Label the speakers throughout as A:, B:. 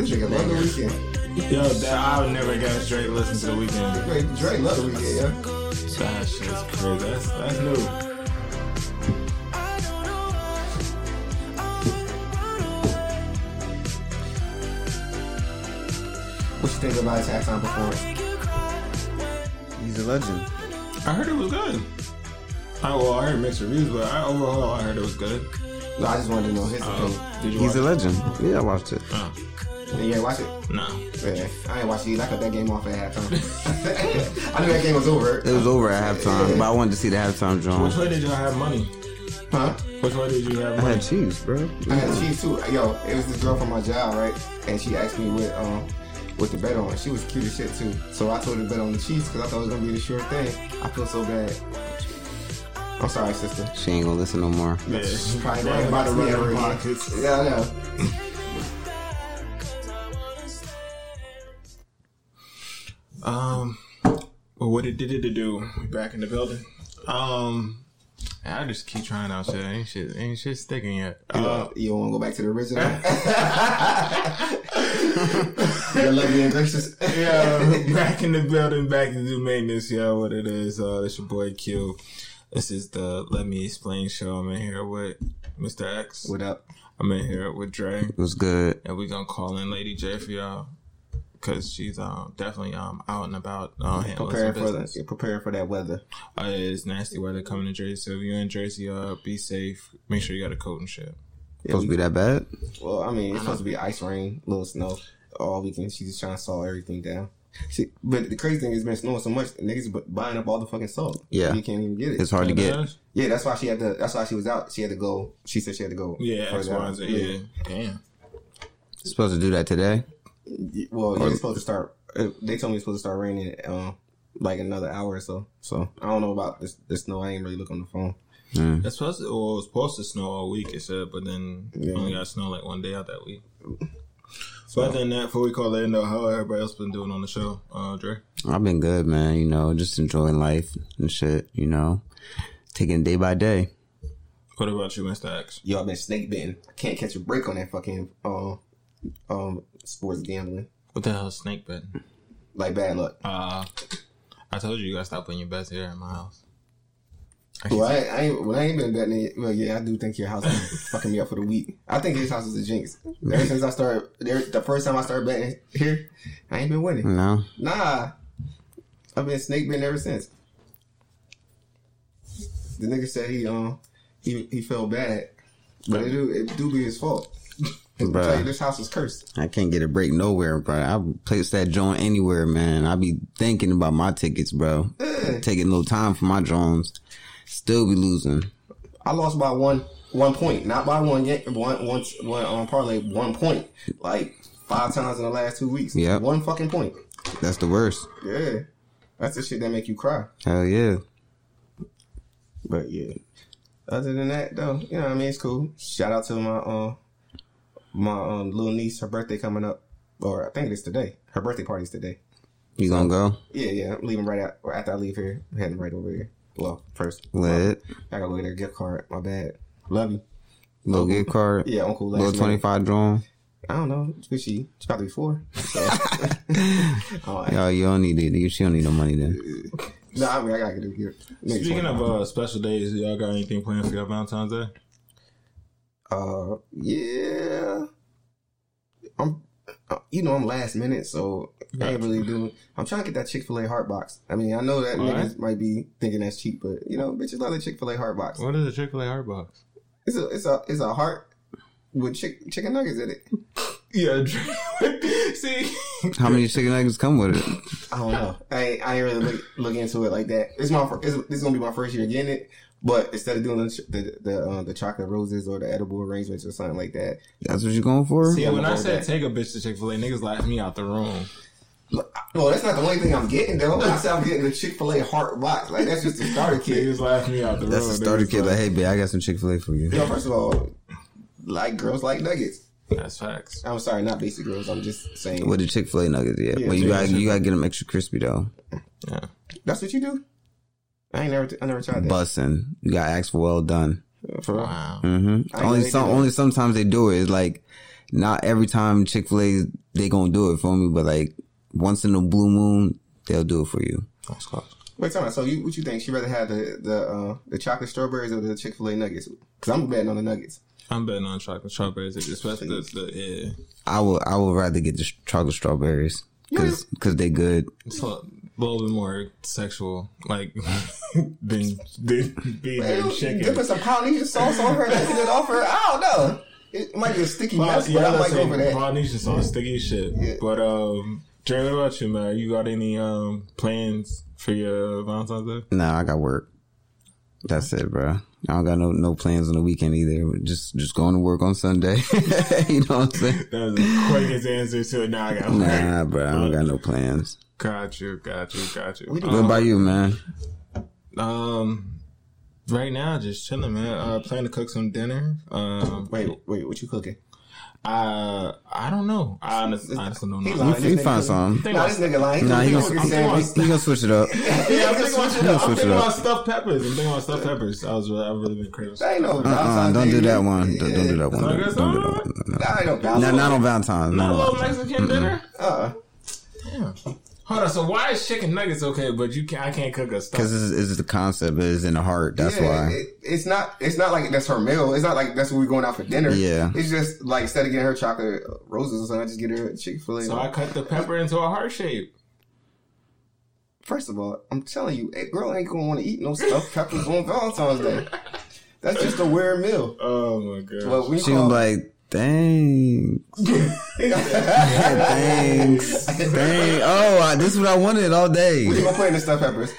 A: This nigga love the Weeknd.
B: Yo, that I would never guess Drake listen to the Weeknd.
A: Drake, Drake love the Weeknd, yeah.
B: That shit's crazy. That's that's new.
A: What you think about his halftime performance?
C: He's a legend.
B: I heard it was good. I well, I heard mixed reviews, but I, overall, I heard it was good.
A: No, I just wanted to know his opinion.
B: Did you
C: He's a
B: watch?
C: legend. Yeah, I watched it.
B: Oh,
A: Yeah, you watch it?
B: no.
A: Yeah, I ain't watch it either. I cut that game off at halftime. I knew that game was over.
C: It was over at halftime, but I wanted to see the halftime
B: Which
C: drawing.
B: way did y'all have money?
A: Huh?
B: Which one did you have
C: I had cheese, bro.
A: I had cheese too. Yo, it was this girl from my job, right? And she asked me what um what the bet on. She was cute as shit too. So I told her to bet on the Chiefs because I thought it was gonna be the sure thing. I feel so bad. I'm sorry, sister.
C: She ain't gonna listen no more.
B: Yeah,
A: Probably
B: Right about to
A: see me
B: run
A: ever
B: her
A: again.
B: pockets.
A: Yeah, I know.
B: Um, well, what it did it to do? We back in the building. Um, I just keep trying out shit. Ain't shit, ain't shit sticking yet.
A: You,
B: Uh,
A: know, you want to go back to the original? You're lovely and gracious.
B: yeah, back in the building, back to do maintenance. Yeah, what it is. Uh, it's your boy Q. This is the Let Me Explain show. I'm in here with Mr. X.
A: What up?
B: I'm in here with Dre,
C: It was good.
B: and we gonna call in Lady J for y'all. Cause she's um definitely um out and about uh, handling
A: Preparing
B: some
A: for
B: business.
A: the, preparing for that weather.
B: Uh, it's nasty weather coming to Jersey. So if you're in Jersey, uh, be safe. Make sure you got a coat and shit.
A: Yeah,
C: Supposed to be that bad?
A: Well, I mean, it's supposed to be ice rain, little snow all weekend. She's just trying to saw everything down. See, but the crazy thing is, been snowing so much, niggas bu- buying up all the fucking salt.
C: Yeah.
A: you can't even get it.
C: It's hard to get.
A: Yeah, that's why she had to. That's why she was out. She had to go. She said she had to go.
B: Yeah, X,
A: further
B: Y,
A: out.
B: Yeah. Damn.
C: Supposed to do that today?
A: Yeah. Well, it's supposed to start. uh, They told me it's supposed to start raining. Um, like another hour or so. So I don't know about this. The snow. I ain't really look on the phone.
C: Mm.
B: It's supposed to, well, it was supposed to snow all week, it said, but then
A: Yeah.
B: only got snow like one day out that week. So other than that, before we call it, know how everybody else been doing on the show, uh, Dre.
C: I've been good, man. You know, just enjoying life and shit, you know. Taking day by day.
B: What about you, Mr. X?
A: Yo, I've been snake bitten. I can't catch a break on that fucking um um sports gambling.
B: What the hell is snake bit?
A: Like bad luck.
B: Uh, I told you you gotta stop putting your bets here at my house.
A: Well, I, I ain't, well, I ain't been betting it. Well, yeah, I do think your house is fucking me up for the week. I think his house is a jinx. Ever since I started, there, the first time I started betting here, I ain't been winning.
C: No?
A: Nah, I've been snake bitten ever since. The nigga said he um he he felt bad, but it do it do be his fault. I tell you, this house is cursed.
C: I can't get a break nowhere, bro. I place that joint anywhere, man. I be thinking about my tickets, bro. Taking no time for my drones. Still be losing.
A: I lost by one one point, not by one game, one one one um, parlay, one point, like five times in the last two weeks.
C: Yeah,
A: one fucking point.
C: That's the worst.
A: Yeah, that's the shit that make you cry.
C: Hell yeah.
A: But yeah, other than that though, you know what I mean. It's cool. Shout out to my uh my um little niece. Her birthday coming up, or I think it is today. Her birthday party's today.
C: You gonna go?
A: Yeah, yeah. I'm leaving right out or after I leave here. I'm heading right over here. Well, first,
C: Lit.
A: I gotta go get her gift card. My bad. Love you.
C: Little gift card.
A: Yeah, Uncle.
C: Little
A: last
C: twenty
A: minute.
C: five drone.
A: I don't know. But she, she's probably four. So. oh,
C: Yo, you don't need it. You she don't need no money then.
A: no, I mean I gotta get a gift. Maybe
B: Speaking of
A: 25.
B: uh, special days, y'all got anything planned for your Valentine's Day?
A: Uh, yeah. I'm, uh, you know, I'm last minute, so I ain't really doing. I'm trying to get that Chick Fil A heart box. I mean, I know that
B: All
A: niggas
B: right.
A: might be thinking that's cheap, but you know, bitches love the Chick Fil A heart box.
B: What is a Chick Fil A heart box?
A: It's a, it's a, it's a heart with chick, chicken nuggets in it.
B: Yeah, See,
C: How many chicken nuggets come with it?
A: I don't know. I ain't, I ain't really look, look into it like that. It's my, fir- it's, this is gonna be my first year getting it. But instead of doing the the the, uh, the chocolate roses or the edible arrangements or something like that,
C: That's what you're going for?
B: see,
A: I'm
B: when I said
A: with
B: take a bitch to Chick Fil A, niggas laughed me out the room.
A: Look, well, that's not the only thing I'm getting though. I said I'm getting the Chick Fil A heart box. Like that's just a starter kit.
B: Niggas laughed me out the room.
C: That's the starter
B: Niggas
C: kit. Like, hey, babe, I got some Chick Fil A for you.
A: Yo, first of all, like girls like nuggets.
B: That's facts.
A: I'm sorry, not basic girls. I'm just saying.
C: With the Chick Fil A nuggets, yeah.
A: Yeah,
C: but you got you got to get them extra crispy though.
B: Yeah.
A: That's what you do. I ain't never, I never tried that.
C: Bussin'. You got ask for well done.
A: For real.
B: Wow.
C: hmm Only some, only sometimes they do it. It's like not every time Chick Fil A they gonna do it for me, but like once in a blue moon they'll do it for you.
B: That's close.
A: Wait, tell me. So you, what you think? She rather have the the uh, the chocolate strawberries or the Chick Fil A nuggets? Because I'm betting on the nuggets.
B: I'm betting on chocolate strawberries, especially the, the yeah.
C: I would I would rather get the sh- chocolate strawberries because because they good.
B: It's a little bit more sexual, like than than being
A: Hey,
B: a chicken.
A: Dipping some Polynesian sauce on her, licking it off her. I don't know. It might be a sticky mess, but I might go for that.
B: Polynesian sauce, sticky shit.
A: Yeah.
B: But um, Dre, what about you, man? You got any um plans for your Valentine's Day?
C: Nah, I got work. That's it, bro. I don't got no no plans on the weekend either. Just just going to work on Sunday. you know what I'm saying?
B: That was the quickest answer to it. Now I got work.
C: Nah, bro. I don't got no plans.
B: Got you, got you, got you.
A: We do-
C: What about you, man?
B: Um, right now, just chilling, man. Uh, plan to cook some dinner. Um,
A: Wait, wait, what you cooking?
B: uh, I don't know. I honestly, honestly don't know.
A: lying.
B: I'm
C: You find
A: nigga-
C: something.
A: Nah, this nigga lying.
C: Nah, he
A: He
C: gonna,
A: cooking
B: I'm
A: sandwich.
C: he gonna switch it up.
B: Yeah, I'm thinking about,
C: Switch it
B: I'm thinking about stuffed peppers. I'm thinking about stuffed peppers. I was really, I've really been craving.
A: Ain't no
C: Uh-uh, don't
A: Day.
C: do that one. Don't, don't do that one. Don't, don't do that one. No, no.
A: That ain't no
C: Not,
A: Valentine's.
C: not on Valentine's.
B: A little Mexican dinner.
A: Uh,
B: Yeah. Hold on. So why is chicken nuggets okay, but you can I can't cook a stuffed?
C: Because it's, it's the concept. It's in the heart. That's
A: yeah,
C: why.
A: It, it's not. It's not like that's her meal. It's not like that's what we're going out for dinner.
C: Yeah.
A: It's just like instead of getting her chocolate roses or something, I just get her Chick Fil A.
B: So I cut the pepper into a heart shape.
A: First of all, I'm telling you, a girl ain't gonna want to eat no stuffed peppers on Valentine's Day. That's just a weird meal.
B: Oh my god.
A: Well, we
C: She
A: call
C: gonna be like, thanks. thanks. Dang. Oh, I, this is what I wanted all
A: What you
C: day.
A: gonna put in the stuffed peppers?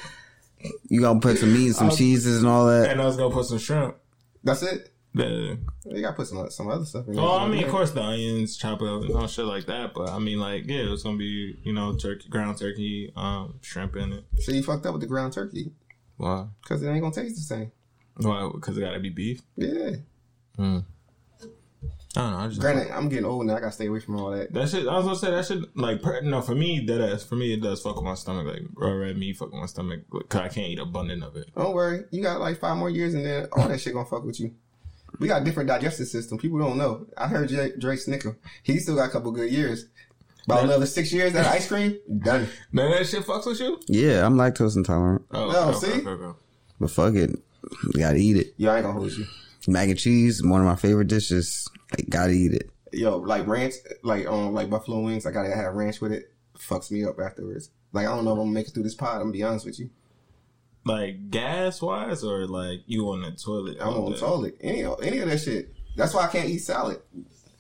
C: You gonna put some meat, and some cheeses, and all that.
B: and I was gonna put some shrimp.
A: That's it.
B: The,
A: You gotta put some some other stuff in there.
B: oh, I mean, of course, the onions, chop it up, and all shit like that. But I mean, like, yeah, it's gonna be, you know, turkey, ground turkey, um, shrimp in it.
A: So you fucked up with the ground turkey
B: Why?
A: because it ain't gonna taste the same.
B: Why? Because it gotta be beef.
A: Yeah.
B: Hmm. I don't know. I just
A: Granted, I'm getting old now. I gotta stay away from all that.
B: That shit, I was gonna say that shit, like, per, no, for me, that ass, for me, it does fuck with my stomach, like, raw red meat fuck with my stomach, cause I can't eat abundant of it.
A: Don't worry. You got like five more years, and then all that shit gonna fuck with you. We got different digestive system. People don't know. I heard Drake, Drake snicker. He still got a couple good years. About another six years, that ice cream done.
B: Man, that shit fucks with you?
C: Yeah, I'm lactose intolerant,
B: Oh,
A: No,
B: okay,
A: see?
B: okay, okay.
C: but fuck it, you gotta eat it.
A: Yo, I ain't gonna hold you.
C: Mac and cheese, one of my favorite dishes. Like, gotta eat it.
A: Yo, like ranch, like um, like buffalo wings. I gotta have ranch with it. Fucks me up afterwards. Like I don't know if I'm gonna make it through this pod. I'm gonna be honest with you.
B: Like, gas wise, or like, you on the toilet?
A: I'm on
B: day?
A: toilet. Any any of that shit. That's why I can't eat salad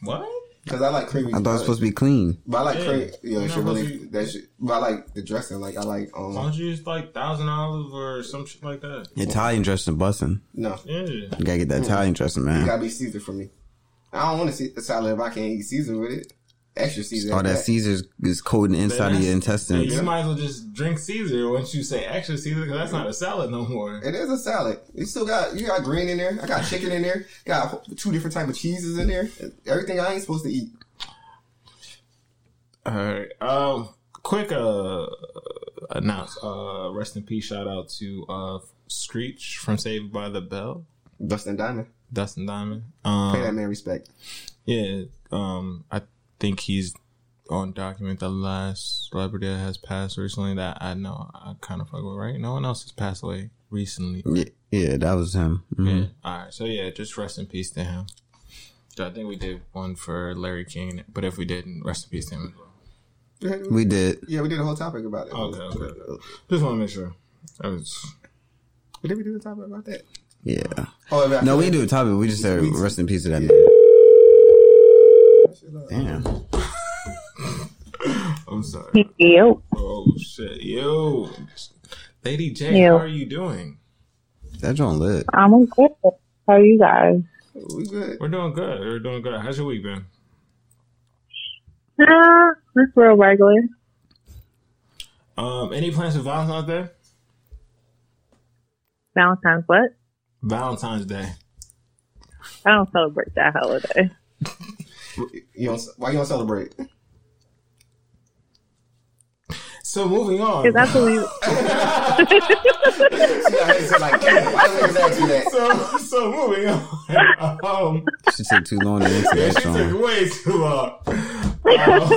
B: What?
A: Because I like creamy.
C: I thought it was supposed to be clean.
A: But I like
B: Yeah.
A: cream. Yo,
B: You're
A: it
B: not
A: should really
B: supposed
A: that shit. But I like the dressing. Like I like
B: Why
A: um.
B: don't you use like thousand olive or some shit like that?
C: Italian dressing bussin'.
A: No,
B: Yeah.
C: You gotta get that Italian dressing,
A: it
C: man.
A: gotta be Caesar for me. I don't want to see the salad if I can't eat Caesar with it. Extra Caesar.
C: All that Caesar's is coating the inside of your
B: Yeah,
C: intestines.
B: you might as well just drink Caesar once you say extra Caesar, because that's not a salad no more.
A: It is a salad. You still got you got green in there. I got chicken in there. Got two different type of cheeses in there. Everything I ain't supposed to eat.
B: All right. Um, quick uh announce. Uh, rest in peace. Shout out to uh Screech from Saved by the Bell.
A: Dustin Diamond.
B: Dustin Diamond.
A: Pay that
B: Um,
A: man respect.
B: yeah. Um, I think he's on document the last celebrity that has passed recently that I know. I kind of fuck with. Right? No one else has passed away recently.
C: Yeah, yeah, that was him. Mhm.
B: Yeah. All right. So yeah, just rest in peace to him. So I think we did one for Larry King, but if we didn't, rest in peace to him as well.
C: We did.
A: Yeah, we did a whole topic about it.
B: Okay, okay, okay. Just want to make sure. I was.
A: Did we do a topic about that?
C: Yeah.
A: Oh,
C: No, we didn't do a topic. We just said rest in peace to that man. Damn.
B: I'm sorry.
D: Yo,
B: Oh shit, yo, Lady J,
D: Yo.
B: how are you doing?
C: That joint lit.
D: I'm good. How are you guys?
A: We good.
B: We're doing good. We're doing good. How's your week been?
D: Uh, it's real regular.
B: Um, any plans for Valentine's Day?
D: Valentine's what?
B: Valentine's Day.
D: I don't celebrate that holiday.
A: You don't, why you don't celebrate?
B: So moving on.
D: Because I believe,
A: I said like, damn, why niggas you that?
B: So, so moving on. Um,
C: She took too long to answer that,
B: she
C: Sean.
B: took way too long. Um,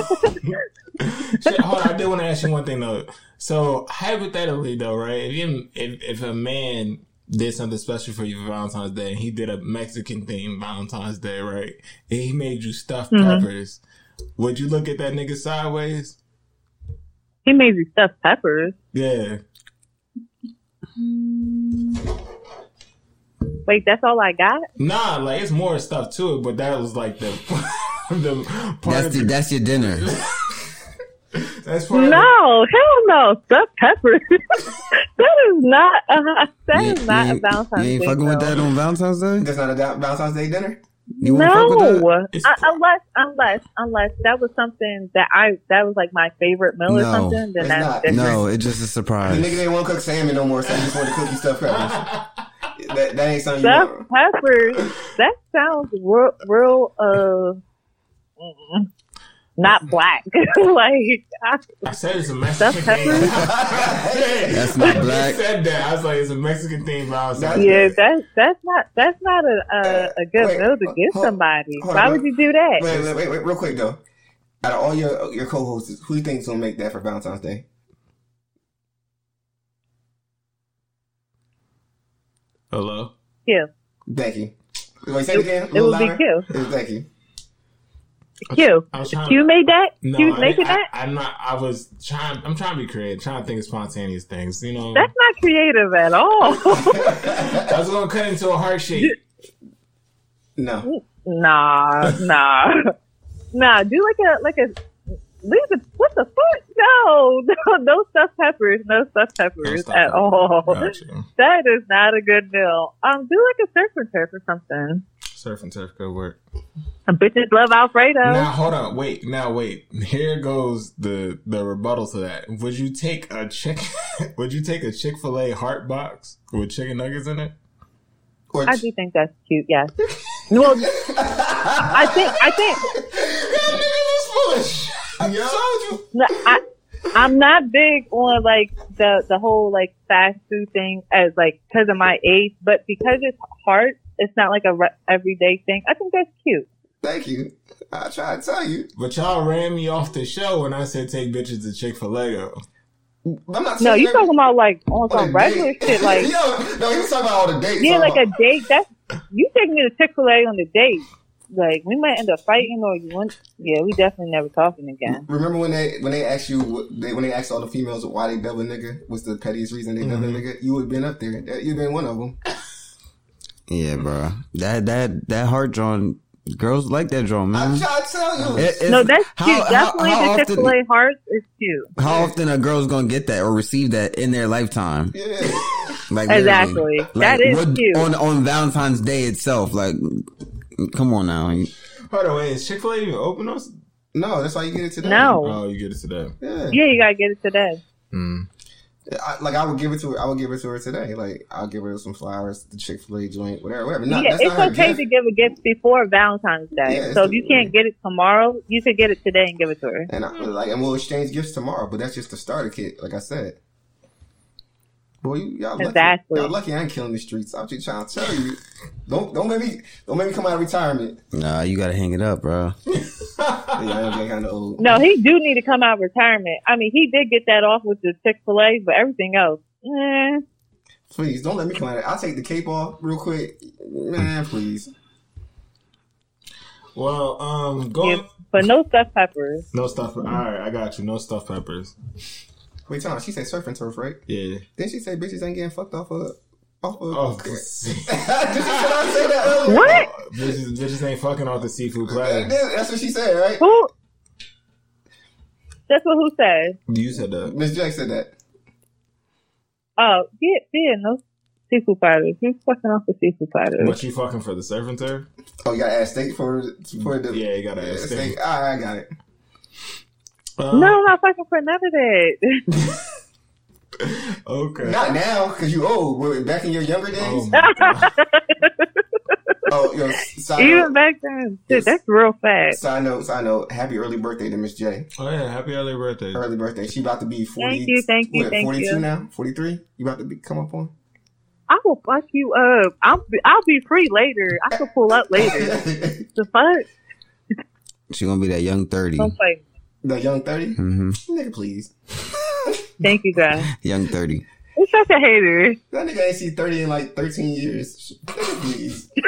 B: shit, hold on, I did want to ask you one thing though. So hypothetically though, right? If you, if, if a man did something special for you for Valentine's Day, and he did a Mexican themed Valentine's Day, right? And he made you stuffed mm-hmm. peppers. Would you look at that nigga sideways?
D: He made you stuffed peppers.
B: Yeah.
D: Wait, that's all I got?
B: Nah, like it's more stuff to it, but that was like the the part
C: That's
B: of
C: the,
B: the,
C: that's your dinner.
B: that's part of the,
D: No, hell no. Stuffed peppers. that is not. Uh, that
C: You
D: is not
C: you
D: a Valentine's
C: You ain't
D: Day
C: fucking with that on Valentine's Day?
A: That's not a da- Valentine's Day dinner.
C: You wanna fuck with that?
D: No,
B: It's-
D: Uh, unless unless unless that was something that I that was like my favorite meal or something, then
A: it's
D: that's
A: not.
D: different.
C: No, it's just a surprise.
A: The
C: surprise.
A: nigga didn't want to cook salmon no more, so he just wanted to cook you stuffed peppers. that, that ain't something you
D: Stuffed
A: want.
D: peppers. That sounds real, real uh, not black. like I,
B: I said it's a Mexican thing.
D: peppers?
C: That's not
B: I just
C: black.
B: said that. I was like, it's a Mexican thing Valentine's
D: yeah,
B: Day.
D: that's that's not that's not a a, a good
A: Wait,
D: meal to give
A: hold-
D: somebody.
A: hold
D: Why
A: on.
D: would you do that?
A: Wait, wait, wait, wait, real quick though. Out of all your your co-hosts, who you think's gonna make that for Valentine's Day?
B: Hello.
D: Q,
A: Becky. Wait, say it again.
D: It
A: little
D: would be
A: louder.
D: Q.
A: It was Becky.
D: Q.
B: I was trying
D: Q
B: to-
D: made that.
B: No,
D: Q
B: I,
D: making
B: I,
D: that.
B: I'm not. I was trying. I'm trying to be creative. Trying to think of spontaneous things. You know.
D: That's not creative at all.
B: I was gonna cut into a heart shape.
A: No.
D: nah, nah, nah. Do like a like a. Leave the what the fuck? No, no, no stuffed peppers, no stuffed peppers
B: stuffed
D: at
B: peppers.
D: all.
B: Gotcha.
D: That is not a good meal. Um, do like a surf and turf or something.
B: Surf and turf, good work.
D: Some bitches love Alfredo.
B: Now hold on, wait. Now wait. Here goes the the rebuttal to that. Would you take a chick? would you take a Chick Fil A heart box with chicken nuggets in it?
A: Or
D: I do think that's cute. Yes. well, I think I think
A: I told you.
D: No, I, I'm not big on like the the whole like fast food thing as like because of my age, but because it's hard, it's not like a re- everyday thing. I think that's cute.
A: Thank you. I try to tell you.
B: But y'all ran me off the show when I said take bitches to Chick Fil A. though.
A: I'm not
D: No, you talking about like on
A: on
D: some regular
A: date.
D: shit, like
A: Yo, no, he was talking about all the dates.
D: yeah,
A: I'm
D: like a date. That's you taking me to Chick Fil A on the date. Like we might end up fighting, or you want? Yeah, we definitely never talking again.
A: Remember when they when they asked you they, when they asked all the females why they double nigga? What's the pettiest reason they double
B: Mm-hmm.
A: nigga? You would have been up there. You've been one of them.
C: Yeah, bro. That that that heart drawn girls like that drawn,
A: I'm
C: man.
A: trying to tell you.
C: It- it's-
D: No, that's
C: how-
D: cute.
C: how-
D: definitely
C: how
D: the
C: often-
D: Chick Fil A hearts is cute.
C: How often a girl's gonna get that or receive that in their lifetime?
A: yeah.
C: Like
D: Exactly.
C: literally.
D: That is
C: what-
D: cute.
C: on on Valentine's Day itself. Like, come on now.
B: Hold on, wait. Is Chick Fil A even open us?
A: No, that's why you get it today.
D: No.
B: Oh, you get it today.
A: Yeah.
D: Yeah, you gotta get it today.
B: Hmm.
A: I, like I would give it to her. I would give it to her today. Like I'll give her some flowers, the Chick Fil A joint, whatever, whatever. Not,
D: yeah, it's okay
A: gift.
D: to give a gift before Valentine's Day.
A: Yeah,
D: so if you
A: the-
D: can't get it tomorrow, you could get it today and give it to her.
A: And I, like, and we'll exchange gifts tomorrow. But that's just the starter kit, like I said. Boy, you, y'all lucky.
D: Exactly.
A: Y'all lucky I ain't killing the streets. I'm just trying to tell you. Don't don't make me don't make me come out of retirement.
C: Nah, you gotta hang it up, bro.
A: Yeah, I'm kind of old.
D: No, he do need to come out of retirement. I mean, he did get that off with the Chick Fil A, but everything else, eh.
A: Please don't let me come out. Of I'll take the cape off real quick, man. Please.
B: Well, um, going.
D: Yeah, but no stuffed peppers.
B: No stuff. All right, I got you. No stuffed peppers.
A: Wait, time. She said surf and turf, right?
B: Yeah.
A: Didn't she said bitches ain't getting fucked off of off of?
B: Oh,
A: Did she say that earlier?
D: What?
B: bitches, bitches ain't fucking off the seafood platter.
A: That's what she said, right?
D: Who? That's what who said.
B: You said that.
A: Miss Jack said that.
D: Oh, yeah, yeah, no seafood platters. Who's fucking off the seafood platters?
B: What you fucking for the surf and turf?
A: Oh, you got to ask steak for for the
B: Yeah, you gotta
A: Yeah,
B: ask
A: steak.
B: steak.
A: All right, I got it.
B: Um,
D: No, I'm not fucking for none of that.
B: Okay.
A: Not now, cause you old. But back in your younger days,
B: Oh my God.
A: Oh, yo, side
D: Even
A: note,
D: back then, shit,
A: Yes.
D: that's real fast.
A: side note, side note. Happy early birthday to Miss J.
B: Oh yeah, happy early birthday.
A: Early birthday. She about to be forty.
D: Thank you, thank you,
A: what,
D: thank
A: Forty-two
D: you.
A: now. Forty-three. You about to be come up on?
D: I will fuck you up. I'll be, I'll be free later. I can pull up later. the fuck?
C: She gonna be that young 30
D: Don't play.
A: The young 30
C: Mm-hmm.
A: Nigga, please.
D: Thank you, guys.
C: Young thirty.
D: You're such a hater.
A: That nigga ain't see thirty in like thirteen years. Nigga, please.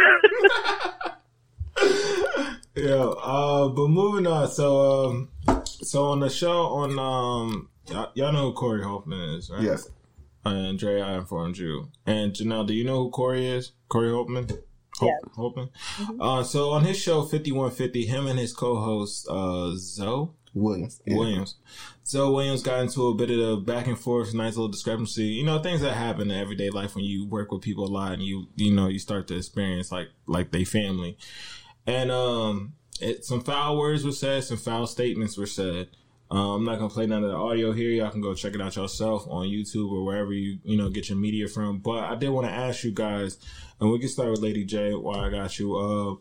B: Yeah, uh, but moving on. So, um, so on the show on um, y'all, y'all know who Corey Holtman is, right?
A: Yes.
B: And Dre, I informed you. And Janelle, do you know who Corey is? Corey Holtman? Ho-
D: Yes.
B: Holtman? Uh, so on his show, 5150, him and his co-host, uh, Zoe
A: Williams. Yeah.
B: Williams. Zoe Williams got into a bit of a back and forth, nice little discrepancy. You know, things that happen in everyday life when you work with people a lot and you, you know, you start to experience like, like they family. And, um, it, some foul words were said, some foul statements were said. Um, I'm not gonna play none of the audio here. Y'all can go check it out yourself on YouTube or wherever you you know get your media from. But I did want to ask you guys, and we can start with Lady J. Why I got you, uh,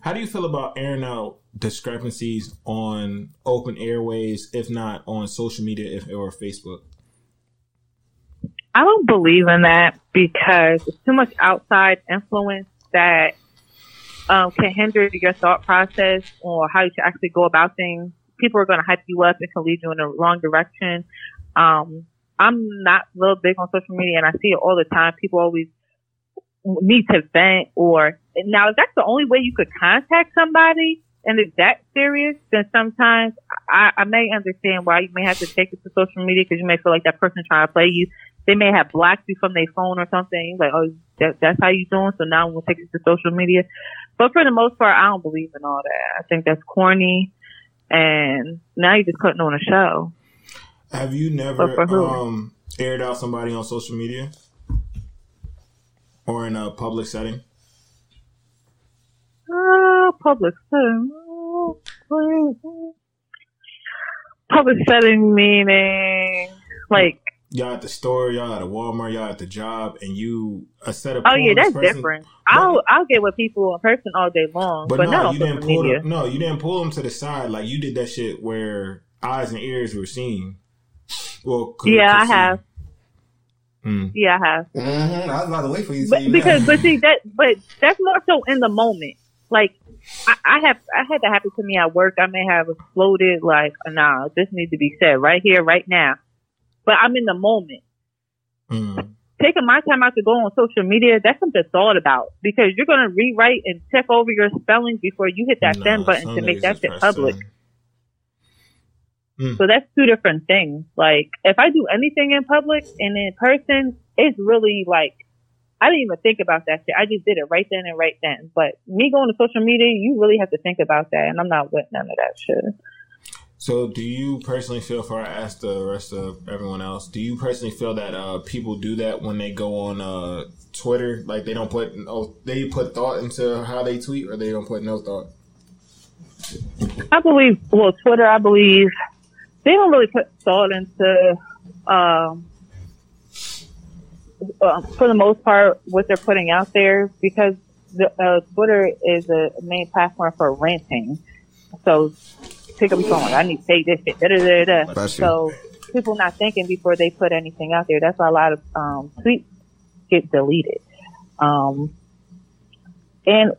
B: how do you feel about airing out discrepancies on open airways, if not on social media if, or Facebook?
D: I don't believe in that because it's too much outside influence that um, can hinder your thought process or how you should actually go about things. People are going to hype you up and can lead you in the wrong direction. Um, I'm not real big on social media and I see it all the time. People always need to vent or now if that's the only way you could contact somebody and it's that serious, then sometimes I, I may understand why you may have to take it to social media because you may feel like that person trying to play you they may have blocked you from their phone or something. Like, oh, that, that's how you doing. So now we'll take it to social media. But for the most part, I don't believe in all that. I think that's corny. And now you're just cutting on a show.
B: Have you never um, aired out somebody on social media or in a public setting?
D: Uh, public setting. Public setting meaning like,
B: Y'all at the store, y'all at a Walmart, y'all at the job, and you a set of
D: oh yeah, that's
B: person-
D: different. I'll I'll get with people in person all day long, but,
B: But, no, you didn't pull
D: media.
B: them. No, you didn't pull them to the side. Like you did that shit where eyes and ears were seen. Well, could-
D: Yeah,
B: could
D: I
B: see.
D: have.
B: Mm.
D: Yeah, I have.
A: Mm-hmm. I was about to wait for you to
D: but
A: say
D: because
A: that.
D: but see that but that's more so in the moment like I, I have i had that happen to me at work i may have exploded like nah this needs to be said right here right now but i'm in the moment
B: Mm.
D: taking my time out to go on social media that's something to thought about because you're going to rewrite and check over your spelling before you hit that
B: Nah,
D: send button to make that
B: just
D: shit
B: press
D: public
B: send.
D: so that's two different things. Like if I do anything in public and in person, it's really like I didn't even think about that shit. I just did it right then and right then. But me going to social media, you really have to think about that, and I'm not with none of that shit.
B: So, do you personally feel? For I asked the rest of everyone else, do you personally feel that uh, people do that when they go on uh, Twitter? Like they don't put oh, they put thought into how they tweet, or they don't put no thought.
D: I believe, well, Twitter, I believe they don't really put thought into, um, uh, for the most part, what they're putting out there because the, uh, Twitter is a main platform for ranting. So pick up your phone, like, I need to say this shit, da da da da. So people not thinking before they put anything out there. That's why a lot of um, tweets get deleted. Um, and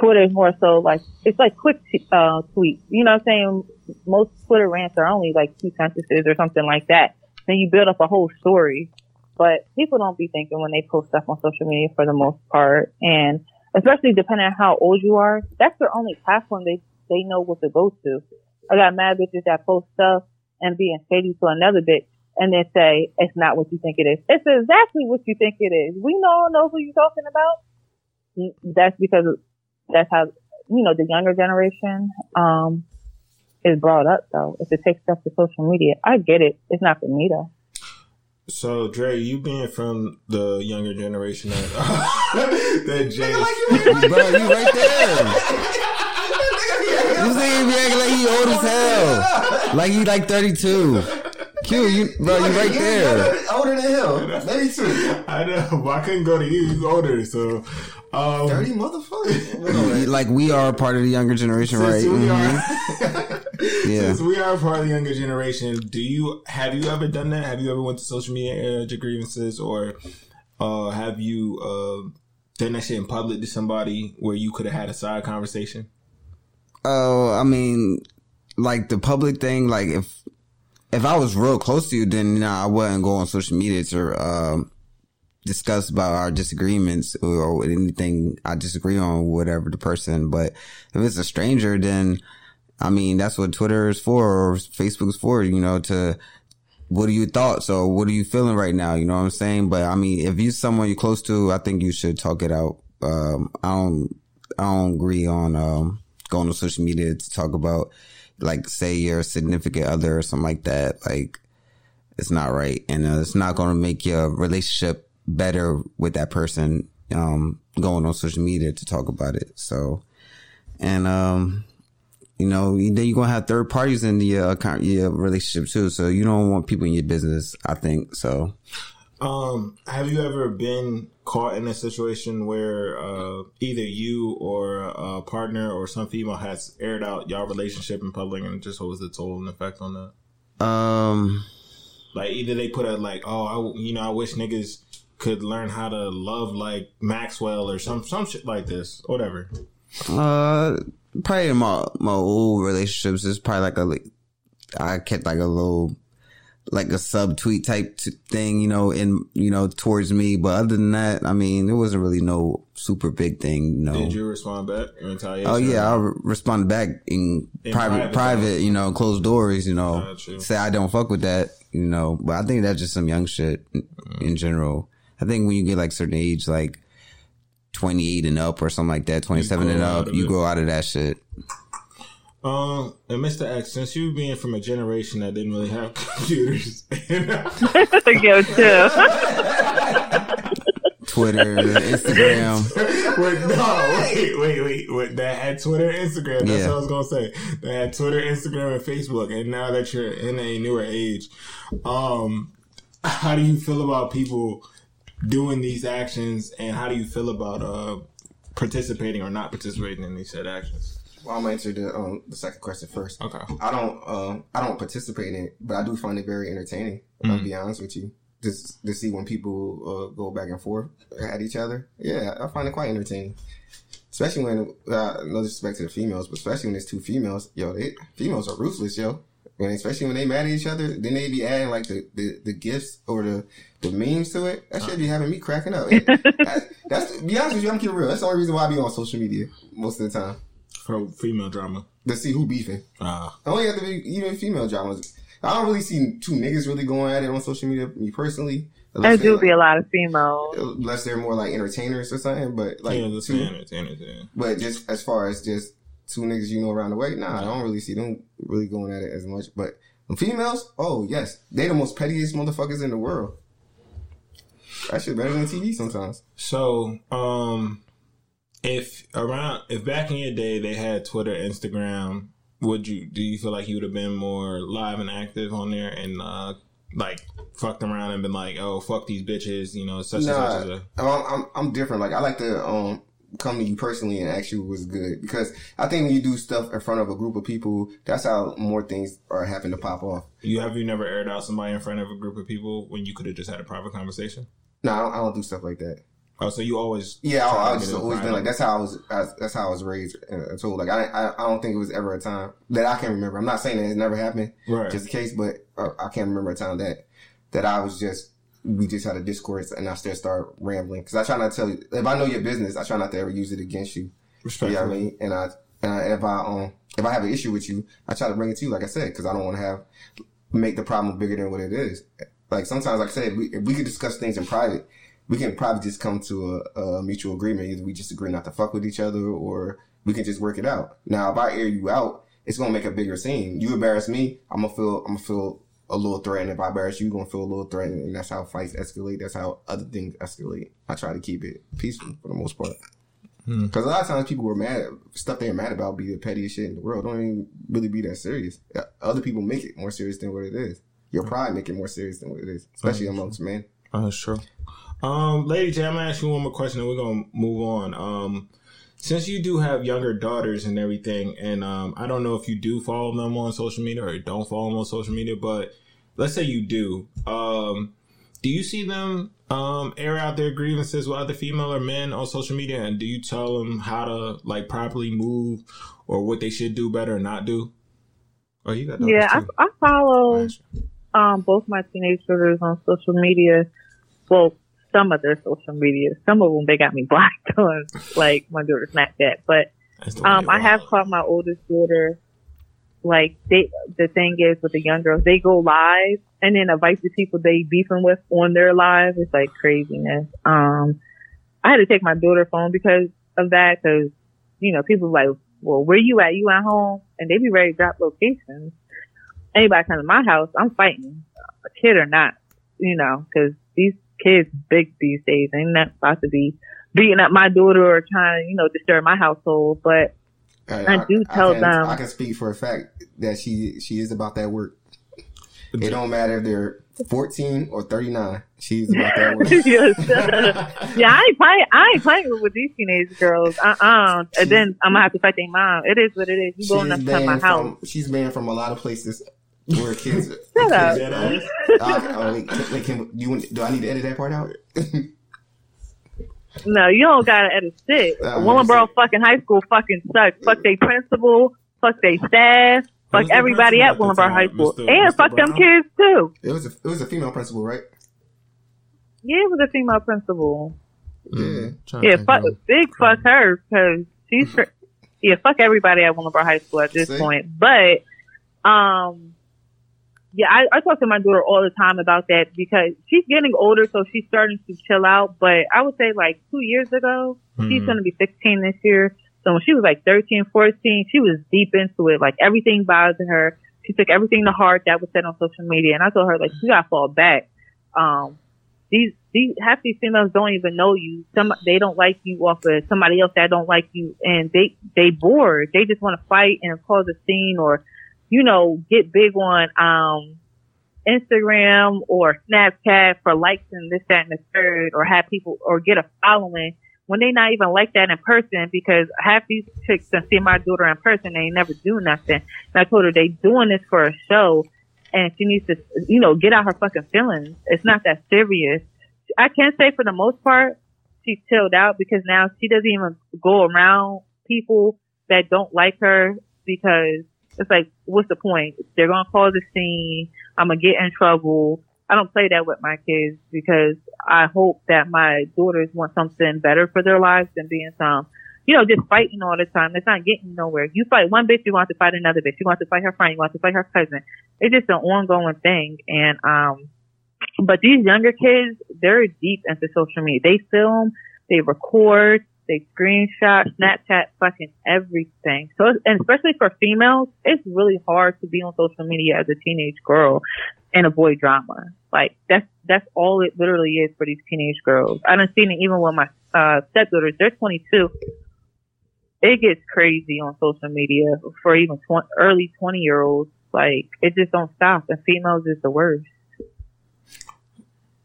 D: Twitter is more so like it's like quick uh, tweets. You know what I'm saying? Most Twitter rants are only like two sentences or something like that. Then you build up a whole story. But people don't be thinking when they post stuff on social media for the most part, and especially depending on how old you are, that's their only platform they they know what to go to. I got mad bitches that post stuff and being shady to another bitch and then say it's not what you think it is. It's exactly what you think it is. We all know who you're talking about. Mm, That's because that's how you know the younger generation um is brought up though. If it takes stuff to social media, I get it. It's not for me though.
B: So, Dre, you being from the younger generation that, that Jay,
C: Bro, you right there. This nigga be acting like he old as hell. Like he like 32. Q, you bro, you right
A: Yeah,
C: there.
A: older than him. Maybe two.
B: I know, but I couldn't go to you. He's older, so. Um,
A: Dirty motherfucker.
C: Like we are part of the younger generation, right?
B: Since we
C: Mhm.
B: are,
C: Yeah.
B: since we are part of the younger generation, do you have you ever done that? Have you ever went to social media and your grievances, or uh, have you uh, done that shit in public to somebody where you could have had a side conversation?
C: Oh, I mean, like the public thing. Like if if I was real close to you, then nah, I wouldn't go on social media to um, discuss about our disagreements or, anything I disagree on, whatever the person. But if it's a stranger, then I mean that's what Twitter is for or Facebook is for. You know, to what are your thoughts or what are you feeling right now? You know what I'm saying? But I mean, if you're someone you're close to, I think you should talk it out. Um, I don't, I don't agree on, um, going on social media to talk about, like, say your significant other or something like that. Like, it's not right. And uh, it's not going to make your relationship better with that person, um, going on social media to talk about it. So, and, um, you know, then you're gonna have third parties in the uh, account, your relationship too. So you don't want people in your business. I think so.
B: Um, have you ever been caught in a situation where uh, either you or a partner or some female has aired out your relationship in public and just what was the toll and effect on that?
C: Um,
B: Like either they put a like, oh, I, you know, I wish niggas could learn how to love like Maxwell or some some shit like this, whatever.
C: uh, probably in my my old relationships, it's probably like a like, I kept like a little like a sub tweet type t- thing, you know, in you know towards me. But other than that, I mean, there wasn't really no super big thing, you know.
B: Did you respond back?
C: Oh yeah, I re- responded back in,
B: In
C: private,
B: private,
C: private, you know, closed doors, you know, say I don't fuck with that, you know. But I think that's just some young shit in, mm. in general. I think when you get like certain age, like twenty eight and up or something like that, twenty seven and up, you grow out of that shit.
B: Um, and Mr. X, since you being from a generation that didn't really have computers,
D: Yo, too.
C: Twitter, Instagram.
B: wait, no, wait, wait, wait, wait, that had Twitter, Instagram. That's
C: Yeah.
B: what I was gonna say. That had Twitter, Instagram, and Facebook. And now that you're in a newer age, um, how do you feel about people doing these actions, and how do you feel about uh participating or not participating in these said actions?
A: Well, I'm gonna answer the um the second question first.
B: Okay.
A: I don't um I don't participate in it, but I do find it very entertaining. I'll be honest with you. Just to see when people uh, go back and forth at each other. Yeah, I find it quite entertaining. Especially when uh, no disrespect to the females, but especially when there's two females. Yo, they females are ruthless, yo. When especially when they mad at each other, then they be adding like the, the, the gifts or the the memes to it. That should be having me cracking up. that, that's be honest with you, I'm keeping real. That's the only reason why I be on social media most of the time
B: For female drama.
A: to see who beefing.
B: Ah.
A: I only have to be even female dramas. I don't really see two niggas really going at it on social media. Me personally,
D: There do
A: they,
D: be a lot of females.
A: unless they're more like entertainers or something. But like,
B: yeah,
A: two,
B: entertainers, yeah.
A: but just as far as just two niggas you know around the way, nah, I don't really see them really going at it as much. But females, oh yes, they the most pettiest motherfuckers in the world. That shit better than TV sometimes.
B: So, um, if around if back in your day they had Twitter, Instagram, would you do you feel like you would have been more live and active on there and uh like fucked around and been like, oh fuck these bitches, you know, such and such as a
A: I'm, I'm I'm different. Like I like to um come to you personally and ask you what's good because I think when you do stuff in front of a group of people, that's how more things are happen to pop off.
B: you have you never aired out somebody in front of a group of people when you could have just had a private conversation?
A: No, I don't, I don't do stuff like that.
B: Oh, so you always
A: Yeah, I, I just always been like that's how I was. I, that's how I was raised and told. Like I, I, I don't think it was ever a time that I can remember. I'm not saying that it never happened,
B: Right.
A: just in case, but uh, I can't remember a time that that I was just we just had a discourse and I still start rambling because I try not to tell you if I know your business, I try not to ever use it against you. You
B: Respectfully.
A: know what I mean? And I, and I, if I, um, if I have an issue with you, I try to bring it to you, like I said, because I don't want to have make the problem bigger than what it is. Like sometimes, like I said, we, if we could discuss things in private, we can probably just come to a, a mutual agreement. Either we just agree not to fuck with each other, or we can just work it out. Now, if I air you out, it's gonna make a bigger scene. You embarrass me, I'm gonna feel, I'm gonna feel a little threatened. If I embarrass you, you're gonna feel a little threatened, and that's how fights escalate. That's how other things escalate. I try to keep it peaceful for the most part. Hmm. Because a lot of times people were mad, stuff they're mad about be the pettiest shit in the world. Don't even really be that serious. Uh, Other people make it more serious than what it is. your hmm. pride make it more serious than what it is, especially hmm. amongst men.
B: Uh, oh, that's true. Um, Lady J, I'm gonna ask you one more question, and we're gonna move on. Um, since you do have younger daughters and everything, and um, I don't know if you do follow them on social media or don't follow them on social media, but let's say you do. Um, do you see them um, air out their grievances with other female or men on social media, and do you tell them how to like properly move or what they should do better or not do? Oh, you got
D: Yeah, I. I follow um, both my teenage daughters on social media. Well, some of their social media. Some of them they got me blocked on, like my daughter Snapchat. But
B: That's the way
D: um, I have caught my oldest daughter. Like they, the thing is with the young girls, they go live and then invite the people they beefing with on their live. It's like craziness. Um, I had to take my daughter phone because of that. Because you know, people like, well, where you at? You at home? And they be ready to drop locations. Anybody come to my house, I'm fighting, a kid or not. You know, because these kids big these days. Ain't not about to be beating up my daughter or trying, to, you know, disturb my household. But I do tell
A: can,
D: them-
A: I can speak for a fact that she she is about that work. It don't matter if they're 14 or 39. She's about that work.
D: Yes. yeah, I ain't playing. I ain't playing with these teenage girls. Uh uh And then I'm gonna have to fight their mom. It is what it is. You going
A: She's
D: up to my house?
A: from she's banned from a lot of places where kids.
D: Shut up.
A: kids
B: Dead ass.
A: Oh, wait, wait, can, do, you, want- do I need to edit that part out?
D: No, you don't gotta edit shit.
A: Uh,
D: Willingboro fucking high school fucking sucks. Fuck they principal. Fuck they staff. Fuck everybody at
B: principal at the Willingboro?
D: High School.
B: Mr.
D: And
B: Mr.
D: fuck them kids too.
A: it was a it was a female principal, right?
D: Yeah, it was a female principal.
A: Yeah.
D: Yeah, fuck, big fuck her because she's cra- yeah, fuck everybody at Willingboro High School at this
A: See?
D: point. But um, yeah, I, I talk to my daughter all the time about that because she's getting older, so she's starting to chill out. But I would say like two years ago, she's
B: Mhm.
D: gonna be 16 this year. So when she was like 13, 14, she was deep into it. Like everything bothered her. She took everything to heart that was said on social media, and I told her like you gotta fall back. Um, these these half these females don't even know you. Some they don't like you off of somebody else that don't like you, and they they bored. They just want to fight and cause a scene, or you know, get big on um Instagram or Snapchat for likes and this, that, and the third, or have people or get a following when they not even like that in person. Because half these chicks that see my daughter in person, they never do nothing. And I told her they doing this for a show, and she needs to, you know, get out her fucking feelings. It's not that serious. I can say for the most part, she's chilled out because now she doesn't even go around people that don't like her because it's like, what's the point? They're gonna cause a scene. I'm gonna get in trouble. I don't play that with my kids because I hope that my daughters want something better for their lives than being some, you know, just fighting all the time. It's not getting nowhere. You fight one bitch, you want to fight another bitch. You want to fight her friend, you want to fight her cousin. It's just an ongoing thing. And, um, but these younger kids, they're deep into social media. They film, they record, they screenshot, Snapchat, fucking everything. So, and especially for females, it's really hard to be on social media as a teenage girl and avoid drama. Like that's that's all it literally is for these teenage girls. I done seen it even with my uh, stepdaughters. They're 22. It gets crazy on social media for even 20, early 20 year olds. Like it just don't stop. And females is the worst.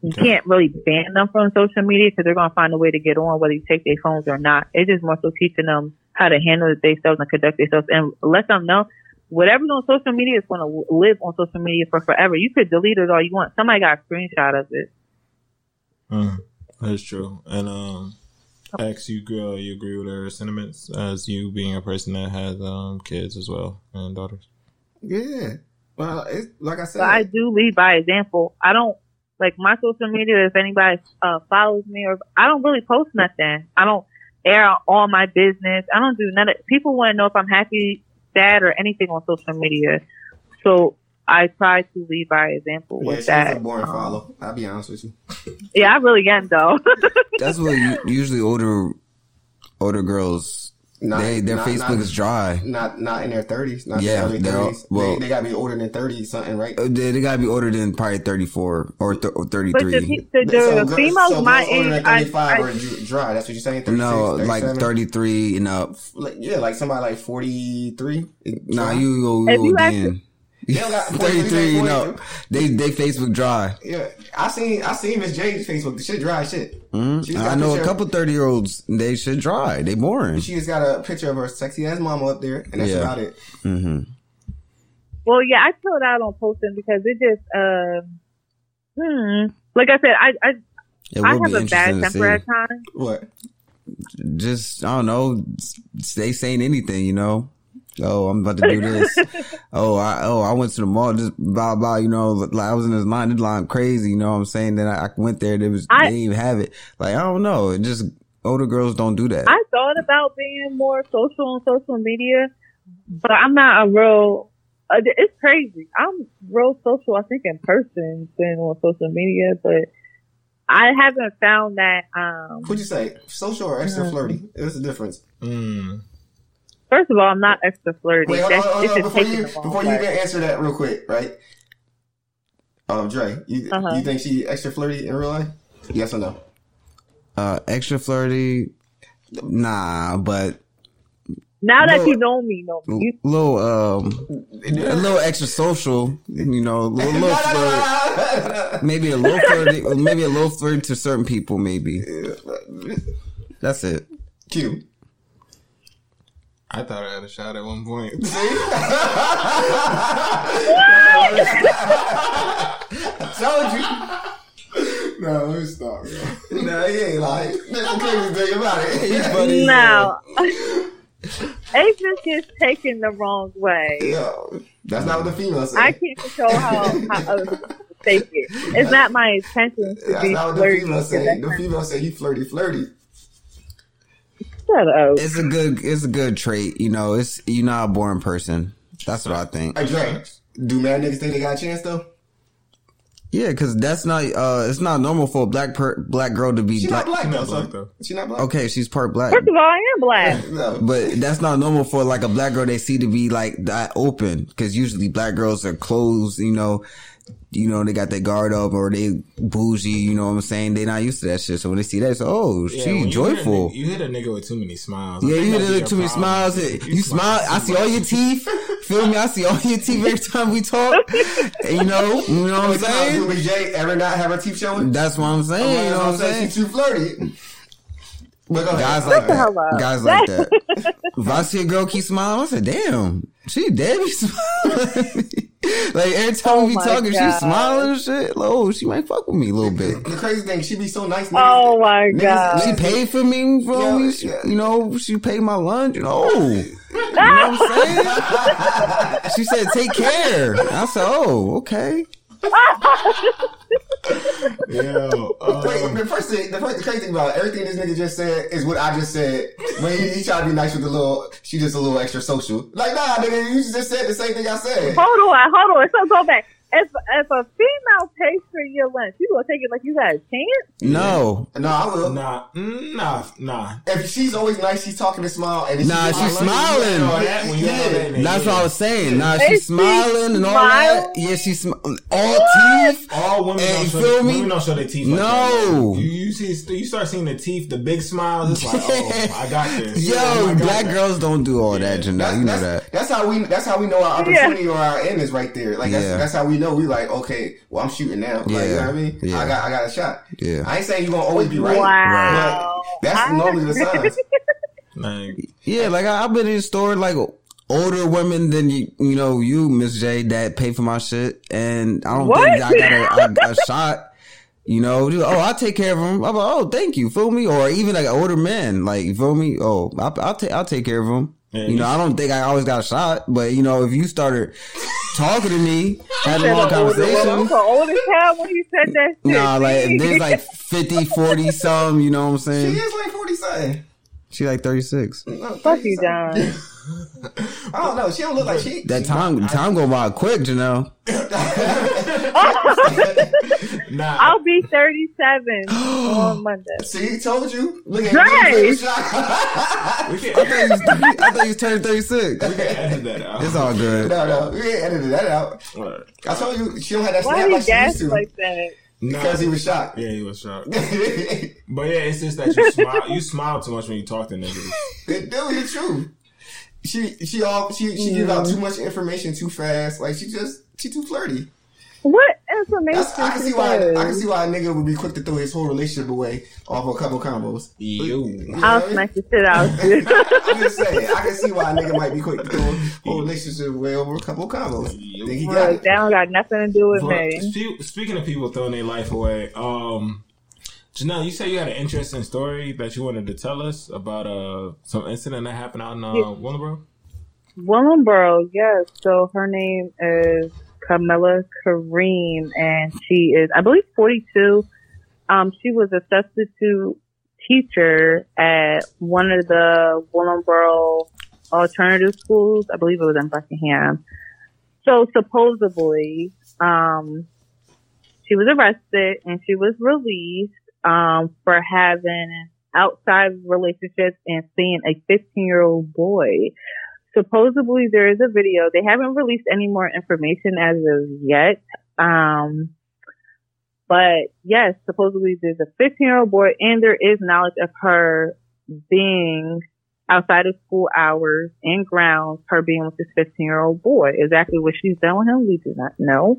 D: You
B: Okay.
D: can't really ban them from social media because they're gonna find a way to get on whether you take their phones or not. It's just more so teaching them how to handle themselves and conduct themselves and let them know whatever's on social media is going to live on social media for forever. You could delete it all you want. Somebody got a screenshot of it.
B: Mm, that's true. And um, X, you girl, you agree with her sentiments as you being a person that has um kids as well and daughters.
A: Yeah. Well, it's like I said.
D: So I do lead by example. I don't like my social media. If anybody uh, follows me, or I don't really post nothing. I don't air out all my business. I don't do none of. People want to know if I'm happy, sad, or anything on social media. So I try to lead by example
A: yeah,
D: with
A: she's
D: that.
A: a boring
D: Um,
A: follow. I'll be honest with you.
D: Yeah, I really am though.
C: That's what you, usually older older girls
A: Not,
C: they their
A: not-
C: Facebook
A: not,
C: is dry.
A: not not in their thirties. Not
C: Yeah,
A: yeah, early
C: they're
A: thirties.
C: well-
A: they, they gotta be older than thirty something, right?
C: Uh, They, they gotta be older than probably thirty four or, th- or thirty
D: but the,
C: three.
D: pe- the, the,
A: girls-
D: females
A: so
D: my age,
A: than
D: I,
A: 35
D: I,
A: are dry. That's what you're saying. 36,
C: No, like thirty three and up.
A: Like, yeah, like somebody like forty three.
C: Nah, you go,
D: If
C: you
D: you
C: go
D: actually-
C: then.
A: They don't got
C: 33, you know, they they Facebook dry.
A: Yeah, I seen I seen Miss J's Facebook. The shit dry shit. She just got
C: I know a
A: picture-
C: couple 30 year olds, they should dry. They boring.
A: She just got a picture of her sexy ass mama up there, and that's
C: Yeah.
A: about it.
D: Well, yeah, I chilled out on posting because it just, um, hmm. Like I said, I I,
C: It
D: I have a bad temper at times.
A: What?
C: Just, I don't know, they saying anything, you know? Oh, I'm about to do this. oh, I oh I went to the mall just blah blah. You know, like I was in this line, this line crazy. You know what I'm saying? Then I, I went there. There was
D: I-
C: they didn't even have it. Like I don't know. It just older girls don't do that.
D: I thought about being more social on social media, but I'm not a real. Uh, it's crazy. I'm real social. I think in person than on social media, but I haven't found that. Um,
A: What'd you say? Social or extra flirty? What's the difference?
B: Mm.
D: First of all, I'm not extra flirty.
A: Wait, hold on, hold on, hold on. Before you
D: the
A: before you
D: way.
A: even answer that real quick, right? Um, Dre, you
D: Uh-huh.
A: you think she extra flirty in real life? Yes or no?
C: Uh, extra flirty, nah. But
D: Now that
C: No.
D: you know me, know me. You,
C: little um, a little extra social. You know, a little, little flirt. Maybe a little flirty. Maybe a little flirty to certain people. Maybe that's it.
A: Q.
B: I thought I had a shot at one point. See?
A: I told you.
B: no, let me stop. Bro.
A: No, he ain't lying. That's the crazy thing about it.
C: Funny as
D: no. Asians gets taken the wrong way.
A: Yo, that's not what the female say.
D: I can't control how, how others people take it. It's not my intention to
A: That's
D: be
A: not what the
D: flirty.
A: female
D: to
A: The
D: kind-
A: female say he flirty, flirty.
D: Shut up.
C: It's a good, it's a good trait. You know, it's you're not a boring person. That's what I think.
A: Hey, Dre, do mad niggas think they got a chance though?
C: Yeah, because that's not, uh, it's not normal for a black per, black girl to be
A: She
C: black.
A: not black though,
B: not black, though.
A: she not black.
C: Okay, she's part black.
D: First of all, I am black.
A: No.
C: But that's not normal for like a black girl they see to be like that open. Cause usually black girls are closed, you know, you know, they got their guard up or they bougie, you know what I'm saying? They not used to that shit. So when they see that, it's oh,
B: Yeah,
C: she
B: you hit a
C: joyful.
B: nigga- You hit a nigga with too many smiles.
C: Yeah, you
B: that's
C: did
B: your
C: too many smiles. You smile. I see all your teeth. Feel me? I see all your teeth every time we talk. And you know, you know what I'm saying?
A: Big J ever not have her teeth showing?
C: That's what I'm saying. You know what I'm saying?
A: She's too flirty. But go ahead.
C: Guys like
D: the
C: that. Guys like that. if I see a girl keep smiling, I say, damn, she dead be smiling. like every time
D: Oh
C: we be talking,
D: God.
C: she smiling and shit. Like, oh, she might fuck with me a little bit.
A: The crazy thing, she be so nice. niggas-
D: Oh my
A: niggas-
D: god.
C: She paid for me, you feel
A: Yeah,
C: me? She,
A: yeah.
C: you know, she paid my lunch. You know, you know what I'm saying? she said, "Take care." I said, "Oh, okay."
B: Yo, uh,
A: Wait, the first thing, the, first, the crazy thing about it, everything this nigga just said is what I just said. When he, he tried to be nice with the little, she just a little extra social. Like, nah, nigga, you just said the same thing I said.
D: Hold on, hold on. So go back. If if a female pays for your lunch, you gonna take it like you got a chance?
C: No,
A: No, I will.
B: nah, mm, nah, nah.
A: If she's always nice, she's talking and smile, and
C: Nah,
A: she's
C: she's smiling.
B: That when that nigga,
C: that's
B: yeah.
C: what I was saying. Nah,
D: Is
C: she's
D: she
C: smiling and all that. Yeah, she's sm- all teeth.
B: All women
C: Hey,
B: don't show
C: feel me?
B: Women don't show their teeth. Like
C: No.
B: that, you, you see, you start seeing the teeth, the big smiles. It's like, oh, I got this.
C: Yo,
B: Oh, got
C: black
B: that.
C: girls don't do all that, Janelle. You know that.
A: that's how we. That's how we know our opportunity or our end is right there. Like that's,
C: Yeah.
A: that's how we know we like okay. Well, I'm shooting now. Like, you know
C: Yeah.
A: what I mean?
C: Yeah.
A: I got I got a shot.
C: Yeah.
A: I ain't saying you gonna always be right.
D: Wow.
A: But that's normally the signs.
B: Like,
C: Yeah, like I, I've been in the store like older women than you, you know, you, Miss J, that pay for my shit, and I don't
D: What?
C: think I got a, a, a shot. You know, just, oh, I take care of them. I'm like, oh, thank you, feel me? Or even like older men, like you feel me? Oh, I, I'll take, I'll take care of them.
B: Yeah,
C: you know, I don't think I always got a shot, but you know, if you started talking to me, had a long
D: the older woman.
C: conversation,
D: So old as hell when he said that shit.
C: nah, like if there's like 50, 40 some, you know what I'm saying?
A: She is like forty something.
C: She like 36.
A: No,
D: Fuck you, John.
A: I don't know. She don't look like she.
C: That time, time go by quick, Janelle.
B: Nah.
D: I'll be 37 on Monday.
A: See, he told you. Look at
D: Dre!
B: we can,
C: I thought you was, I thought you was turning 36.
B: we can edit that out.
C: It's all good.
A: No, no, we ain't edited that out.
B: Alright.
A: I told you she don't have that
D: Why
A: snap like she used to.
D: like that?
B: Nah.
A: Because he was shocked.
B: Yeah, he was shocked. But yeah, it's just that you smile. You smile too much when you talk to niggas.
A: Dude, the truth. she she all she she gives out mm. too much information too fast. Like she just she too flirty.
D: What information?
A: That's, I can see why? I can see why a nigga would be quick to throw his whole relationship away off a couple combos.
B: Yo.
A: You know
D: I'll
A: what I mean?
D: smack the shit out.
A: I'm just saying, I can see why a nigga might be quick to throw a whole relationship away over a couple combos. Think he got
D: Look,
A: it.
D: that don't got nothing to do with
B: But
D: me.
B: spe- speaking of people throwing their life away, um, Janelle, you said you had an interesting story that you wanted to tell us about uh some incident that happened out in uh,
D: Yeah.
B: Willingboro.
D: Willingboro, yes. So her name is Camilla Kareem, and she is, I believe, 42. Um, she was a substitute teacher at one of the Willingboro alternative schools. I believe it was in Buckingham. So supposedly, um, she was arrested and she was released um, for having outside relationships and seeing a 15 year old boy supposedly there is a video. They haven't released any more information as of yet. Um, but yes, supposedly there's a 15 year old boy and there is knowledge of her being outside of school hours and grounds, her being with this 15 year old boy. Exactly what she's done with him, we do not know.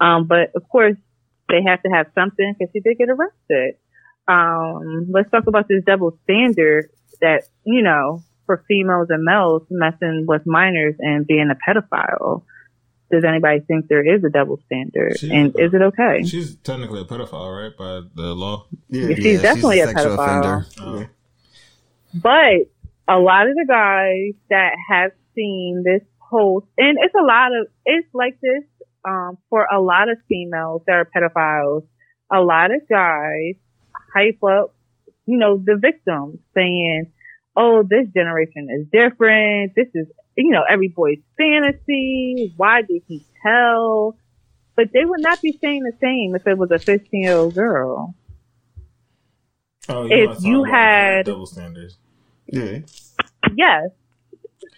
D: Um, but of course they have to have something because she did get arrested. Um, let's talk about this double standard that, you know, for females and males messing with minors and being a pedophile. Does anybody think there is a double standard?
B: She-
D: and is it okay?
B: She's technically a pedophile, right, by the law.
A: Yeah.
D: She's definitely a pedophile.
B: Uh,
D: But a lot of the guys that have seen this post, and it's a lot of, it's like this, um, for a lot of females that are pedophiles, a lot of guys hype up, you know, the victims saying, oh, this generation is different. This is, you know, every boy's fantasy. Why did he tell? But they would not be saying the same if it was a 15 year old girl.
B: oh,
D: If
B: wanna
D: you had-
B: double standards.
A: Yeah.
D: yes.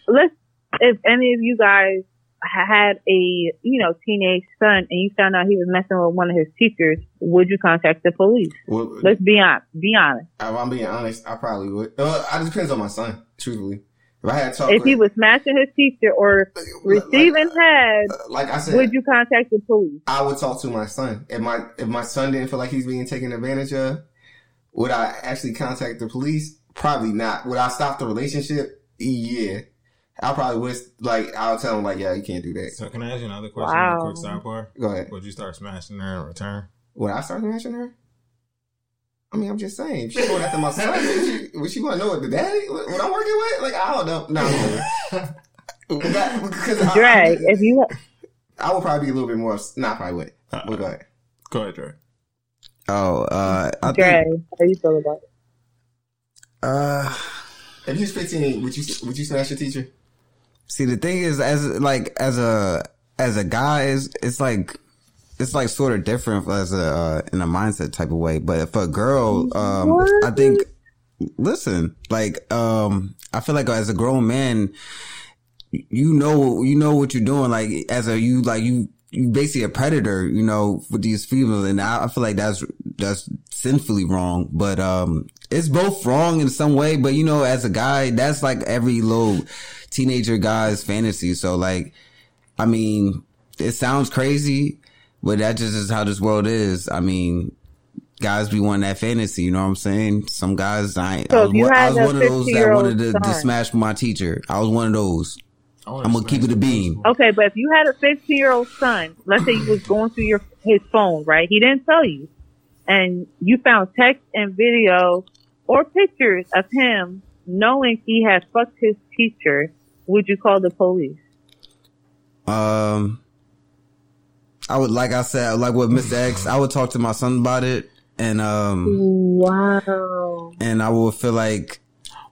D: Let's, if any of you guys ha- had a, you know, teenage son and you found out he was messing with one of his teachers, would you contact the police?
A: Well,
D: Let's be honest. Be honest.
A: if I'm being honest, I probably would. Uh, it depends on my son, truthfully. If I had talked
D: If he was smashing his teacher or receiving head,
A: like I said,
D: would you contact the police?
A: I would talk to my son. If my if my son didn't feel like he's being taken advantage of, would I actually contact the police? Probably not. Would I stop the relationship? Yeah. I probably would like I'll tell him like, yeah, you can't do that.
B: So can I ask you another question?
D: Wow.
B: Quick sidebar.
A: Go ahead.
B: Would you start smashing her in return?
A: Would I start mentioning her? I mean, I'm just saying. If she's going after my son, would she, would she want to know what the daddy, what, what I'm working with? Like, I don't know. No, I'm kidding. That- because I,
D: Dre, if you,
A: I would probably be a little bit more. Nah, probably would. But go ahead.
B: Go ahead, Dre.
C: Oh, uh, I
D: Dre,
C: think,
D: how you feel about it?
C: uh,
A: If you was 15, would you would you smash your teacher?
C: See, the thing is, as like as a as a guy, is it's like it's like sort of different as a uh, in a mindset type of way. But for a girl, um, I think listen, like um, I feel like as a grown man, you know, you know what you're doing. Like as a you, like you, you basically a predator, you know, with these females, and I, I feel like that's that's sinfully wrong. But um, it's both wrong in some way. But you know, as a guy, that's like every little teenager guy's fantasy. So like, I mean, it sounds crazy, but that just is how this world is. I mean. Guys be wanting that fantasy, you know what I'm saying? Some guys, I,
D: So
C: I was, one, I was one of those that wanted to, to smash my teacher. I was one of those.
B: I wanna
C: I'm gonna keep it a beam.
D: Okay, but if you had a 15 year old son, let's say you was going through your his phone, right? He didn't tell you, and you found text and video or pictures of him knowing he had fucked his teacher. Would you call the police?
C: Um, I would, like I said, like with Mr. X, I would talk to my son about it, and um,
D: Wow.
C: and I would feel like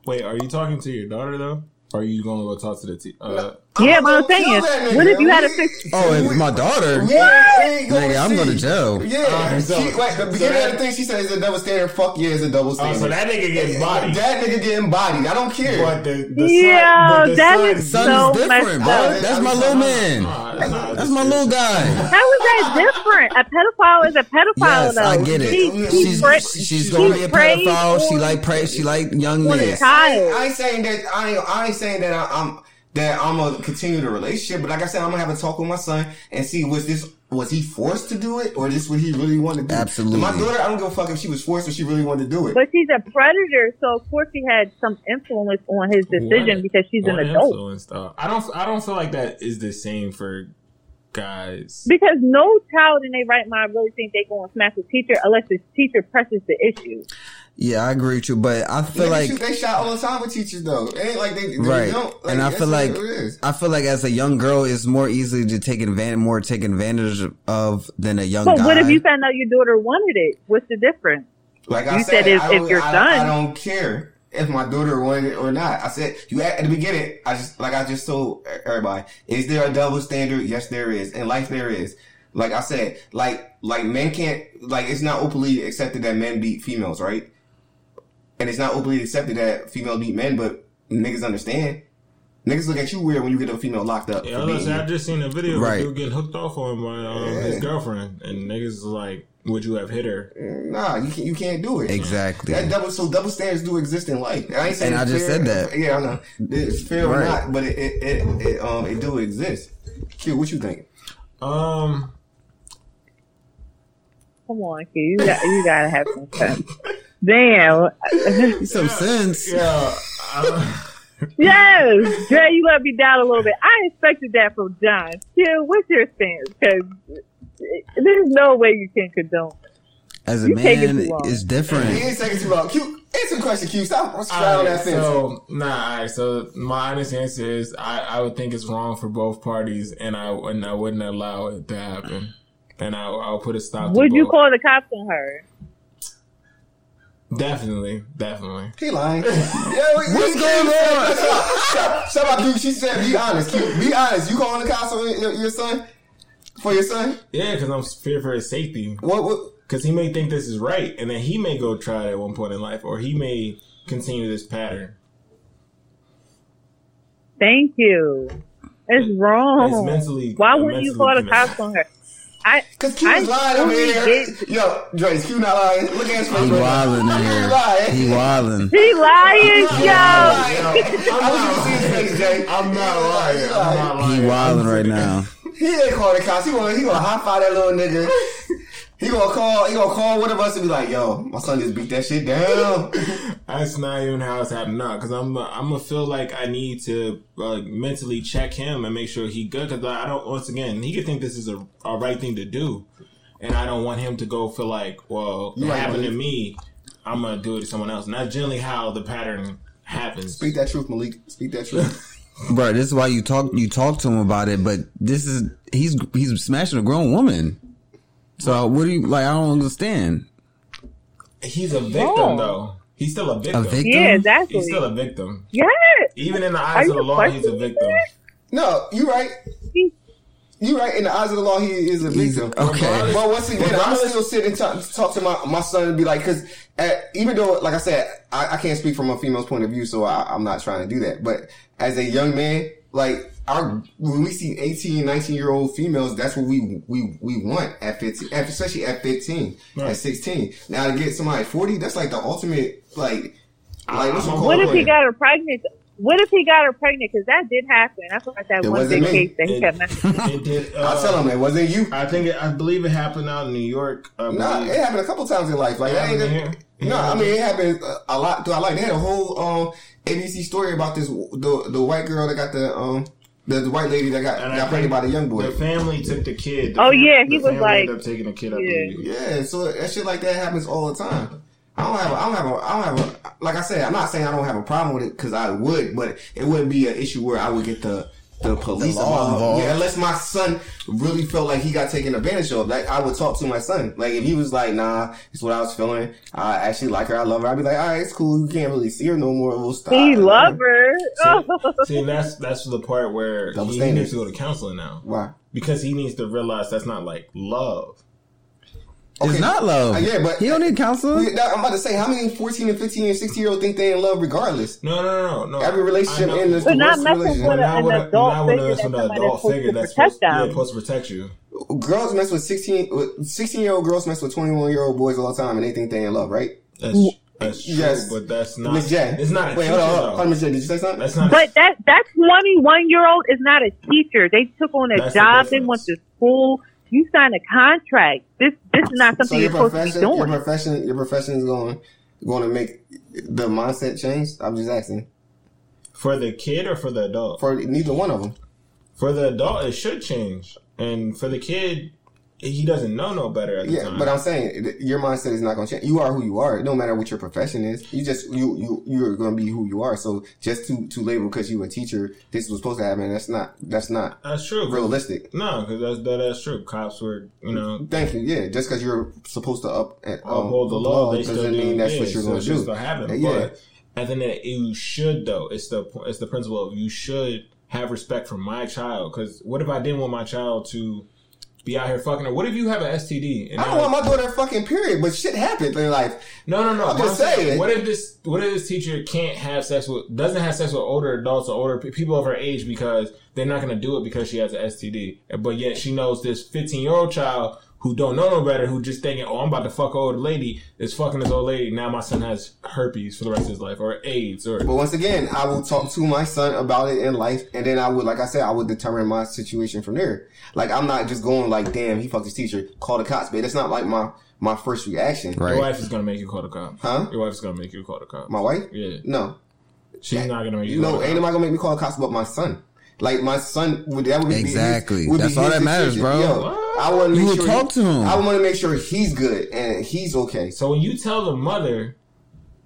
B: Wait, are you talking to your daughter though? Or are you gonna go talk to the te- uh
D: Yeah,
A: I'm
D: but I'm
A: gonna
D: saying,
A: that
D: what if you had a
A: We-
D: 15?
C: oh, if my daughter,
A: Yeah, we
C: Nigga, I'm going to jail.
A: Yeah,
B: Alright, so-
A: she, wait, the
B: so that-
A: of the thing she said is a double standard. Fuck yeah, it's a double
B: Oh,
A: standard.
B: so that nigga getting bodied.
A: That nigga getting bodied. I don't care.
B: But the, the
D: Yeah,
B: son, but the
D: that
B: son,
D: is
C: son
D: so
C: is different, bro.
D: up.
C: That's my little man.
B: Nah, that's not-
C: That's my little guy.
D: How is that different? A pedophile is a pedophile,
C: Yes,
D: though.
C: I get it.
D: He, he
C: She's
D: pre-
C: she's gonna be a pedophile. She like pray. She like young
D: on a
C: niggas.
D: child.
A: I ain't saying that. I ain't. Saying that. I'm. That I'm gonna continue the relationship. But like I said, I'm gonna have a talk with my son and see was this was he forced to do it or this what he really wanted to do.
C: Absolutely.
A: My daughter, I don't give a fuck if she was forced or she really wanted to do it.
D: But she's a predator, so of course he had some influence on his decision
B: What-
D: because she's an adult.
B: influence, though? I don't. I don't feel like that is the same for guys.
D: Because no child in their right mind really think they're going to smack the teacher unless the teacher presses the issue.
C: Yeah, I agree with you, but I feel
A: Niggas
C: like
A: shoot they shot all the time with teachers though. It ain't like they, they
C: right,
A: don't.
C: and I feel like. I feel like as a young girl, it's more easily to take advantage, more taken advantage of than a young
D: But
C: guy.
D: what if you found out your daughter wanted it? What's the difference?
A: Like I
D: You
A: said,
D: said if-
A: I
D: if
A: don't-
D: your
A: I,
D: son-
A: I don't care if my daughter wanted it or not. I said you at, at the beginning. I just like I just told everybody: is there a double standard? Yes, there is. In life, there is. Like I said, like like men can't like it's not openly accepted that men beat females, right? And it's not openly accepted that females beat men, but niggas understand. Niggas look at you weird when you get a female locked up.
B: Yeah, listen, I just seen a video
C: Right.
B: of a dude getting hooked off on by uh, his girlfriend, and niggas is like, "Would you have hit her?"
A: Nah, you can't, you can't do it.
C: exactly?
A: That double so double standards do exist in life. I ain't saying
C: And I just
A: fair.
C: said that.
A: Yeah, I know. It's fair or not, but it it, it, it um it do exist. Q, what you think?
B: Um,
D: Come on, kid. You got you gotta have some sense. Damn.
C: Some sense.
B: yeah, I,
D: yes, Dre, you let me down a little bit. I expected that from John. Q, what's your stance? Because there's no way you can condone. it.
C: As a
D: You take it
C: man,
D: too long.
A: He ain't taking too long. Q, answer the question. Q, stop
B: All
A: straddling
B: right,
A: that fence.
B: so nah. All right, so my honest answer is I, I would think it's wrong for both parties, and I and I wouldn't allow it to happen, and I I'll put a stop.
D: Would
B: to
D: you
B: both.
D: call the cops on her?
B: Definitely, definitely.
A: he lying. yeah, wait,
C: What's going on?
A: Shut shut up, Q. She said, "Be honest, Q. Be honest. You calling the cops on your, your son for your son?
B: Yeah, because I'm feared for his safety.
A: What? what
B: Because he may think this is right, and then he may go try it at one point in life, or he may continue this pattern.
D: Thank you. It's wrong.
B: It's mentally-
D: Why
B: uh,
D: wouldn't you call the cops on her? I
A: Cause Q
D: I
A: is lying over here.
D: did-
A: Yo, Dre, Q not lying. Look at his face.
C: He
A: right now.
C: wilding in here.
A: lying.
C: He wilding.
D: He lying, yo.
A: I want you to see his face, Jay.
B: I'm not lying. I'm not lying.
C: He wilding right now.
A: He ain't call the cops. He gonna he gonna high five that little nigga. He gonna call. He gonna call one of us and be like, "Yo, my son just beat that shit down."
B: That's not even how it's happening now. Because I'm, I'm gonna feel like I need to like mentally check him and make sure he good. Because I don't. Once again, he could think this is a, a right thing to do, and I don't want him to go feel like, well, it
A: right,
B: happened to me. I'm gonna do it to someone else, and that's generally how the pattern happens.
A: Speak that truth, Malik. Speak that truth.
C: Bro, this is why you talk you talk to him about it, but this is he's he's smashing a grown woman. So what do you like? I don't understand.
B: He's a victim,
D: No.
B: though. He's still a
C: A
B: victim.
C: victim?
D: Yeah, exactly.
B: He's still a victim.
D: Yeah.
B: Even in the
D: Are
B: eyes of the law, he's a victim.
D: that?
A: No, you're right.
D: He-
A: You right. In the eyes of the law, he is a
C: He's-
A: victim.
C: okay.
A: But once again, I'm
B: Regardless-
A: still sit and talk, talk to my, my son and be like, because uh, even though, like I said, I, I can't speak from a female's point of view, so I, I'm not trying to do that. But as a young man, like our when we see 18, 19 year old females, that's what we we we want at 15, especially at 15, at 16. Now to get somebody at 40, that's like the ultimate like. Like, what's it
B: I'm-
A: called?
D: What if he got her pregnant? What if he got her pregnant? Because that did happen. That's like that
A: It
D: one
A: wasn't
D: big
A: me.
D: case that he kept mentioning.
B: It did.
A: I
B: Uh,
A: tell him it wasn't you.
B: I think it, I believe it happened out in New York. I
A: Nah,
B: believe.
A: it happened a couple times in life. Like,
B: Yeah,
A: that ain't
B: yeah.
A: a, no, I mean, it happened a lot I like They had a whole um, ABC story about this the the white girl that got the um the, the white lady that got
B: And
A: got pregnant by the young boy.
B: The family took the kid. The
D: Oh,
B: fam-
D: yeah,
B: the
D: he was like-
B: ended up taking the kid.
D: Yeah.
B: believe.
A: yeah, so that shit like that happens all the time. I don't have, a, I don't have, a, I don't have a, like I said, I'm not saying I don't have a problem with it because I would, but it wouldn't be an issue where I would get the the police
C: law
A: involved.
C: involved.
A: Yeah, unless my son really felt like he got taken advantage of. Like I would talk to my son. Like if he was like, "Nah, it's what I was feeling. I actually like her. I love her." I'd be like, "All right, it's cool. You can't really see her no more. We'll stop."
D: He love her.
B: See, that's that's the part where
A: Double
B: he, he
A: standard.
B: needs to go to counseling now
A: Why?
B: because he needs to realize that's not like love.
C: It's not love.
A: Uh, yeah, but
C: he don't need counseling.
A: We- I'm about to say, how many 14 and 15 and 16 year old think they in love regardless?
B: No, no, no, no.
A: Every relationship
B: I know.
A: ends
D: But not
A: Worst
D: messing with an adult
B: not with
D: figure
B: a-
D: that's
B: with an adult
D: that's supposed
B: figure
D: to
B: that's
D: protect
B: supposed, yeah,
D: them.
B: supposed to protect you.
A: Girls mess with 16, 16 year old girls mess with 21 year old boys all the time and they think they in love, right?
B: That's, That's true,
A: Yes.
B: but that's not.
A: Miss J.
B: It's not a
A: Wait,
B: teacher,
A: hold on, hold on. Hold on, Miss J. Did you say something?
B: That's not.
D: But that that twenty one year old is not a teacher. They took on a
B: That's the
D: job. They went to school. You signed a contract. This this is not
A: so
D: something
A: your
D: you're supposed to be
A: profession, your profession, your profession is going going to make the mindset change. I'm just asking
B: for the kid or for the adult.
A: for neither one of them.
B: For the adult, it should change, and for the kid, he doesn't know no better at the
A: Yeah,
B: time.
A: but I'm saying your mindset is not going to change. You are who you are. No matter what your profession is, you just you you you're going to be who you are. So just to to label because you a teacher, this was supposed to happen. That's not that's not
B: that's true.
A: realistic.
B: No, because that's that, that's true. Cops were, you know,
A: Thank you. Yeah, just because you're supposed to up and um,
B: uphold the law.
A: Doesn't mean that's
B: yeah,
A: what you're
B: so
A: going to do.
B: happen.
A: Yeah.
B: But at the end, of the day, you should though. It's the it's the principle of you should have respect for my child. Because what if I didn't want my child to be out here fucking her? What if you have an STD? And
A: I don't want my daughter fucking period, but shit happened in life.
B: No, no, no.
A: I'm just saying.
B: What if this? What if this teacher can't have sex with? Doesn't have sex with older adults or older people of her age because they're not going to do it because she has an STD. But yet she knows this 15 year old child who don't know no better, who just thinking, "Oh, I'm about to fuck an old lady," is fucking this old lady. Now my son has herpes for the rest of his life or AIDS or.
A: But once again, I will talk to my son about it in life, and then I would, like I said, I would determine my situation from there. Like I'm not just going like, damn, he fucked his teacher, call the cops, but that's not like my my first reaction.
C: Right.
B: Your wife is gonna make you call the cops.
A: Huh?
B: Your wife's gonna make you call the cops.
A: My wife?
B: Yeah.
A: No,
B: She's not gonna make you. call
A: no,
B: the
A: ain't
B: cops.
A: nobody gonna make me call the cops about my son. Like my son would that would be
C: Exactly.
A: His, would be
C: That's all that matters,
A: decision.
C: bro.
A: Yo,
B: What?
A: I want to make sure
C: talk to him.
A: I want to make sure he's good and he's okay.
B: So when you tell the mother,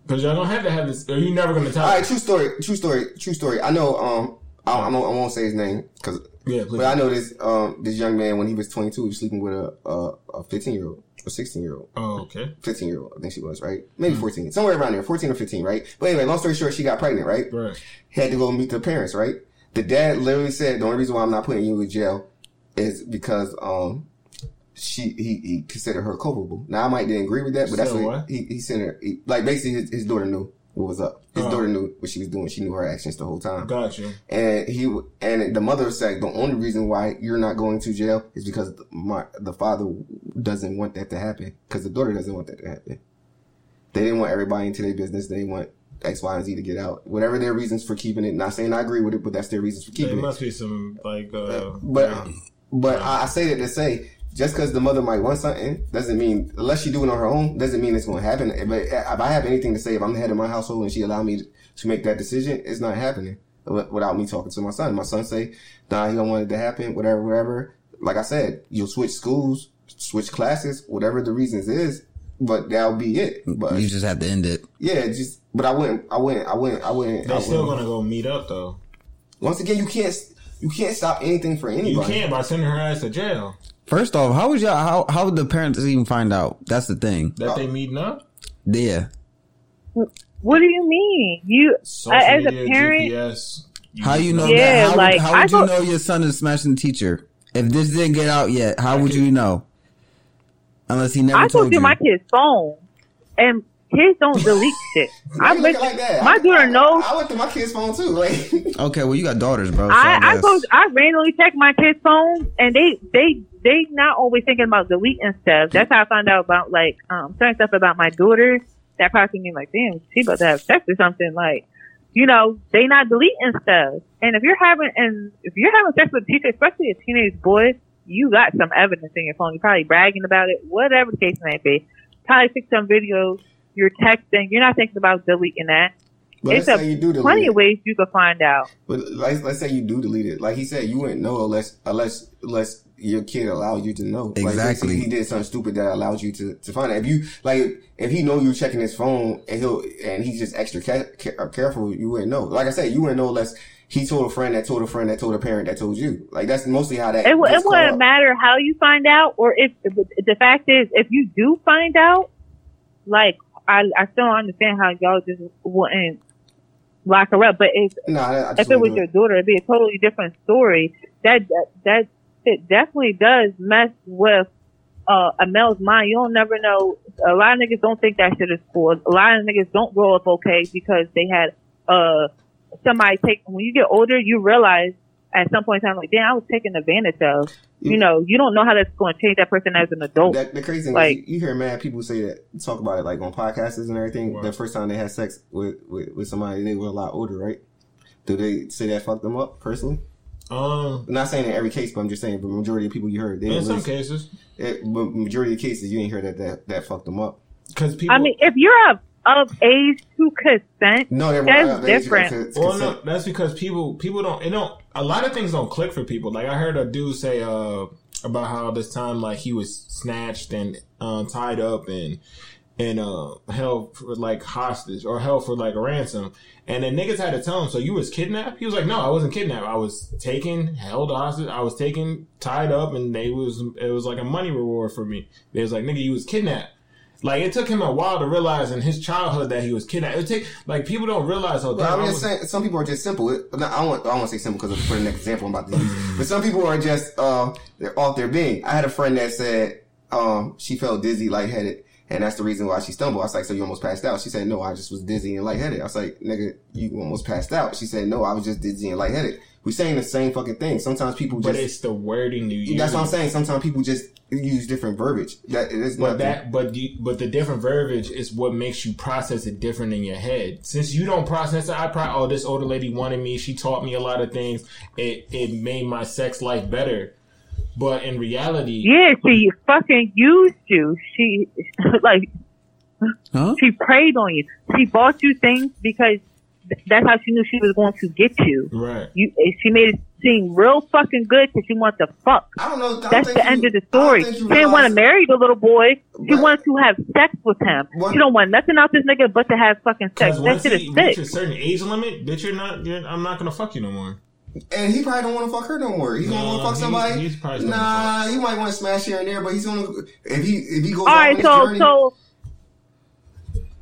B: because y'all don't have to have this, or you never gonna tell.
A: All
B: her.
A: right, true story, true story, true story. I know. Um, I, I, won't, I won't say his name because,
B: Yeah, please.
A: but I know this. Um, this young man when he was 22, he was sleeping with a a, a 15 year old, a 16 year old,
B: Oh, okay.
A: 15 year old. I think she was right, maybe 14, somewhere around there, 14 or 15, right? But anyway, long story short, she got pregnant, right?
B: Right.
A: Had to go meet the parents, right? The dad literally said the only reason why I'm not putting you in jail is because um she he, he considered her culpable. Now I might didn't agree with that, but that's what,
B: what?
A: he he sent her. He, like basically, his, his daughter knew what was up. His
B: Oh.
A: daughter knew what she was doing. She knew her actions the whole time.
B: Got you.
A: And he and the mother said the only reason why you're not going to jail is because the, my the father doesn't want that to happen because the daughter doesn't want that to happen. They didn't want everybody into their business. They want X, Y, and Z to get out. Whatever their reasons for keeping it. Not saying I agree with it, but that's their reasons for keeping it.
B: There must be some like. Uh,
A: But
B: yeah.
A: But I, I say that to say just because the mother might want something doesn't mean unless she do it on her own doesn't mean it's going to happen. But if I have anything to say, if I'm the head of my household and she allow me to make that decision, it's not happening without me talking to my son. My son say, "Nah, he don't want it to happen. Whatever, whatever." Like I said, you'll switch schools, switch classes, whatever the reasons is. But that'll be it. But
C: You just have to end it.
A: yeah, just but I wouldn't, I wouldn't, I wouldn't, I wouldn't.
B: they
A: I
B: still
A: wouldn't.
B: gonna go meet up though.
A: Once again, you can't, you can't stop anything for anybody.
B: You can by sending her ass to jail.
C: First off, how would y'all how how would the parents even find out? That's the thing.
B: That they meeting up.
C: Yeah.
D: What do you mean? You
B: Social
D: as a parent,
B: GPS.
C: How you know
D: Yeah,
C: that? How, would-
D: like,
C: how
D: I
C: would you
D: go-
C: know your son is smashing the teacher? If this didn't get out yet, how would you know? Unless he never
D: I
C: told
D: go
C: you.
D: my kid's phone, and kids don't delete shit. I
A: you
D: bet
A: looking like that?
D: my
A: I-
D: daughter
A: I-
D: knows.
A: I went through my kid's phone too. Like,
C: okay, well you got daughters, bro. So
D: I, I go. I randomly check my kids' phones, and they they they not always thinking about deleting stuff. That's how I found out about like um certain stuff about my daughter. That probably mean like, damn, she about to have sex or something. Like, you know, they not deleting stuff. And if you're having and if you're having sex with a teacher, especially a teenage boy, you got some evidence in your phone. You're probably bragging about it, whatever the case may be. Probably took some videos. You're texting. You're not thinking about deleting that.
A: but
D: it's
A: let's
D: a
A: say you do delete
D: plenty
A: it.
D: of ways you can find out.
A: But let's, let's say you do delete it. Like he said, you wouldn't know unless unless unless your kid allowed you to know.
C: Exactly.
A: basically, he did something stupid that allowed you to, to find it. If you like, if he know you checking his phone and he'll and he's just extra ca- ca- uh, careful, you wouldn't know. Like I said, you wouldn't know unless he told a friend that told a friend that told a parent that told you. Like that's mostly how that.
D: It, w- it wouldn't
A: caught.
D: matter how you find out, or if the fact is, if you do find out, like I, I still don't understand how y'all just wouldn't lock her up. But if
A: I
D: if it was your daughter, it'd be a totally different story. That that that it definitely does mess with uh, a male's mind. You don't never know. A lot of niggas don't think that shit is cool. A lot of niggas don't grow up okay because they had uh somebody take. When you get older, you realize at some point in time, like, damn, I was taken advantage of. You know, you don't know how that's going to change that person as an adult.
A: That, the crazy thing
D: Like-
A: is, you, you hear mad people say that, talk about it like on podcasts and everything. The first time they had sex with, with, with somebody, they were a lot older, right? Do they say that fucked them up personally?
B: Um,
A: I'm not saying in every case, but I'm just saying the majority of people you heard, they
B: in
A: didn't
B: some
A: really-
B: cases,
A: it, but majority of cases you ain't hear that that, that fucked them up.
B: because people.
D: I mean, if you're of, of age to consent,
A: No, they're
D: That's
A: they-
D: different.
A: it's
B: Well, no, that's because people people don't it don't a lot of things don't click for people. Like I heard a dude say uh about how this time like he was snatched and uh, tied up and and uh held for like hostage or held for like a ransom. And then niggas had to tell him, so you was kidnapped? He was like, no, I wasn't kidnapped. I was taken, held hostage. I was taken, tied up, and they was it was like a money reward for me. They was like, nigga, you was kidnapped. Like it took him a while to realize in his childhood that he was kidnapped. It take like people don't realize. Oh,
A: Well, I'm just
B: was-
A: saying, some people are just simple. It, I don't want, I to say simple because for the next example I'm about to use. but some people are just, uh, they're off their being. I had a friend that said, um, she felt dizzy, lightheaded, and that's the reason why she stumbled. I was like, so you almost passed out? She said, no, I just was dizzy and lightheaded. I was like, nigga, you almost passed out. She said, no, I was just dizzy and lightheaded. We're saying the same fucking thing. Sometimes people
B: But
A: just,
B: it's the wording you use.
A: that's what I'm saying. Sometimes people just use different verbiage. That is
B: But that, but you, but the different verbiage is what makes you process it different in your head. Since you don't process it, I probably oh this older lady wanted me. She taught me a lot of things. It it made my sex life better. But in reality,
D: yeah, she fucking used you. She like
C: Huh?
D: she preyed on you. She bought you things because th- that's how she knew she was going to get you.
B: right?
D: You, she made it seem real fucking good because she wanted to fuck.
A: I don't know. I don't
D: That's
A: think
D: the
A: you-
D: end of the story. She
A: you
D: didn't want to marry the little boy. She
A: But-
D: wanted to have sex with him.
A: What-
D: She don't want nothing out this nigga but to have fucking sex.
B: Because
D: That
B: once
D: shit is
B: reaches a certain age limit, bitch, you're not. You're, I'm not gonna fuck you no more.
A: And he probably don't want to fuck her no more. He's gonna want to fuck somebody.
B: he's probably
A: nah,
B: gonna
A: he might want to smash here and there, but he's gonna if he if he goes.
D: All right,
A: on
D: so
A: journey,
D: so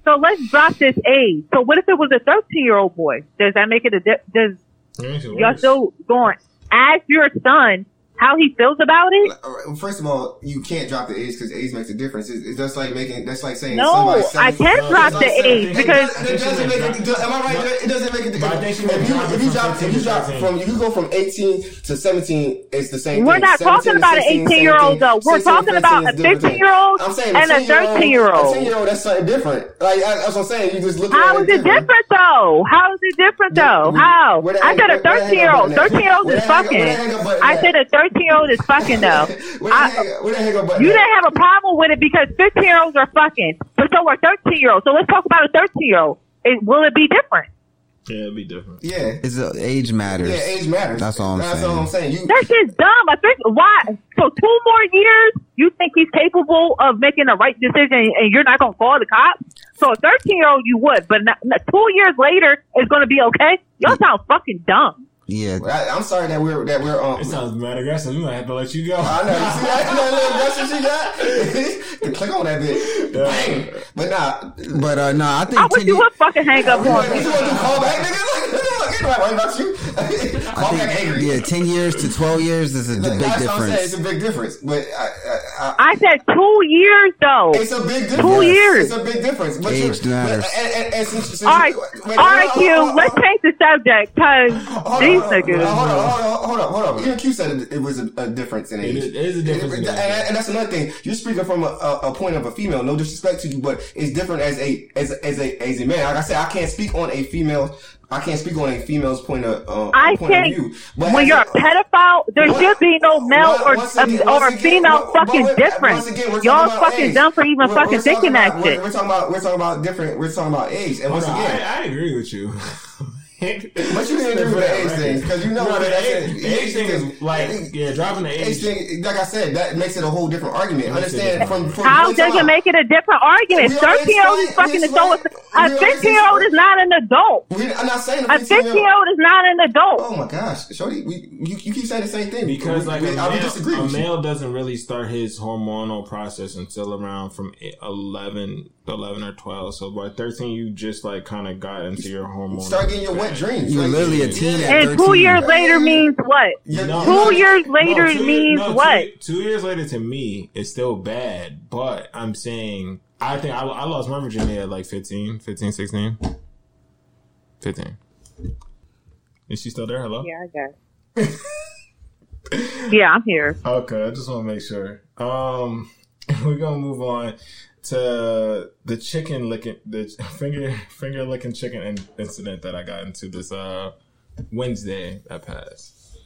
D: so let's drop this age. So what if it was a thirteen year old boy? Does that make it a di- does
B: It
D: y'all still going ask your son how he feels about it?
A: All right, First of all, you can't drop the age because age makes a difference. It's, it's just like making. That's like saying
D: No, I
A: seven-
D: can
A: No,
D: drop the
A: like saying-
D: age
A: it
D: because-
A: it doesn't make it. Am I right? It doesn't make it.
B: But I think she
A: If you
B: drop
A: if you drop if you drop from you go from eighteen to seventeen, it's the same.
D: We're
A: thing.
D: not talking
A: to
D: about an 18 year old though. We're talking about a 15 year old
A: I'm saying
D: and a 13 year
A: A
D: old.
A: ten year old, that's something different. Like I- that's what I'm saying. You just look.
D: How
A: at
D: is it different though? How is it different though? How? I
A: hang-
D: said a
A: where the hang
D: 13 year
A: up
D: old. 13 year old
A: Where
D: is
A: the hang up-
D: fucking.
A: where the hang up button
D: I said a 13 year old is fucking though.
A: Where the
D: I-
A: hang- where the hang up
D: You
A: at?
D: didn't have a problem with it because 15 year olds are fucking, but so are 13 year olds. So let's talk about a 13 year old. It, will it be different?
B: Yeah, it'd be different.
A: Yeah.
C: It's uh, age matters.
A: Yeah, age matters.
C: That's all I'm
A: That's
C: saying.
A: all I'm saying. You,
D: That shit's dumb. I think why? So two more years, you think he's capable of making the right decision, and you're not gonna call the cops? So a 13 year old, you would, but not, not- two years later, it's gonna be okay. Y'all sound fucking dumb.
C: Yeah.
A: I, I'm sorry that we're that we're um.
B: It sounds mad aggressive. We might have to let you go.
A: I know. You see that, that little aggressive she got? Click on that bit. Bang. But nah.
C: But uh, no, I think
D: I wish
C: 10
D: you
C: ye-
D: would fucking hang up on me.
A: You want to do call back, nigga? Like, ain't nobody worried about you. Call
C: I
A: back
C: think
A: angry.
C: yeah, ten years to twelve years is a
A: Like,
C: big
A: that's what I'm saying. It's a big difference. But I, I, I,
D: I said two years though.
A: It's a big difference.
D: Two years.
A: It's a big difference. But
C: Age
A: you-
C: matters.
A: But, and, and, and since, since
D: All right,
A: you, wait,
D: right, Q. Let's change the subject because
A: Hold
D: these
A: on, hold on. Hold on, hold on, hold on, hold Q said it, it was a, a difference in age.
B: is- it is a difference in
A: And,
B: age.
A: and that's another thing. You're speaking from a, a, a point of a female. No disrespect to you, but it's different as a as as a as a man. Like I said, I can't speak on a female. I can't speak on a female's point of uh,
D: I
A: point of view. But
D: when you're
A: a-
D: a pedophile, there
A: What-
D: should be no male
A: Once-
D: or
A: again-
D: or
A: again,
D: female
A: but- but
D: fucking
A: wait,
D: different.
A: again,
D: Y'all fucking
A: age.
D: dumb for even
A: We're-
D: fucking
A: we're
D: thinking
A: talking
D: that shit.
A: We're, we're talking about we're talking about different. We're talking about age. And once
B: No,
A: again,
B: I, I agree with you.
A: But you didn't agree with the age thing because you know
B: No,
A: what
B: the age,
A: it.
B: the age thing is like yeah, dropping the
A: Age
B: age.
A: thing, like I said, that makes it a whole different argument.
B: makes
A: Understand from, from
D: How does
A: time
D: it make it a different argument?
A: We
D: Thirteen year old is fucking
A: we
D: adult. A
A: explained- we already
D: fifteen year old is not an adult.
A: We, I'm not saying
D: A fifteen year old is not an adult.
A: Oh my gosh, Shorty, we, you, you keep saying the same thing
B: Because
A: We-
B: like
A: we,
B: a
A: I would
B: male,
A: disagree
B: a male doesn't really start his hormonal process until around from 11, 11 or twelve. So by thirteen, you just like kind of got into your hormonal.
A: Start getting your wet dreams.
C: You're
A: Like,
C: literally a teen
A: yeah.
C: at
D: And two years later means what?
A: Yeah,
B: No,
D: Two
A: know-
D: years later
B: two-
D: means
B: no,
D: what?
B: Two, years later to me, it's still bad. But I'm saying, I think I, I lost my virginity at like 15, 15, 16. 15. Is she still there? Hello?
D: Yeah, I guess. Yeah, I'm here.
B: Okay, I just want to make sure. Um, we're gonna move on to the chicken licking, the finger finger licking chicken in- incident that I got into this uh Wednesday that passed.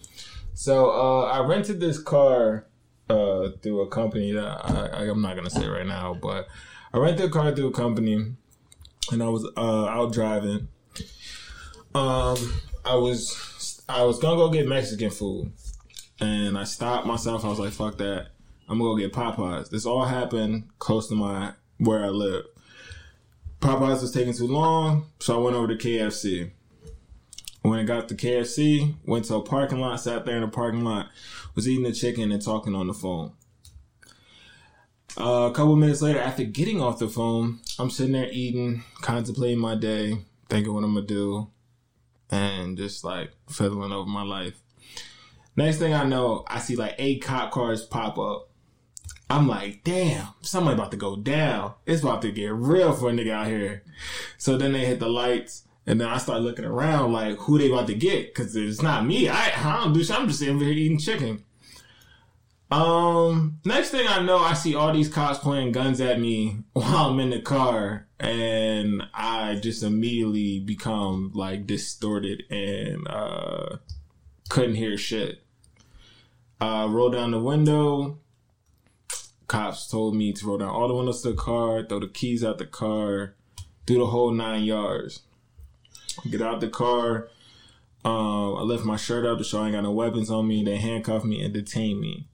B: So uh, I rented this car uh through a company that I, I'm not gonna say right now, but I rented a car through a company, and I was uh out driving. Um, I was I was gonna go get Mexican food and I stopped myself. I was like, "Fuck that! I'm gonna go get Popeyes." This all happened close to my where I live. Popeyes was taking too long, so I went over to KFC. When I got to KFC, went to a parking lot, sat there in the parking lot, was eating the chicken and talking on the phone. Uh, a couple minutes later, after getting off the phone, I'm sitting there eating, contemplating my day, thinking what I'm gonna do, and just like fiddling over my life. Next thing I know, I see like eight cop cars pop up. I'm like, damn, somebody about to go down. It's about to get real for a nigga out here. So then they hit the lights, and then I start looking around like, who they about to get? Because it's not me. I, I don't do shit. I'm just sitting here eating chicken. Um, next thing I know, I see all these cops pointing guns at me while I'm in the car, and I just immediately become like distorted and uh couldn't hear shit. Uh, roll down the window. Cops told me to roll down all the windows to the car, throw the keys out the car, do the whole nine yards. Get out the car. Um, I left my shirt up to show I ain't got no weapons on me. They handcuffed me and detained me.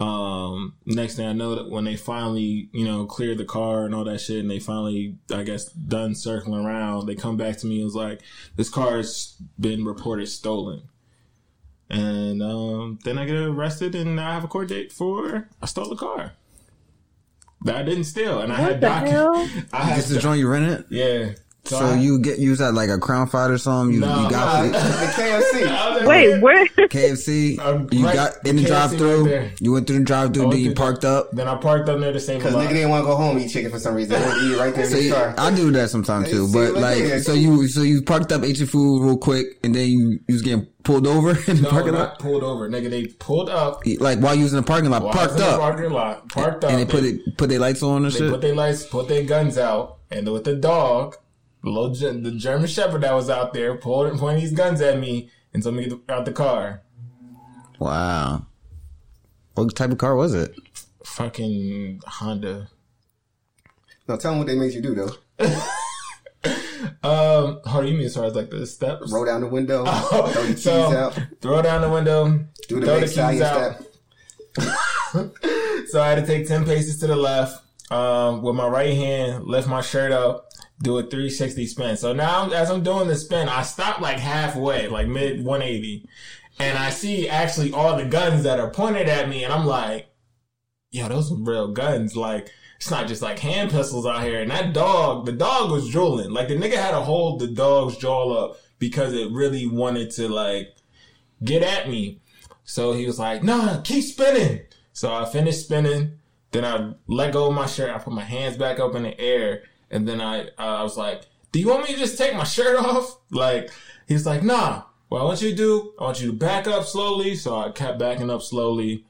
B: Um, next thing I know that when they finally, you know, cleared the car and all that shit and they finally, I guess, done circling around, they come back to me and was like, this car has been reported stolen. And um, then I get arrested and I have a court date for I stole a car I didn't steal, and I had
D: the
B: docu-
D: hell?
B: I had
C: This is the joint you rented?
B: yeah.
C: So
B: I-
C: you get use that like a crown fight or something? You,
B: No,
C: you got it?
A: the KFC.
B: I was like,
D: Wait, where?
C: KFC.
B: Um,
C: you
B: right-
C: got in the
B: KFC
C: drive through.
B: there.
C: you went through the drive through.
B: went
C: Then you parked
B: the-
C: up.
B: Then I parked up near the same
A: Because nigga didn't want to go home eat chicken for some reason. They want eat right there in the car.
C: I do that sometimes too. But
A: look
C: like, so you so you parked up, ate your food real quick, and then you, you was getting pulled over in the
B: No,
C: parking
B: not
C: lot.
B: pulled over, nigga. They pulled up.
C: Like while you was in the parking lot,
B: while I was
C: parked
B: in the
C: up,
B: Parking lot, parked up.
C: and they put it put their lights on and
B: They
C: shit.
B: put their lights, put their guns out, and with the dog, the little the German Shepherd that was out there, pulled and pointing these guns at me and told me to get out the car.
C: wow. What type of car was it?
B: Fucking Honda.
A: Now tell them what they made you do though.
B: Um, how do you mean as far as like the steps?
A: Roll down the window, throw the keys
B: so
A: out,
B: throw down the window,
A: do the
B: throw the keys out.
A: step.
B: So I had to take 10 paces to the left, um, with my right hand, lift my shirt up, do a 360 spin. So now as I'm doing the spin, I stop like halfway, like mid 180. And I see actually all the guns that are pointed at me and I'm like, yo, those are real guns. Like, it's not just like hand pistols out here. And that dog, the dog was drooling. Like the nigga had to hold the dog's jaw up because it really wanted to like get at me. So he was like, nah, keep spinning. So I finished spinning. Then I let go of my shirt. I put my hands back up in the air. And then I, uh, I was like, do you want me to just take my shirt off? Like, he's like, nah. What I want you to do, I want you to back up slowly. So I kept backing up slowly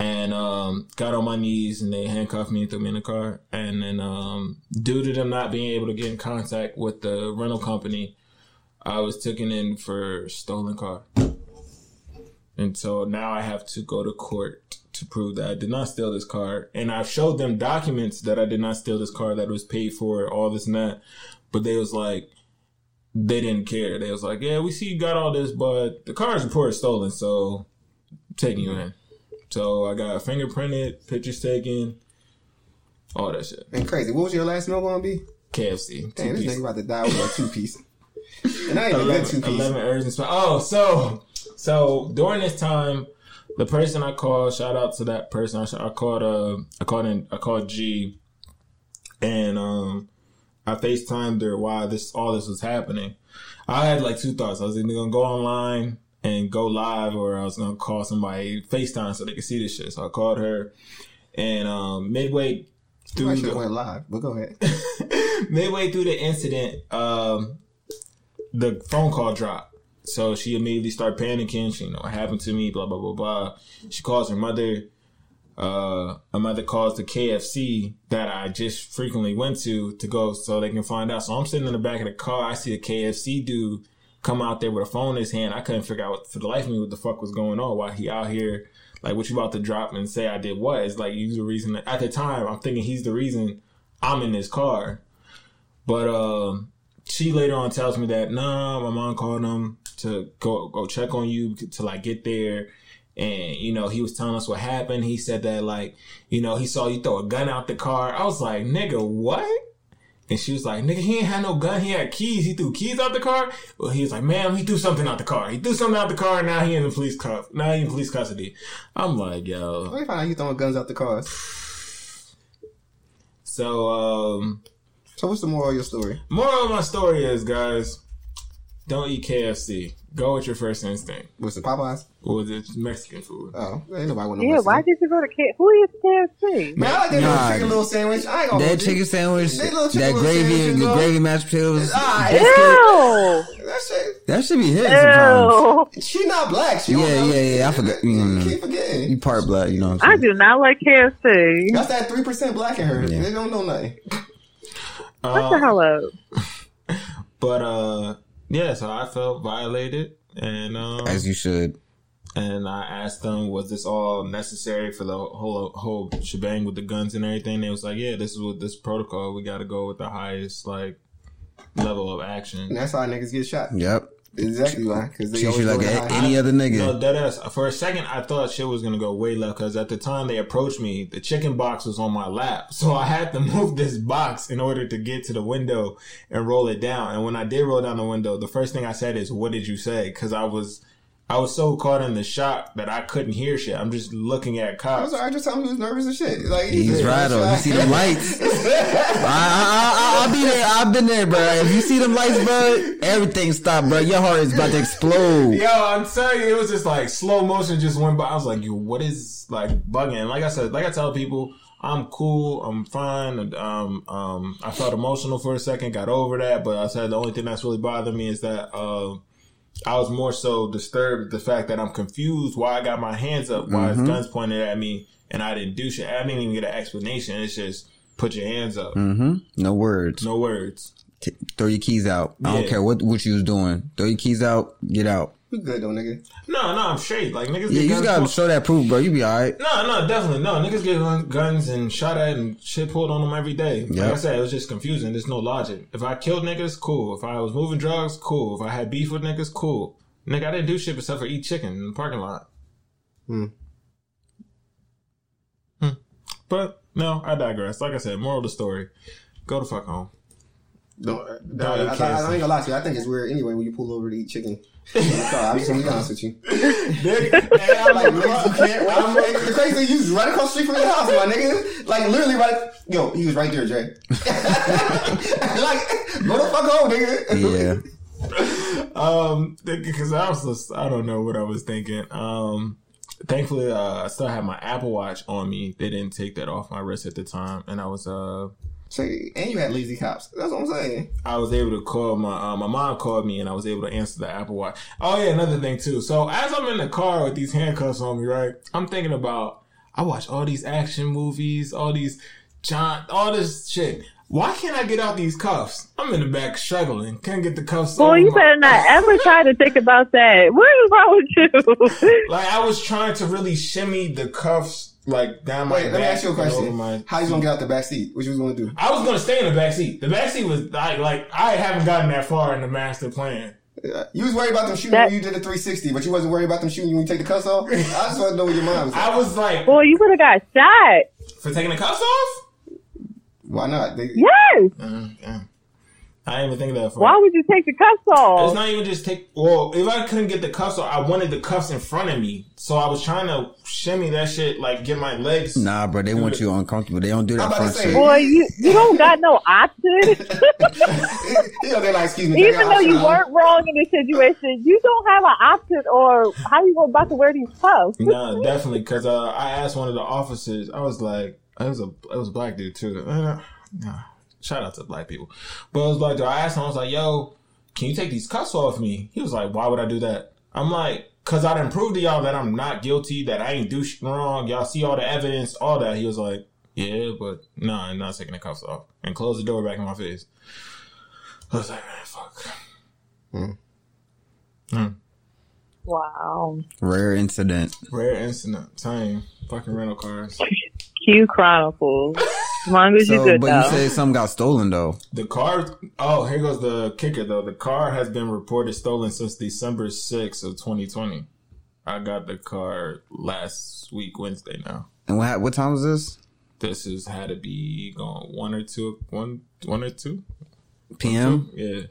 B: and um, got on my knees and they handcuffed me and threw me in the car. And then um, due to them not being able to get in contact with the rental company, I was taken in for stolen car. And so now I have to go to court to prove that I did not steal this car. And I've showed them documents that I did not steal this car, that was paid for, all this and that. But they was like, they didn't care. They was like, yeah, we see you got all this, but the car is reported stolen, so I'm taking you in. So I got fingerprinted, pictures taken, all that shit.
A: And crazy. What was your last meal going to be?
B: KFC.
A: Damn, this nigga about to die with a two piece. And I ain't even got two
B: 11,
A: piece.
B: 11 urgent spot. Oh, so so during this time, the person I called, shout out to that person. I, sh- I called uh I called in I called G, and um I FaceTimed her while this all this was happening. I had like two thoughts. I was either gonna go online and go live, or I was gonna call somebody FaceTime so they could see this shit. So I called her, and um midway
A: I
B: through
A: should
B: the,
A: went live, but go ahead.
B: midway through the incident, um, the phone call dropped. So she immediately started panicking. She, you know, what happened to me, blah, blah, blah, blah. She calls her mother. Uh, her mother calls the KFC that I just frequently went to to go so they can find out. So I'm sitting in the back of the car. I see a KFC dude come out there with a phone in his hand. I couldn't figure out for the life of me what the fuck was going on. Why he out here, like, what you about to drop and say I did what? It's like, you the reason. At the time, I'm thinking he's the reason I'm in this car. But um, she later on tells me that nah, my mom called him to go go check on you to like get there. And you know, he was telling us what happened. He said that like, you know, he saw you throw a gun out the car. I was like, nigga, what? And she was like, nigga, he ain't had no gun. He had keys. He threw keys out the car. Well, he was like, ma'am, he threw something out the car. He threw something out the car. Now he in the police cuff. Now he in police custody. I'm like, yo.
A: Where you find out you throwing guns out the cars?
B: So, um,
A: So what's the moral of your story?
B: moral of my story is, guys, don't eat KFC. Go with your first instinct.
A: What's the Popeyes?
B: Or the Mexican food.
A: Oh, ain't nobody want no
D: Yeah,
A: Mexican.
D: why did you go to K? Who is KFC?
A: Man, I like that
C: Nah.
A: little chicken little sandwich. I ain't gonna
C: That
A: hold you.
C: chicken sandwich,
A: They little chicken
C: that gravy,
A: sandwiches,
C: the
A: though.
C: gravy mashed potatoes.
A: Ah,
D: Ew!
A: That shit.
C: That should be hit sometimes.
A: She not black. She
C: Yeah,
A: don't know.
C: yeah, yeah. I forgot. You,
A: Keep forgetting.
C: you part black, you know what I'm
D: I
C: saying?
D: do not like KFC.
A: That's that three percent black in her.
C: Yeah.
A: They don't know nothing.
D: What
B: Uh,
D: the hell up?
B: But uh, yeah. So I felt violated, and um,
C: As you should.
B: and I asked them, was this all necessary for the whole whole shebang with the guns and everything? They was like, yeah, this is what this protocol. We got to go with the highest like level of
A: And
B: action.
A: that's how niggas get shot.
C: Yep.
A: Exactly why. Because they
C: Treat you
A: always
C: like a,
A: to
C: any other nigga.
B: No,
C: nigga.
B: that ass. For a second, I thought shit was gonna go way left because at the time they approached me, the chicken box was on my lap, so I had to move this box in order to get to the window and roll it down. And when I did roll down the window, the first thing I said is, "What did you say?" Because I was, I was so caught in the shock that I couldn't hear shit. I'm just looking at
A: I
B: cops.
A: was alright, just tell him he was nervous and shit. Like
C: He's right though. You see them lights. I, I, I, I'll be there. I've been there, bro. If you see them lights, bro, everything stop, bro. Your heart is about to explode.
B: Yo, I'm telling you, it was just like slow motion just went by. I was like, yo, what is like bugging? Like I said, like I tell people, I'm cool, I'm fine. and, Um, um, I felt emotional for a second, got over that, but I said the only thing that's really bothering me is that uh, I was more so disturbed the fact that I'm confused why I got my hands up, why his guns pointed at me, and I didn't do shit. I didn't even get an explanation. It's just put your hands up,
C: Mm-hmm. No words.
B: no words.
C: T- throw your keys out. I don't care what what you was doing. Throw your keys out. Get out.
A: We good though, nigga.
B: No, no, I'm straight. Like niggas,
C: Yeah,
B: get
C: you just gotta
B: pulled-
C: show that proof, bro. You be alright.
B: No, no, definitely no. Niggas get gun- guns and shot at and shit pulled on them every day. Like I said, it was just confusing. There's no logic. If I killed niggas, cool. If I was moving drugs, cool. If I had beef with niggas, cool. Nigga, I didn't do shit except for eat chicken in the parking lot.
A: Hmm.
B: Hmm. But no, I digress. Like I said, moral of the story: go to fuck home.
A: Don't, I,
B: Don't
A: I,
B: eat
A: I, I ain't gonna lie to you. I think it's weird anyway when you pull over to eat chicken. in the car. I'm just gonna be honest with you.
B: Nigga, I'm
A: Like,
B: like,
A: niggas, you can't wait. The crazy thing, you was right across the street from your house, my nigga. Like, literally right. Yo, he was right there, Jay. like, go the fuck home, nigga.
C: Yeah.
B: um, because I was just, I don't know what I was thinking. Um, thankfully, uh, I still had my Apple Watch on me. They didn't take that off my wrist at the time, and I was, uh,
A: Say, and you had lazy cops. That's what I'm saying.
B: I was able to call my, uh, my mom called me, and I was able to answer the Apple Watch. Oh yeah, another thing too. So as I'm in the car with these handcuffs on me, right, I'm thinking about, I watch all these action movies, all these John, all this shit. Why can't I get out these cuffs? I'm in the back struggling. Can't get the cuffs.
D: Boy,
B: over
D: you
B: my-
D: better not ever try to think about that. What is wrong with you?
B: Like I was trying to really shimmy the cuffs like down my
A: Wait, let me ask you a question.
B: my-
A: How you gonna get out the back seat? What you was gonna do?
B: I was gonna stay in the back seat. The back seat was like, like I haven't gotten that far in the master plan.
A: Uh, You was worried about them shooting
D: That-
A: when you did the 360, but you wasn't worried about them shooting you when you take the cuffs off. I just want to know what your mind was. At.
B: I was like,
D: Boy, you would have got shot.
B: for taking the cuffs off.
A: Why not? They,
D: Yes.
B: Mm, yeah. I didn't even think of that. For
D: Why would you take the cuffs off?
B: It's not even just take. Well, if I couldn't get the cuffs off, I wanted the cuffs in front of me, so I was trying to shimmy that shit, like get my legs.
C: Nah, bro. They want you uncomfortable. They don't do that
A: I'm
C: front shit.
D: Boy, you you don't got no options.
A: you know, like, excuse me.
D: Even though you
A: options.
D: weren't wrong in this situation, you don't have an option or how you about to wear these cuffs.
B: No, definitely, because uh, I asked one of the officers. I was like, it was a it was a black dude too. Uh, nah, shout out to black people, but it was black dude. I asked him. I was like, "Yo, can you take these cuffs off me? He was like, why would I do that? I'm like, cause I didn't prove to y'all that I'm not guilty, that I ain't do shit wrong. Y'all see all the evidence, all that. He was like, yeah, but no, I'm not taking the cuffs off. And closed the door back in my face. I was like, man, fuck. Hmm. Hmm.
D: Wow.
C: Rare incident.
B: Rare incident. Same. Fucking rental cars.
D: Q Chronicles. As long as you
C: So,
D: good
C: but
D: though.
C: you say something got stolen though.
B: The car. Oh, here goes the kicker though. The car has been reported stolen since December 6th of 2020. I got the car last week Wednesday. Now
C: And what what time was this?
B: this has had to be going one or two, one, one or two.
C: PM.
B: Yeah.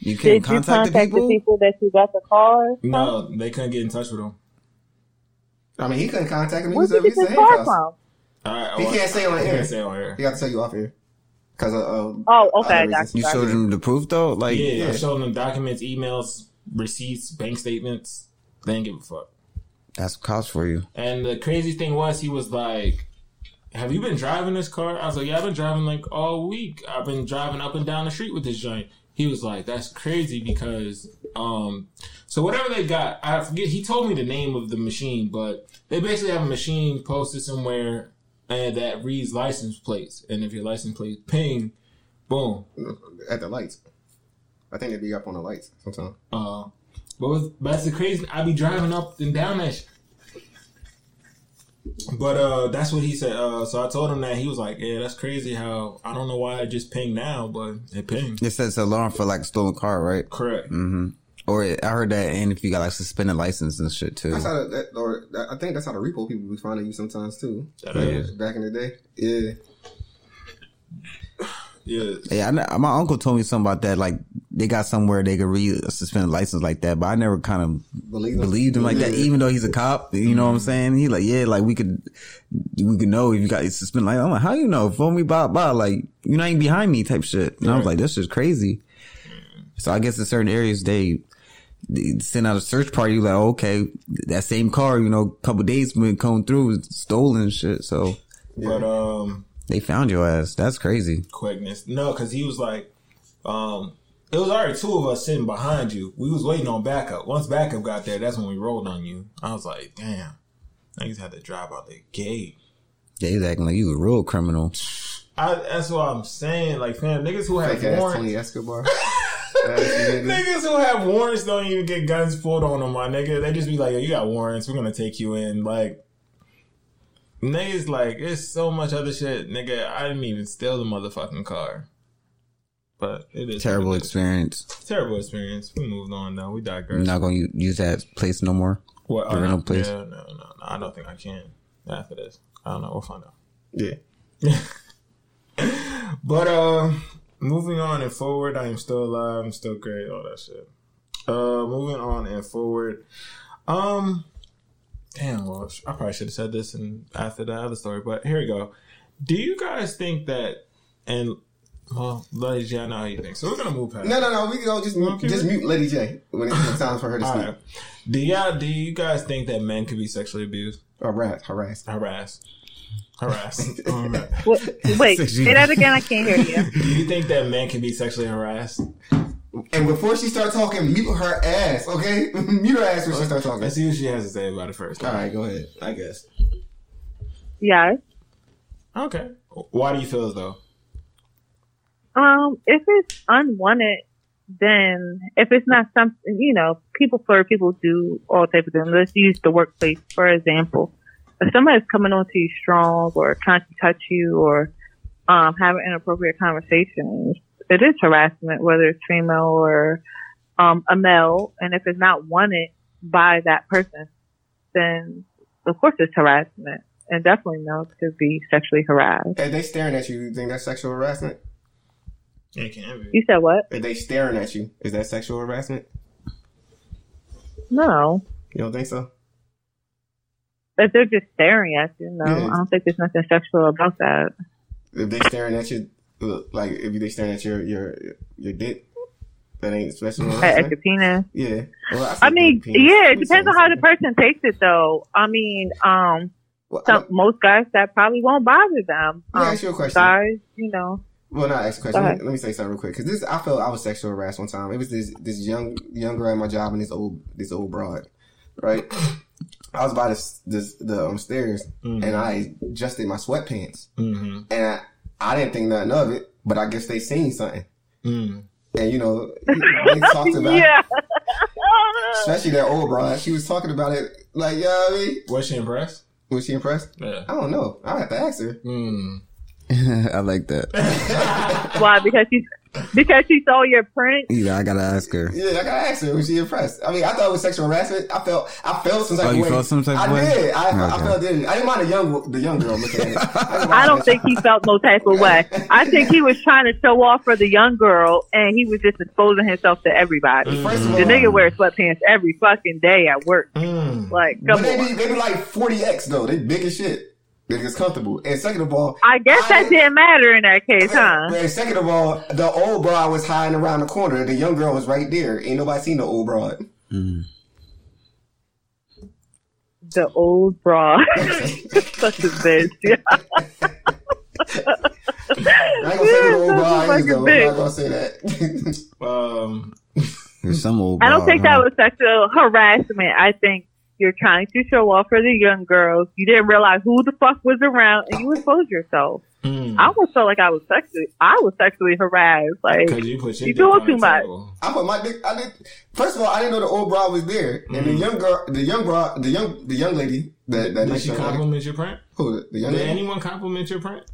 C: You
D: Did
C: can't
D: you
C: contact
D: contact
C: the people.
D: the people that you got the car? from?
B: No, they couldn't get in touch with him.
A: I mean, he couldn't contact him. He
D: Where'd
A: was
D: you get
A: his
D: this car from?
B: All right,
A: He
B: well,
A: can't say on
B: I
A: air.
B: can't say on air.
A: He got to tell you off here. Because of, uh,
D: Oh, okay,
A: other
D: gotcha.
C: You showed him the proof though. Like
B: Yeah, I
A: Yeah.
B: showed them documents, emails, receipts, bank statements. They didn't give a fuck.
C: that's cost for you.
B: And the crazy thing was, he was like, "Have you been driving this car?" I was like, "Yeah, I've been driving like all week. I've been driving up and down the street with this joint." He was like, "That's crazy because um, so whatever they got, I forget. He told me the name of the machine, but they basically have a machine posted somewhere and that reads license plates, and if your license plate ping, boom,
A: at the lights. I think they be up on the lights sometimes.
B: Uh, but, was, but that's the crazy. I be driving up and down that. Sh- but uh, that's what he said. Uh, so I told him that he was like, "Yeah, that's crazy. How I don't know why it just pinged now, but it pinged."
C: It says alarm for like stolen car, right?
B: Correct.
C: Mm-hmm. Or I heard that, and if you got like suspended license and shit too.
A: That's how the, that, or that, I think that's how the repo people be finding you sometimes too.
B: That is.
A: Back in the day, yeah.
B: Yeah.
C: Yeah, I know, my uncle told me something about that. Like they got somewhere they could read a suspended license like that, but I never kind of
A: Believe him.
C: believed him like that. Even though he's a cop, you know what I'm saying? He like, yeah, like we could, we could know if you got suspended. Like, I'm like, how you know? Phone me, blah blah. Like you're not even behind me, type shit. And I was like, this is crazy. So I guess in certain areas they. They Send out a search party, You like okay, that same car, you know, a couple days when it come through, was stolen and shit. So
B: But um,
C: they found your ass. That's crazy.
B: quickness. No, because he was like, um, it was already two of us sitting behind you. We was waiting on backup. Once backup got there, that's when we rolled on you. I was like, damn, niggas had to drive out the gate.
C: Yeah, he's acting like you a real criminal.
B: I, that's what I'm saying. Like, fam, niggas who have
A: Fake ass
B: warrants,
A: Tony Escobar. Ass nigga.
B: niggas who have warrants don't even get guns pulled on them, my nigga. They just be like, Yo, you got warrants. We're gonna take you in. Like, niggas, like, it's so much other shit, nigga. I didn't even steal the motherfucking car. But it is
C: Terrible
B: it is.
C: experience.
B: Terrible experience. We moved on now. We
C: You're
B: digress.
C: not gonna use that place no more.
B: What?
C: the
B: oh,
C: rental
B: no,
C: place?
B: Yeah, no, no, no. I don't think I can after this. I don't know. We'll find out.
A: Yeah.
B: But uh moving on and forward, I am still alive, I'm still great, all that shit. Uh moving on and forward. Um damn well I probably should have said this and after that other story, but here we go. Do you guys think that and well, Lady J, I know how you think. So we're gonna move past.
A: No, no, no. We go just
B: Okay.
A: just mute Lady J when it's time for her to speak.
B: right. Do y'all do you guys think that men can be sexually abused?
A: Or harass, harass.
B: Harassed. Harassed. Um,
D: wait, say that again. I can't hear you.
B: do you think that men can be sexually harassed?
A: And before she start talking, mute her ass, okay? mute her ass when she start talking.
B: Let's see what she has to say about it first.
A: All right, go ahead. I guess.
D: Yes.
B: Okay. Why do you feel as though?
D: Um, if it's unwanted, then if it's not something, you know, people flirt, people do all types of things. Let's use the workplace for example. If somebody's coming on to you strong or trying to touch you or um, having inappropriate conversations, it is harassment, whether it's female or um, a male. And if it's not wanted by that person, then of course it's harassment. And definitely males could be sexually harassed.
A: If they staring at you, you think that's sexual harassment?
B: It can be.
D: You said what?
A: If they staring at you, is that sexual harassment?
D: No.
A: You don't think so?
D: If they're just staring at you, no,
A: Yeah.
D: I don't think there's nothing sexual about that.
A: If they staring at you, like if they staring at your your your dick, that ain't special.
D: At, at your penis.
A: Yeah. Well,
D: I
A: said
D: mean, yeah, it depends on how the person takes it, though. I mean, um,
A: Well, I
D: some most guys that probably won't bother them.
A: Let me
D: Um,
A: ask you a question.
D: guys, you know,
A: Well, not ask a question. Let me, let me say something real quick because this I felt I was sexual harassed one time. It was this this young young girl at my job and this old this old broad, right? I was by this, this the um, stairs
B: Mm-hmm.
A: and I adjusted my sweatpants
B: Mm-hmm.
A: and I, I didn't think nothing of it, but I guess they seen something
B: Mm.
A: and you know they talked about
D: yeah.
A: especially that old broad. She was talking about it like, yeah, I mean,
B: Was she impressed?
A: was she impressed?
B: Yeah.
A: I don't know. I have to ask her.
B: Mm.
C: I like that.
D: Why? Because she because she saw your print.
C: Yeah, I gotta ask her.
A: Yeah, I gotta ask her. Was she impressed? I mean, I thought it was sexual harassment. I felt, I felt some type
C: Oh,
A: of
C: you
A: way.
C: felt some type of
A: I
C: way?
A: did. I, I
C: Okay.
A: felt it. I didn't mind the young, the young girl looking at it. didn't
D: I don't think he felt no type of way. I think he was trying to show off for the young girl, and he was just exposing himself to everybody.
A: First of all,
D: The nigga wears sweatpants every fucking day at work.
B: Mm.
D: Like,
A: but they be, they be like forty x though. They big as shit. They just comfortable. And second of all,
D: I guess that didn't matter in that case, huh?
A: And second of all, the old broad was hiding around the corner. The young girl was right there. Ain't nobody seen the old broad.
D: The old bra. Such a bitch. Yeah.
A: I ain't gonna say who the old broad is
D: Fucking
A: though. I'm
D: bitch.
A: not gonna say that.
B: Um.
C: There's some old.
D: I don't
C: broad,
D: think
C: huh?
D: that was sexual harassment. I think you're trying to show off for the young girls. You didn't realize who the fuck was around, and you exposed yourself.
B: Mm.
D: I almost felt like I was sexually, I was sexually harassed. Like,
B: Cause you put
D: You
B: dick
D: doing too much.
A: I put my dick. I did. First of all, I didn't know the old broad was there, and the young girl, the young broad, the young, the young lady that that
B: Did she
A: young lady-
B: compliment your print?
A: who the, the young
B: Did
A: lady.
B: anyone compliment your print?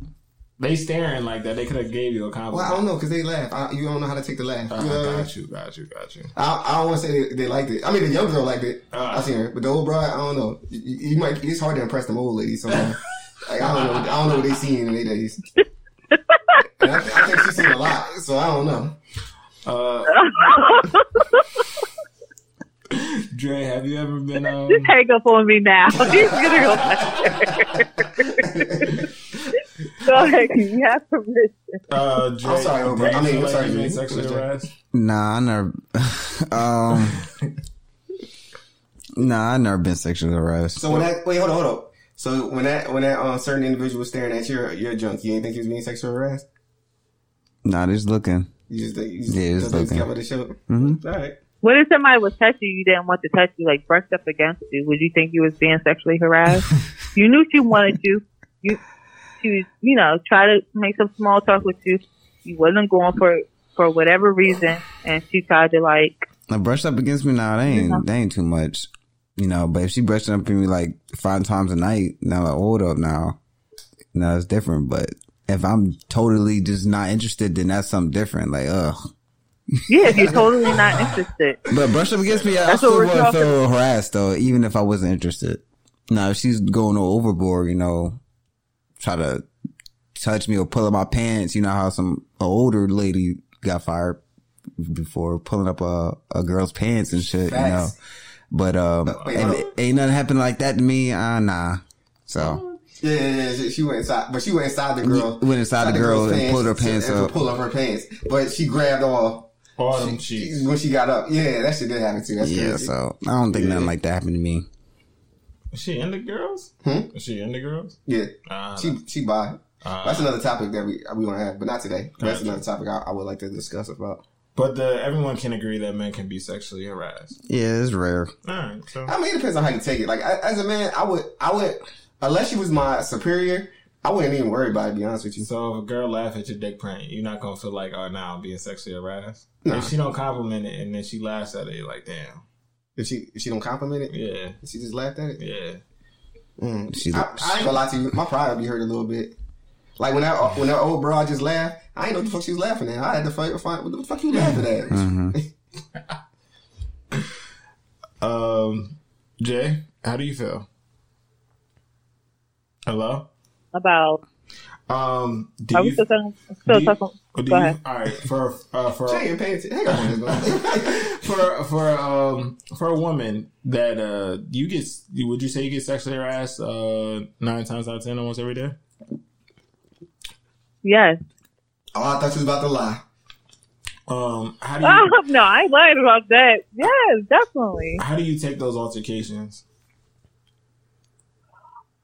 B: They staring like that. They could have gave you a compliment.
A: Well, I don't know because they laugh. I, you don't know how to take the laugh.
B: Uh,
A: You know what I mean?
B: got you, got you, got you.
A: I, I don't want to say they, they liked it. I mean, the young girl liked it.
B: Uh.
A: I seen her, but the old bride, I don't know. You, you might. It's hard to impress them old ladies sometimes. like I don't know. I don't know what they seen in their days. I, I think she's seen a lot, so I don't know.
B: Uh, Dre, have you ever been um?
D: just hang up on me now. He's gonna go back there. Go ahead, you have permission.
B: Uh, Dre,
A: I'm sorry,
B: do
A: I mean,
B: feel
A: I'm sorry,
B: you've
A: Dre.
B: sexually harassed?
C: Nah, I never. um. Nah, I never been sexually harassed.
A: So when that wait, hold on, hold on. So when that when that uh, certain individual was staring at your your junk, you didn't think he was being sexually harassed?
C: Nah, just looking.
A: You just think you just,
C: Yeah, just
A: thought they
C: looking.
A: covered the show. All right.
D: What if somebody was touching you, you didn't want to touch you, like brushed up against you? Would you think you was being sexually harassed? you knew she wanted you. You, she was, you know, try to make some small talk with you. You wasn't going for for whatever reason, and she tried to like.
C: Now, brushed up against me now, they ain't, they ain't too much. You know, but if she brushed up on me like five times a night, now like, hold up now. now it's different. But if I'm totally just not interested, then that's something different. Like, ugh.
D: Yeah, if you're totally not interested.
C: But brush up against me, I
D: That's
C: still
D: what we're
C: wouldn't
D: talking
C: feel harassed though, even if I wasn't interested. Now, if she's going overboard, you know, try to touch me or pull up my pants, you know how some older lady got fired before pulling up a, a girl's pants and shit, you know. But um,
A: wait,
C: if
A: hold
C: it ain't nothing happened like that to me. Uh, nah. So
A: Yeah, yeah, yeah. She, she went inside, but she went inside the girl.
C: Went inside the girl
A: girl's
C: and pulled her pants
A: and to
C: up.
A: Pull up her pants, but she grabbed all
B: All them cheeks.
A: when she got up. Yeah, that shit did happen too. That's
C: yeah,
A: crazy.
C: so I don't think nothing like that happened to me.
B: Is she into girls?
A: Hmm?
B: Is she into girls?
A: Yeah,
B: Uh,
A: she she bi.
B: uh,
A: That's another topic that we we want to have, but not today. But that's another topic I, I would like to discuss about.
B: but the, everyone can agree that men can be sexually harassed.
C: Yeah, it's rare.
B: All right, so
A: I mean, it depends on how you take it. Like I, as a man, I would I would unless she was my superior, I wouldn't even worry about it. To be honest with you.
B: so if a girl laugh at your dick print, you're not gonna feel like, oh, now I'm being sexually harassed.
A: Nah.
B: If she don't compliment it and then she laughs at it, you're like, damn,
A: If she if she don't compliment it,
B: yeah,
A: if she just laughed at it.
B: yeah.
A: Mm.
C: She-
A: I, I ain't gonna lie to you. My pride would be hurt a little bit. Like when that when that old broad just laughed, I ain't know what the fuck she was laughing at. I had to find, find what the fuck you laughing at.
C: Mm-hmm.
B: Um, Jay, how do you feel? Hello.
D: About
B: Um, do
D: are we
B: you,
D: still talking?
B: do
D: Still
B: you-
D: talking? Go
B: you-
D: ahead.
B: all right for uh, for
A: Jay ain't paying attention. Hang on.
B: for for um for a woman that uh you get would you say you get sexually harassed uh nine times out of ten almost every day?
D: Yes.
A: oh, I thought you was about to lie.
B: Um, how do you
D: Oh no, I lied about that. Yes, definitely.
B: how do you take those altercations?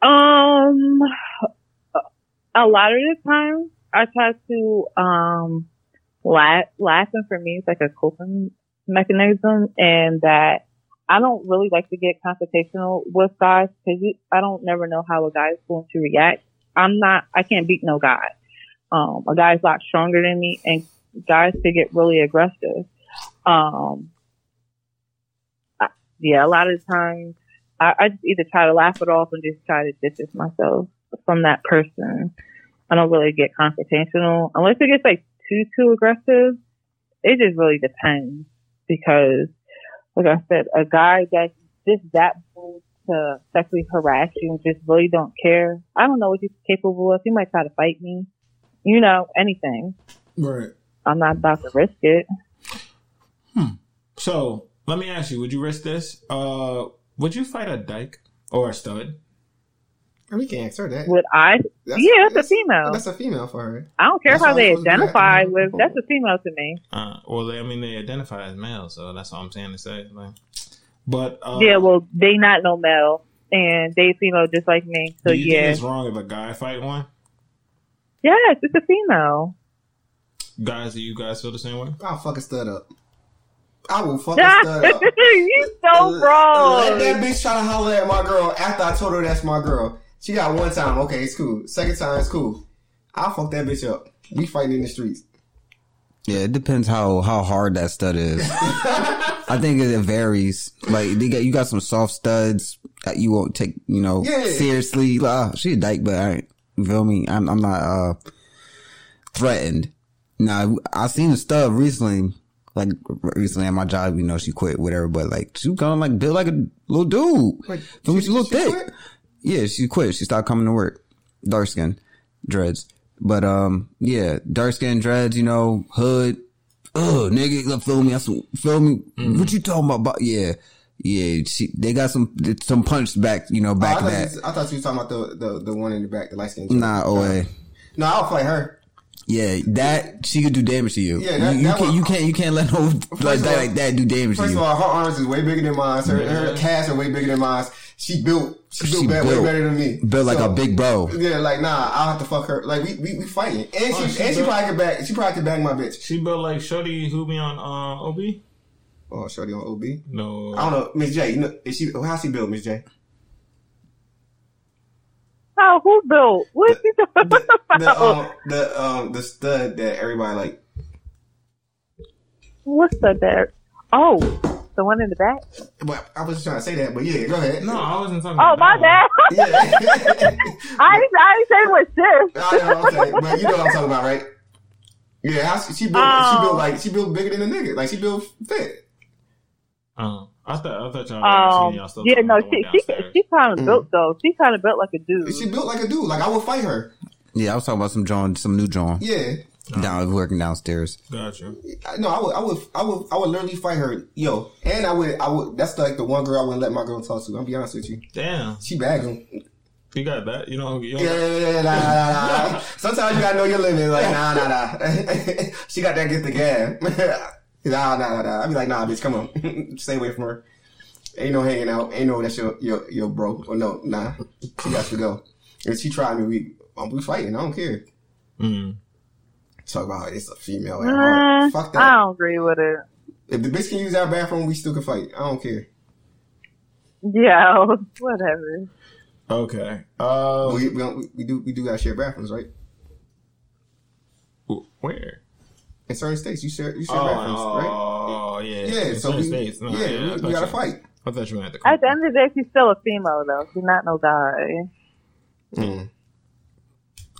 D: Um, a lot of the time, I try to um laugh. Laughing for me is like a coping mechanism, and that I don't really like to get confrontational with guys because I don't never know how a guy is going to react. I'm not. I can't beat no guy. Um, a guy's a lot stronger than me, and guys can get really aggressive. Um, I- yeah, a lot of the times I, I just either try to laugh it off and just try to distance myself from that person. I don't really get confrontational unless it gets like too too aggressive. It just really depends because, like I said, a guy that's just that bold to sexually harass you and just really don't care. I don't know what he's capable of. He might try to fight me. You know, anything.
B: Right.
D: I'm not about to risk it.
B: So let me ask you: Would you risk this? Uh, would you fight a dyke or a stud?
A: We can't answer that.
D: Would I?
A: That's-
D: yeah, it's a female.
A: That's a female for her.
D: I don't care
A: that's
D: how they
A: I was
D: identify with. That's a female to me.
B: Uh, well, they, I mean, they identify as male, so that's all I'm saying to say. Like, but uh,
D: yeah, well, they not no male, and they female just like me. So
B: do you
D: yeah,
B: think it's wrong if a guy fight one?
D: yes, it's a female.
B: Guys, do you guys feel the same way?
A: I'll fuck a stud up. I will fuck a stud up.
D: you so wrong.
A: Let
D: wrong.
A: that bitch try to holler at my girl after I told her that's my girl. She got one time, okay, it's cool. Second time, it's cool. I'll fuck that bitch up. We fighting in the streets.
C: Yeah, it depends how how hard that stud is. I think it varies. Like they got you got some soft studs that you won't take, you know,
A: Yeah.
C: seriously. Like, oh, she a dyke, but I. You feel me? I'm I'm not uh threatened. Now I seen a stud recently, like recently at my job. You know, she quit, whatever. But like she kind of like built like a little dude.
A: Like,
C: Feel me?
A: she-
C: She look
A: she
C: thick.
A: quit?
C: Yeah, she quit. She stopped coming to work. Dark skin, dreads. But um, yeah, dark skin dreads. You know, hood. Oh, nigga, feel me? That's feel me? What you talking about? Yeah, yeah. She they got some some punch back. You know,
A: Oh, I,
C: back
A: thought
C: that.
A: you, I thought you were talking about the, the, the one in the back, the light skin.
C: Nah, OA.
A: No, I'll fight her.
C: Yeah, that she could do damage to you.
A: Yeah, that-
C: you, you
A: that
C: can't
A: one-
C: you can't you can't let no like that like that do damage to
A: First of all, her arms is way bigger than mine. Her, her calves are way bigger than mine. She built, she built,
C: She
A: bad,
C: built-
A: way better than me.
C: Built like
A: So,
C: a big bro.
A: Yeah, like nah, I'll have to fuck her. Like we we, we fighting, and she,
B: Oh, she
A: and she probably could back. She probably could bang my bitch.
B: She built like Shorty who be on uh, OB?
A: Oh, shorty on OB.
B: No.
A: I don't know, Miss J. You know, is she how's she built, Miss J?
D: Oh, who built? What you talking
A: The
D: about?
A: um the um the stud that everybody like.
D: What's the there? Oh, the one in the back.
A: But I was just trying to say that, but yeah, go ahead.
B: No, I wasn't talking about that.
D: Oh,
B: about
D: my
B: that
D: bad.
A: Yeah.
D: I didn't, I didn't say what sis.
A: I know, okay, but you know what I'm talking about, right? Yeah, how she, she built. She
D: Oh.
A: built like she built bigger than a nigga. Like she built fit.
B: one. Uh, I thought I thought y'all.
D: Um,
B: y'all still
D: yeah, no,
B: about
D: she she she kind of
A: Mm.
D: built though. She kind of built like a dude.
A: She built like a dude. Like I would fight her.
C: Yeah, I was talking about some John, some new John
A: Yeah.
C: Down working downstairs.
B: Gotcha.
A: I- No, I would, I would, I would, I would literally fight her, yo. And I would, I would. That's like the one girl I wouldn't let my girl talk to. I'm be honest with you.
B: Damn,
A: She bagging.
B: you got that? You know, you
A: Yeah, yeah, yeah, nah, nah, nah. Sometimes you gotta know your limit. Like, nah, nah, nah. she got that get the gab. nah, nah, nah, nah. I be like, nah, bitch, come on, stay away from her. Ain't no hanging out. Ain't no that's your your your bro. Or no, nah. She got to go. If she tried me, we um, we fighting. I don't care.
B: Mm.
A: Talk about it's a female at heart. Fuck that.
D: I don't agree with it.
A: If the bitch can use our bathroom, we still can fight. I don't care.
D: Yeah, whatever.
B: Okay. Um,
A: we, we, don't, we do we do gotta share bathrooms, right?
B: where?
A: In certain states, you share you share
B: Oh,
A: bathrooms, right?
B: oh, yeah.
A: Yeah,
B: In
A: so
B: certain
A: we,
B: states. No,
A: yeah,
B: I
A: we, we gotta
B: you-
A: fight.
B: I thought you meant the.
D: At the end of the day, she's still a female though. She's not no guy.
A: Mm.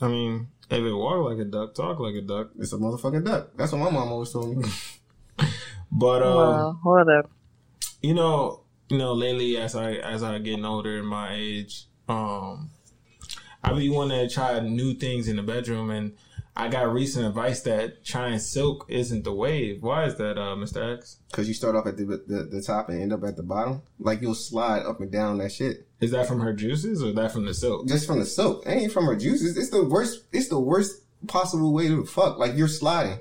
B: I mean, if it walk like a duck, talk like a duck.
A: It's a motherfucking duck. That's what my mom always told me.
B: But um,
D: well, whatever.
B: you know, you know, lately as I as I getting older in my age, um, I be wanting to try new things in the bedroom, and I got recent advice that trying silk isn't the wave. Why is that, uh, Mister X?
A: Cause you start off at the, the the top and end up at the bottom. Like you'll slide up and down that shit.
B: Is that from her juices or that from the silk?
A: Just from the silk. It ain't from her juices. It's the worst it's the worst possible way to fuck. Like you're sliding.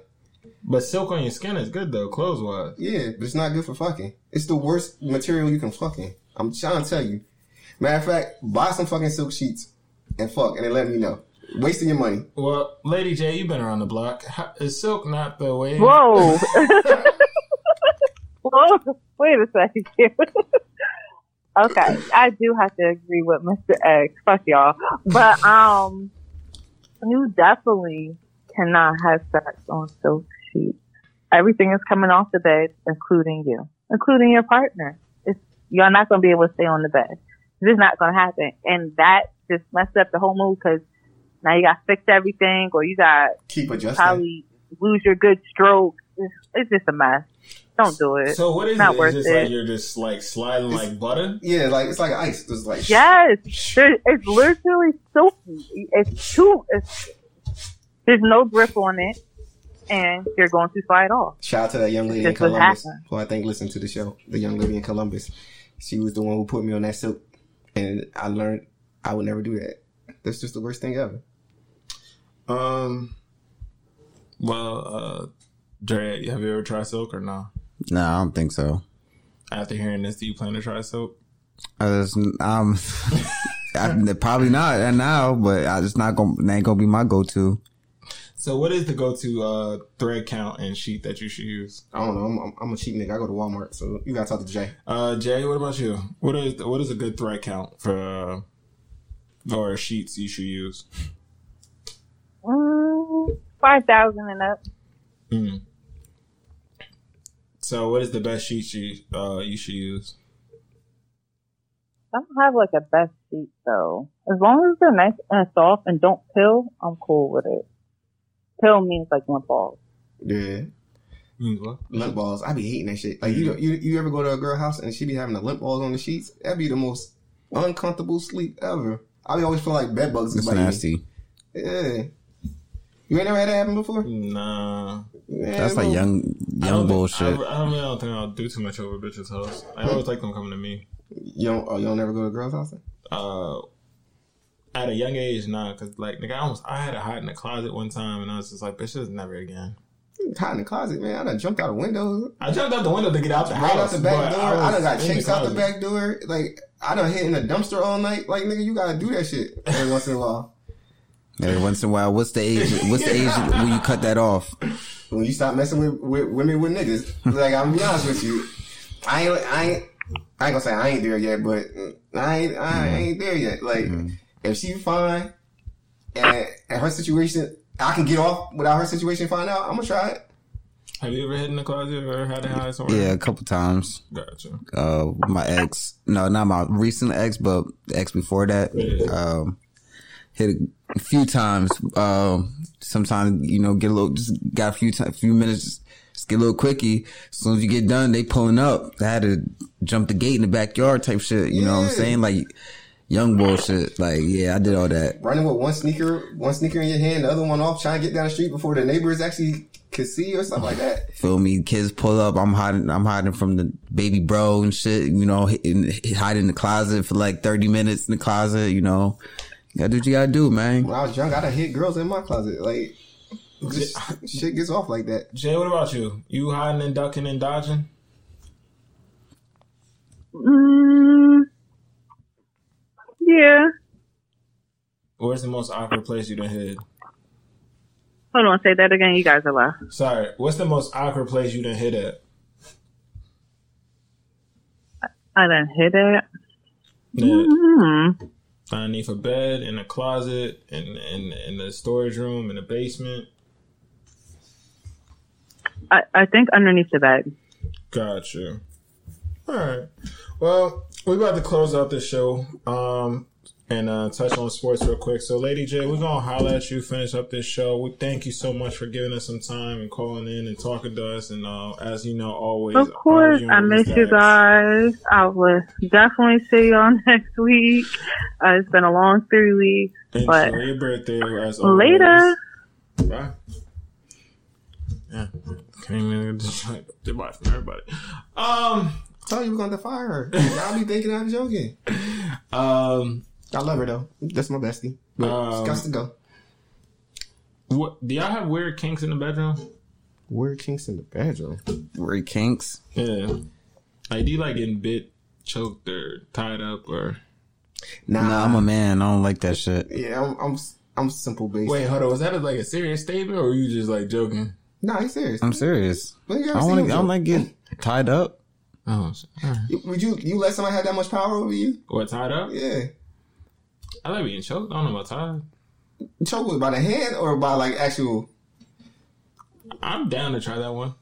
B: But silk on your skin is good though, clothes wise.
A: Yeah, but it's not good for fucking. It's the worst material you can fucking. I'm trying to tell you. Matter of fact, buy some fucking silk sheets and fuck and then let me know. wasting your money.
B: Well, Lady J, you've been around the block. How, is silk not the way?
D: Whoa. Whoa. Wait a second. okay, I do have to agree with Mr. X. Fuck y'all. But um, you definitely cannot have sex on silk sheets. Everything is coming off the bed, including you, including your partner. It's, you're not going to be able to stay on the bed. This is not going to happen. And that just messed up the whole mood because now you got to fix everything or you got to
A: Keep adjusting.
D: probably lose your good stroke. It's, it's just a mess. Don't do it.
B: So what is
D: Not
B: it?
D: worth
B: It's just
D: it.
B: like you're just like sliding like butter.
A: Yeah, like it's like ice. It's like
D: yes, it's literally silky. It's too. It's, there's no grip on it, and you're going to slide off.
A: Shout out to that young lady in Columbus, who I think listened to the show. The young lady in Columbus. She was the one who put me on that silk, and I learned I would never do that. That's just the worst thing ever.
B: Um. Well, uh, Dre, have you ever tried silk or no?
C: No, I don't think so.
B: After hearing this, do you plan to try soap?
C: I just, um, I, probably not and now, but I just not gonna that ain't gonna be my go to.
B: So, what is the go-to uh, thread count and sheet that you should use?
A: I don't know. I'm, I'm, I'm a cheap nigga. I go to Walmart, so you gotta talk to Jay.
B: Uh, Jay, what about you? What is what is a good thread count for uh, or sheets you should use?
D: Mm, Five thousand and up.
B: Mm. So, what is the best sheet you uh you should use?
D: I don't have like a best sheet though. As long as they're nice and soft and don't pill, I'm cool with it. Pill means like one balls.
A: Yeah,
B: Mm, what?
A: limp balls. I be hating that shit. Like you, you, you ever go to a girl house and she be having the limp balls on the sheets? That'd be the most uncomfortable sleep ever. I be always feel like bed bugs is
C: It's
A: biting me.
C: nasty.
A: Yeah. You ain't never had that happen before?
B: Nah,
A: Man,
C: That's like
A: bro.
C: young
B: I
C: young
B: don't
C: bullshit.
B: Think, I, I don't, really don't think I'll do too much over a bitch's house. I always like them coming to me.
A: You don't, oh, you don't never go to a girl's house? then?
B: Uh, at a young age, nah, cause like nigga, I almost I had to hide in the closet one time, and I was just like, bitch, this is never again.
A: Hot in the closet, man. I done jumped out a window.
B: I jumped out the window to get out the
A: Right
B: house.
A: out the back door. I,
B: was
A: done got
B: in
A: chased out the back door. Like, I done hit in a dumpster all night. Like, nigga, you gotta do that shit every once in a while.
C: Every once in a while, what's the age? What's the age when you cut that off?
A: When you stop messing with, with women with niggas. Like, I'm gonna be honest with you. I ain't, I ain't, I ain't gonna say I ain't there yet, but I ain't, I ain't there yet. Like, if she fine and, and her situation, I can get off without her situation find out, I'm gonna try it.
B: Have you ever hid in the closet or had to hide somewhere?
C: Yeah, a couple times.
B: Gotcha.
C: Uh, my ex, no, not my recent ex, but the ex before that.
B: Yeah.
C: Um, hit a few times. Um, sometimes you know get a little, just got a few ti- few minutes. Just, just get a little quickie. As soon as you get done, they pulling up. I had to jump the gate in the backyard type shit. You know what I'm saying? Like young bullshit. Like yeah, I did all that.
A: Running with one sneaker, one sneaker in your hand, the other one off, trying to get down the street before the neighbors actually could see you or something like that.
C: Feel me? Kids pull up. I'm hiding. I'm hiding from the baby bro and shit. You know, in, hiding in the closet for like 30 minutes in the closet. You know, you gotta do what you gotta do, man.
A: When I was young, I done hit girls in my closet. Like, just shit gets off like that.
B: Jay, what about you? You hiding and ducking and dodging?
D: Mm, yeah.
B: Where's the most awkward place you done hid?
D: Hold on, say that again. You guys are loud.
B: Sorry, what's the most awkward place you done hid at?
D: I done hit it.
B: Yeah.
D: Hmm.
B: Underneath a bed, in a closet, in in in the storage room, in the basement.
D: I, I think underneath the bed.
B: Gotcha. All right. Well, we're about to close out this show. Um, and uh, touch on sports real quick. So, Lady J, we're gonna holler at you, finish up this show. We thank you so much for giving us some time and calling in and talking to us. And uh, as you know, always,
D: Of course, I
B: with
D: miss you guys. I will definitely see y'all next week. Uh, it's been a long three weeks,
B: Enjoy
D: but
B: your birthday as always.
D: later.
B: Bye. Yeah, can't even just like goodbye from everybody. Um,
A: Tell you we're gonna defy her. I'll be thinking I'm joking.
B: um,
A: I love her though. That's my bestie. But
B: Um,
A: it's got to go.
B: what do y'all have weird kinks in the bedroom?
A: Weird kinks in the bedroom.
C: Weird kinks.
B: Yeah. Like, do you like getting bit, choked, or tied up, or
A: Nah,
C: Nah, I'm a man. I don't like that shit.
A: yeah, I'm, I'm I'm simple based.
B: Wait, hold on. Was that a, like a serious statement, or were you just like joking?
A: Nah, he's serious.
C: I'm serious.
A: When
C: I don't want to. I don't like get tied up.
B: Oh, shit. All right.
A: You- Would you you let somebody have that much power over you?
B: what tied up?
A: Yeah.
B: I like being choked. I don't know about tied.
A: Choke with by the hand or by like actual
B: I'm down to try that one.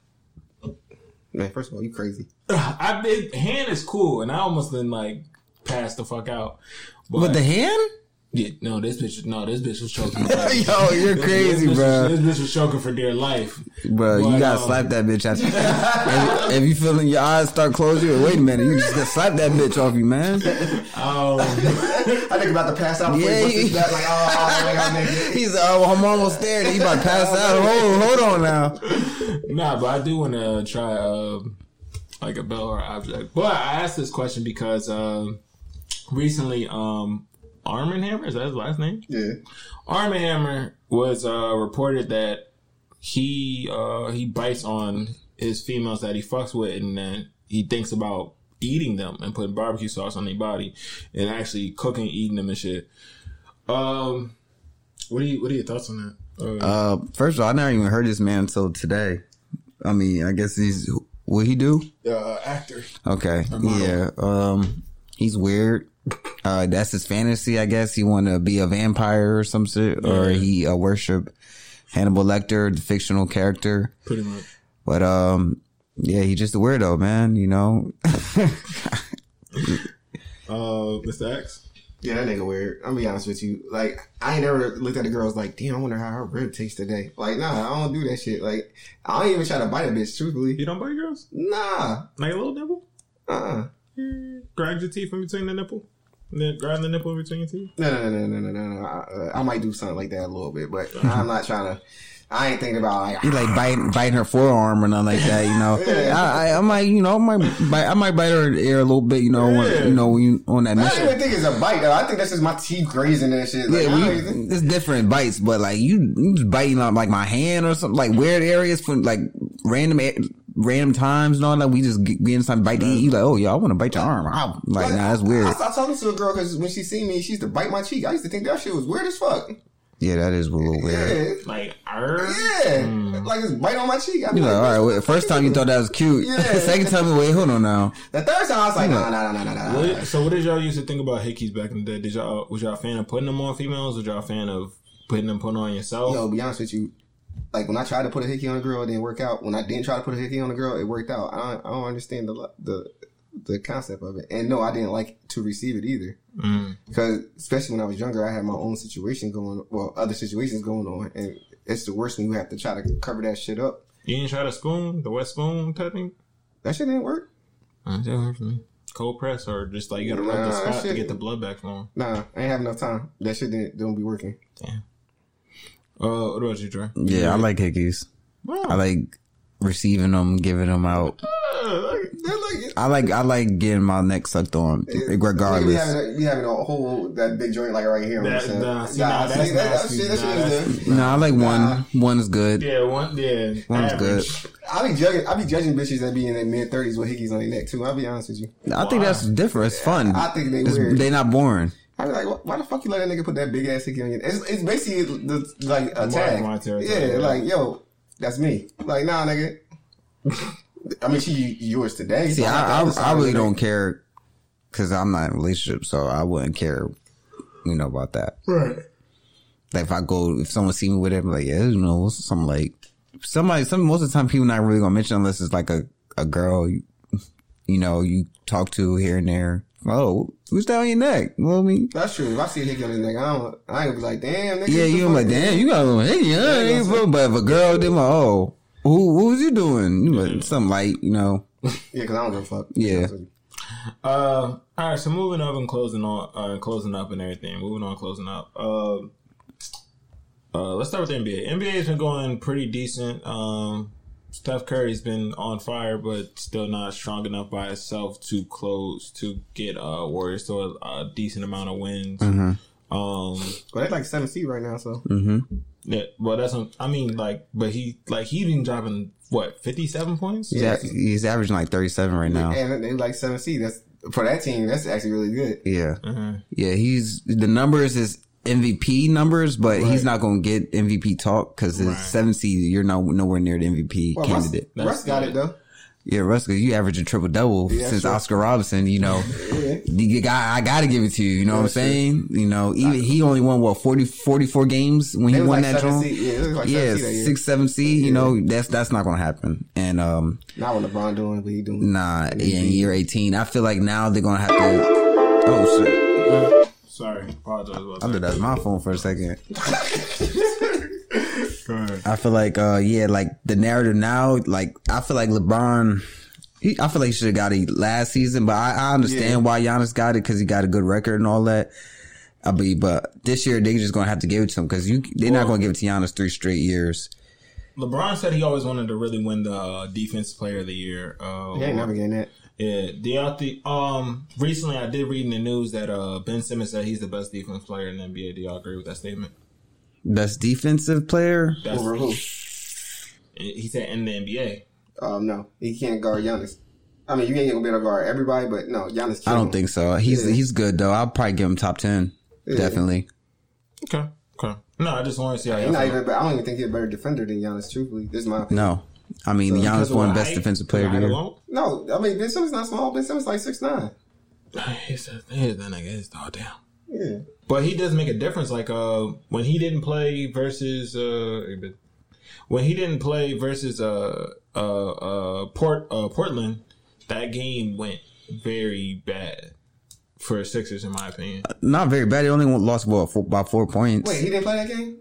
A: man, first of all, you crazy.
B: I did. Hand is cool, and I almost then like passed the fuck out. But,
C: With the hand?
B: Yeah, no, this bitch, no, this bitch was choking.
C: Yo, you're
B: This-
C: crazy,
B: this,
C: bro.
B: This bitch was choking for dear life.
C: Bro, you gotta
B: um,
C: slap that bitch after. if, if you feeling your eyes start closing, wait a minute, you just gotta slap that bitch off you, man.
B: Um,
A: I think about to pass out before
C: Yeah,
A: he
C: he-
A: back like, oh, like, I'm.
C: He's oh, I'm almost there. He about to pass out. Hold, hold on now.
B: nah, but I do want to try um, like a bell or object. But I asked this question because um recently, um, Arm and Hammer is that his last name?
A: Yeah.
B: Arm and Hammer was uh, reported that he uh, he bites on his females that he fucks with, and then he thinks about eating them and putting barbecue sauce on their body, and actually cooking, eating them and shit. Um, what are you what are your thoughts on that? Uh,
C: Uh, first of all, I never even heard this man until today. I mean, I guess he's what he do?
B: uh, actor.
C: Okay, yeah. Um, he's weird. Uh, that's his fantasy, I guess. He want to be a vampire or some shit, or he uh, worship Hannibal Lecter, the fictional character.
B: Pretty much.
C: But um, yeah, he's just a weirdo, man. You know.
B: Uh, Mr. X.
A: Yeah, that nigga weird. I'm gonna be honest with you. Like, I ain't never looked at the girls like, damn, I wonder how her rib tastes today. Like, nah, I don't do that shit. Like, I don't even try to bite a bitch, truthfully.
B: You don't bite girls?
A: Nah.
B: Like a little nipple?
A: Uh-uh.
B: Grind your teeth in between the nipple? And then grind the nipple between your teeth?
A: No, no, no, no, no, no, no. I, uh, I might do something like that a little bit, but I'm not trying to. I ain't thinking about like.
C: He like biting, biting her forearm or nothing like that, you know. I, I, I might, you know, I might bite, I might bite her ear a little bit, you know, when, you know, when you on that
A: I don't even think it's a bite though. I think that's just my teeth grazing and shit. Like,
C: Yeah,
A: I don't
C: we,
A: even-
C: it's different bites, but like you, you just biting on like my hand or something, like weird areas for like random, a- random times and all that. We just get, getting something bite to eat. You like, oh yeah, I want to bite your arm. I'm like, nah, that's weird.
A: I stopped talking to a girl because when she seen me, she used to bite my cheek. I used to think that shit was weird as fuck.
C: Yeah, that is a little weird.
A: Yeah,
B: Like, er?
A: yeah, like it's bite on my cheek. I be
C: You like,
A: like,
C: all right, wait, first time you thought that was cute.
A: Yeah.
C: Second time, wait, hold on now.
A: The third time I was like, nah, nah, nah, nah, nah, nah.
B: So what did y'all used to think about hickeys back in the day? Did y'all was y'all a fan of putting them on females? Was y'all a fan of putting them putting on yourself?
A: Yo, be honest with you. Like when I tried to put a hickey on a girl, it didn't work out. When I didn't try to put a hickey on a girl, it worked out. I don't, I don't understand the the the concept of it. And no, I didn't like to receive it either.
B: Mm.
A: Because especially when I was younger, I had my own situation going. Well, other situations going on, and it's the worst when you have to try to cover that shit up.
B: You didn't try the spoon, the wet spoon type thing.
A: That shit didn't work.
B: That worked for me. Cold press or just like you gotta rub the
A: Nah,
B: spot to get the blood back flowing.
A: Nah, I ain't have enough time. That shit didn't don't be working.
B: Uh, what about you, Trey?
C: Yeah, I like hickeys. I like receiving them, giving them out.
A: Uh, like, like,
C: I like, I like getting my neck sucked on,
A: We
C: regardless.
A: having, a, having a whole that big joint like right here. on
B: That- nah, see, nah, that's
A: see, that, that
B: nasty.
A: shit, that
B: Nah,
A: shit
B: that's-
A: is good.
C: No, I like one. One is good.
B: Yeah, one. Yeah,
C: One's
B: average.
C: good.
A: I be judging. I be judging bitches that be in their mid thirties with hickeys on their neck too. I'll be honest with you.
C: I think that's different. It's fun.
A: I think they
C: It's-
A: weird.
C: they not boring.
A: I be like, why, why the fuck you let that nigga put that big ass hickey on your? It's, it's basically the, like a tag.
B: my territory,
A: yeah,
B: yeah.
A: like yo, that's me. Like nah, nigga. I mean, she yours today.
C: See,
A: so
C: I,
A: the
C: I, I really don't care because I'm not in a relationship, so I wouldn't care, you know, about that.
B: Right.
C: Like if I go, if someone see me with it, I'm like, yeah, you know, something like somebody. Some most of the time, people not really gonna mention unless it's like a a girl, you, you know, you talk to here and there. Oh, who's down your neck? You know what I mean?
A: That's true. If I see a hickey on his neck, I don't. I ain't gonna be like, damn. Nigga,
C: Yeah,
A: what the
C: you
A: fuck?
C: like, damn, you got a little hickey, huh?
A: Yeah,
C: Ain't
A: that's.
C: But if a girl, then like, oh, who, what was you doing? You like, something light, you know?
A: Yeah, because I don't give a fuck.
C: Yeah.
B: Uh, all right. So moving up and closing on, uh, closing up and everything. Moving on, closing up. Uh, uh, let's start with the NBA. NBA has been going pretty decent. Um, Steph Curry's been on fire, but still not strong enough by itself to close to get uh Warriors to a, a decent amount of wins. Um,
A: But they're like seven seed right now, so
B: yeah. Well, that's what, I mean. Like, but he like he been dropping what fifty seven points.
C: He's, he's averaging like 37 right now.
A: and they like seven seed. That's for that team. That's actually really good.
C: Yeah.
B: Mhm.
C: Yeah, he's the numbers is MVP numbers, but he's not going to get MVP talk because his
B: Right.
C: seven seed, you're no, nowhere near the MVP
A: Well,
C: candidate.
A: Russ got it though.
C: Yeah, Russ, 'cause you average a triple double
A: Yeah,
C: since
A: sure.
C: Oscar Robinson. You know,
A: Yeah.
C: you got, I got to give it to you. You know what I'm
A: Yeah, sure.
C: saying? You know, even he only won what 40, 44 games when he
A: They was
C: won
A: like
C: that
A: seven
C: joint.
A: Yeah, like
C: yeah,
A: seven seed that
C: six, seven seed. You know, that's that's not going to happen. And um,
A: Not what LeBron doing, what he doing.
C: nah, yeah, in year eighteen, I feel like now they're going to have to. Oh shit!
B: Sorry, apologize about
C: I
B: that.
C: thought that was my phone for a second.
B: Go ahead.
C: I feel like, uh, yeah, like the narrative now, like I feel like LeBron. He, I feel like he should have got it last season, but I, I understand
A: Yeah.
C: why Giannis got it because he got a good record and all that. I mean, but this year they're just gonna have to give it to him because you they're not gonna give it to Giannis three straight years.
B: LeBron said he always wanted to really win the uh, defensive player of the year. Uh,
A: He ain't never getting that.
B: Yeah, Deontay. Um, recently I did read in the news that uh Ben Simmons said he's the best defense player in the NBA. Do y'all agree with that statement?
C: Best defensive player.
B: That's
A: Over who?
B: he said in the NBA.
A: Um, no, he can't guard Giannis. I mean, you ain't gonna be able to guard everybody, but no, Giannis.
C: I don't think so. He's
A: Yeah.
C: he's good though. I'll probably give him top ten.
A: Yeah.
C: Definitely.
B: Okay, okay. No, I just want to see how
A: He's
B: y'all
A: not even. But I don't even think he's a better defender than Giannis. Truthfully, this is my opinion.
C: No, I mean
A: So,
B: Because
C: Giannis won best
B: height-
C: defensive player of the year.
B: alone?
A: No, I mean Ben Simmons not small. Ben Simmons like six nine.
B: He said, "Hey, that nigga is oh damn."
A: Yeah.
B: But he does make a difference. Like uh, when he didn't play versus uh, when he didn't play versus uh uh uh Port uh Portland, that game went very bad for Sixers in my opinion.
C: Not very bad. He only lost what, four, by four points.
A: Wait, he didn't play that game.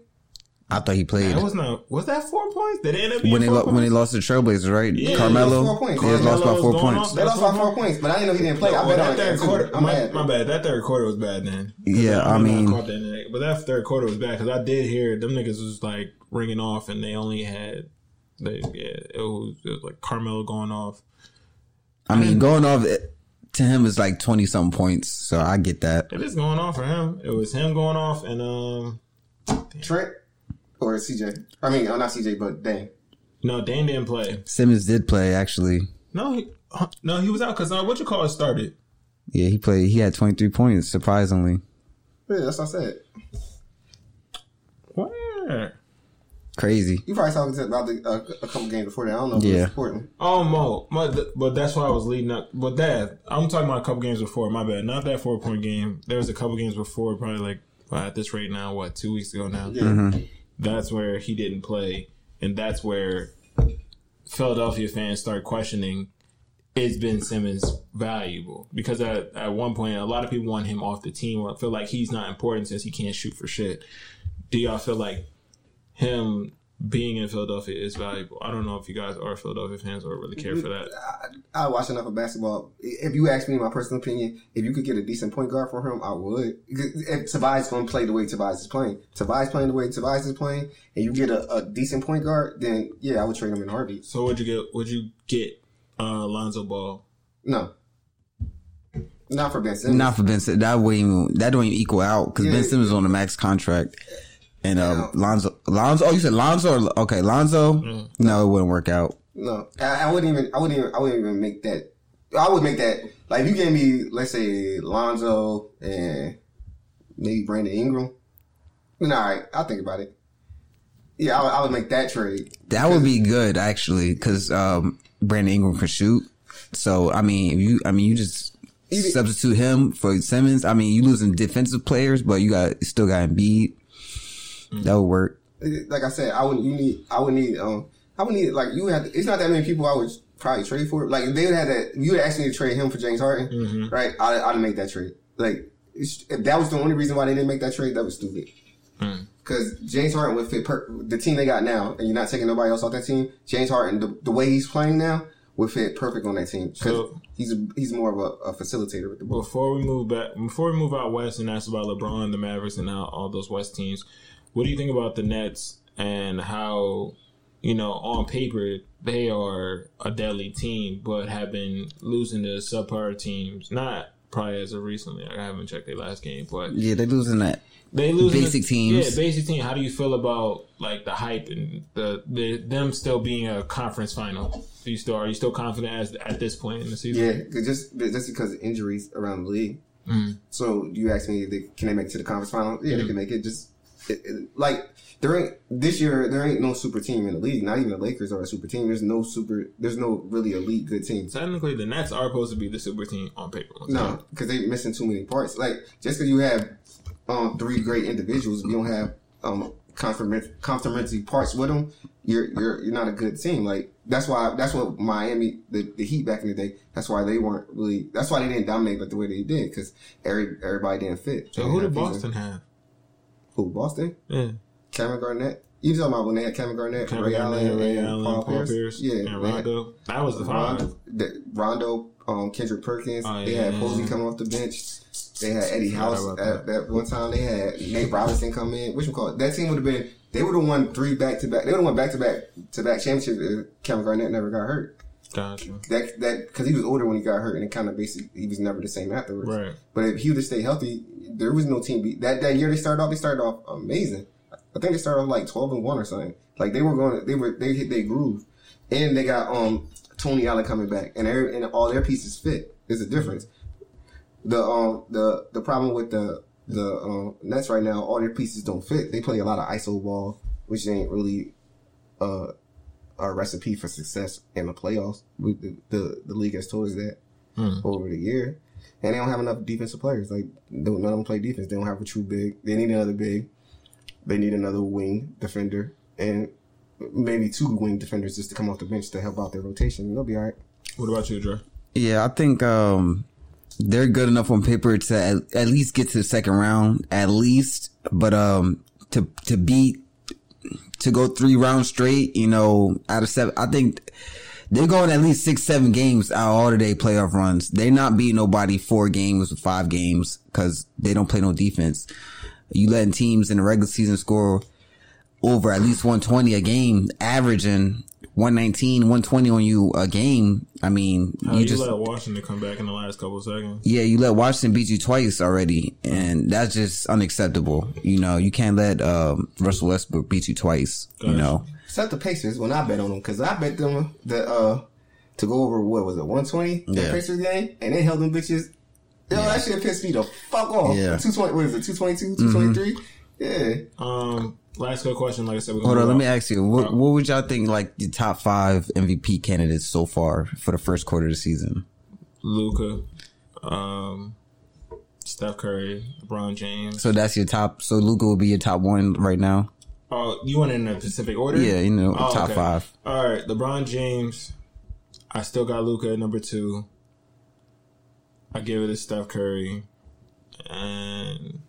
C: I thought he played
B: That was not was that four points? Did it end up being
C: when they
B: four
C: lo- when they lost to Trailblazers, right?
B: Yeah,
C: Carmelo.
A: four points.
C: They lost by four points.
B: off.
A: They lost by four points, but I didn't know he didn't play. I
B: Well,
A: bet
B: that
A: on
B: third quarter,
A: quarter.
B: My,
A: mad.
B: my bad. That third quarter was bad then. 'Cause
C: Yeah, I
B: remember
C: mean-
B: caught that but that third quarter was bad because I did hear them niggas was like ringing off, and they only had they yeah it was, it was like Carmelo going off.
C: I mean, going off to him is like twenty something points, so I get that.
B: It is going off for him. It was him going off, and um
A: Trent or CJ. I mean, oh, not CJ, but Dame.
B: no, Dame didn't play.
C: Simmons did play actually.
B: No, he, no, he was out because uh, what you call it started.
C: Yeah, he played. He had twenty three points. Surprisingly,
A: Yeah, that's what I said.
B: Where?
C: crazy.
A: You probably talking about the, uh, a couple games before that. I don't know. If
C: Yeah.
A: yeah. Portland.
B: Oh, Mo, my, th- but that's why I was leading up. But that I'm talking about a couple games before. My bad, not that four point game. There was a couple games before, probably like uh, at this rate now, what two weeks ago now.
A: Yeah.
B: That's where he didn't play, and that's where Philadelphia fans start questioning is Ben Simmons valuable? Because at, at one point, a lot of people want him off the team. I feel like he's not important since he can't shoot for shit. Do y'all feel like him being in Philadelphia is valuable? I don't know if you guys are Philadelphia fans or really care for that.
A: I, I watch enough of basketball. If you ask me my personal opinion, if you could get a decent point guard for him, I would. If Tobias going to play the way Tobias is playing, Tobias playing the way Tobias is playing, and you get a, a decent point guard, then yeah, I would trade him in a heartbeat.
B: So would you get? Would you get uh, Lonzo Ball?
A: No, not for Ben Simmons.
C: Not for Ben Simmons. That wouldn't even, that don't even equal out because
A: Yeah.
C: Ben Simmons is on the max contract. And um, Lonzo, Lonzo. Oh, you said Lonzo? Or, okay, Lonzo. No, it wouldn't work out.
A: No, I, I wouldn't even. I wouldn't even. I wouldn't even make that. I would make that. Like if you gave me, let's say, Lonzo and maybe Brandon Ingram. Then all right, I'll think about it. Yeah, I would, I would make that trade.
C: That would be good actually, because um, Brandon Ingram can shoot. So I mean, if you, I mean, you just substitute him for Simmons. I mean, you losing defensive players, but you got still got Embiid. Mm. That would work.
A: Like I said, I would. You need. I would need. Um, I would need. Like you had. It's not that many people I would probably trade for. Like if they would have that. You would ask me to trade him for James Harden, mm-hmm. right? I'd, I'd make that trade. Like it's, if that was the only reason why they didn't make that trade, that was stupid. Mm. Because James Harden would fit per- the team they got now, and you're not taking nobody else off that team. James Harden, the, the way he's playing now, would fit perfect on that team. 'Cause
B: So-
A: he's a, he's more of a, a facilitator with the ball.
B: Before we move back, before we move out west, and ask about LeBron, the Mavericks, and now all those West teams. What do you think about the Nets and how, you know, on paper they are a deadly team, but have been losing to subpar teams? Not probably as of recently. I haven't checked their last game, but
C: Yeah, they're losing that.
B: They lose
C: Basic teams.
B: Yeah, basic team. How do you feel about like the hype and the, the them still being a conference final? Do you still are you still confident as at this point in the season?
A: Yeah, 'cause just just because of injuries around the league. Mm-hmm. So you ask me, they, can they make it to the conference final? Yeah, they mm-hmm. can make it. Just it, it- like there ain't this year. There ain't no super team in the league. Not even the Lakers are a super team. There's no super. There's no really elite good team.
B: Technically, the Nets are supposed to be the super team on paper.
A: No, because they're missing too many parts. Like just because you have um, three great individuals, if you don't have um, complementary parts with them. You're you're you're not a good team. Like that's why that's what Miami the, the Heat back in the day. That's why they weren't really. That's why they didn't dominate like the way they did because every everybody didn't fit.
B: So
A: They
B: who did Boston have?
A: Who Boston?
B: Yeah,
A: Cameron Garnett. You talking about when they had Cameron Garnett,
B: Kevin
A: Ray
B: Garnett,
A: Allen,
B: Ray Allen,
A: Paul, Pierce? Yeah,
B: and
A: they had-
B: Rondo. That was the five.
A: Rondo, the, Rondo um, Kendrick Perkins.
B: Oh,
A: they had Posey coming off the bench. They had Eddie House at that one time. They had Nate Robinson come in. Which one call it? That team would have been. They would have won three back to back. They would have won back to back to back championship if Kevin Garnett never got hurt.
B: Gotcha.
A: That that because he was older when he got hurt and it kind of basically he was never the same afterwards.
B: Right.
A: But if he would have stayed healthy, there was no team beat. That that year they started off. They started off amazing. I think they started off like twelve and one or something. Like they were going. They were they hit their groove, and they got um Tony Allen coming back, and every, and all their pieces fit. There's a difference. The um the the problem with the the um, Nets right now, all their pieces don't fit. They play a lot of iso ball, which ain't really uh, a recipe for success in the playoffs. We, the, the the league has told us that over the year, and they don't have enough defensive players. Like none of them play defense. They don't have a true big. They need another big. They need another wing defender and maybe two wing defenders just to come off the bench to help out their rotation. They'll be all right.
B: What about you, Dre?
C: Yeah, I think um they're good enough on paper to at, at least get to the second round, at least. But um to to beat to go three rounds straight, you know, out of seven, I think they're going at least six, seven games out of all their playoff runs. They're not beating nobody four games five games because they don't play no defense. You letting teams in the regular season score over at least 120 a game, averaging 119, 120 on you a game. I mean,
B: How
C: you
B: you,
C: just
B: let Washington come back in the last couple of seconds?
C: yeah, you let Washington beat you twice already, and that's just unacceptable. You know, you can't let um, Russell Westbrook beat you twice. You know,
A: Except the Pacers when I bet on them because I bet them the uh to go over what was it 120 the
C: Yeah.
A: Pacers game and they held them bitches. Yo, that shit pissed me the fuck off.
C: Yeah.
A: 220, what is it, 222, 223? Yeah.
B: Um, last good question. Like I said, we're
C: hold on. Let me ask you, what, what would y'all think like the top five MVP candidates so far for the first quarter of the season?
B: Luka, um, Steph Curry, LeBron James.
C: So that's your top. So Luka will be your top one right now.
B: Oh, you want it in a specific order?
C: Yeah, you know,
B: Oh,
C: top
B: okay.
C: five.
B: All right, LeBron James. I still got Luka at number two. I give it to Steph Curry and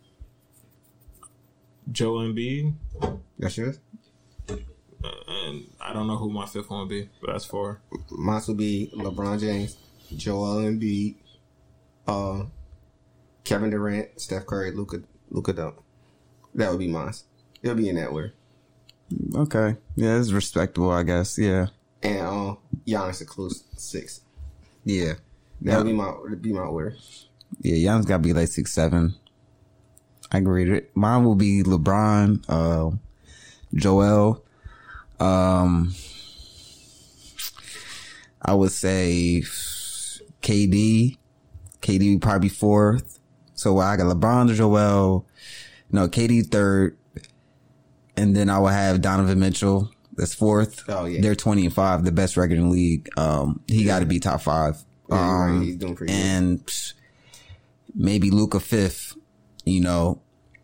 B: Joe Embiid,
A: That's yours?
B: and I don't know who my fifth one would be, but that's four.
A: Mine would be LeBron James, Joel Embiid, uh, Kevin Durant, Steph Curry, Luka, Luka Dunk. That would be mine. It'll be in that order.
C: Okay, yeah, it's respectable, I guess. Yeah,
A: And uh, Giannis a close six.
C: yeah,
A: That would be my be my order.
C: yeah. Giannis got to be like six, seven. I agree. it. Mine will be LeBron, uh, Joel. Um, I would say KD. KD would probably fourth. So I got LeBron, Joel, no, KD third. And then I would have Donovan Mitchell. That's fourth.
A: Oh, yeah.
C: They're 20 and five, the best record in the league. Um, he got to be top five.
A: Yeah, you're right.
C: Um,
A: He's doing pretty good.
C: and psh, maybe Luka fifth. You know,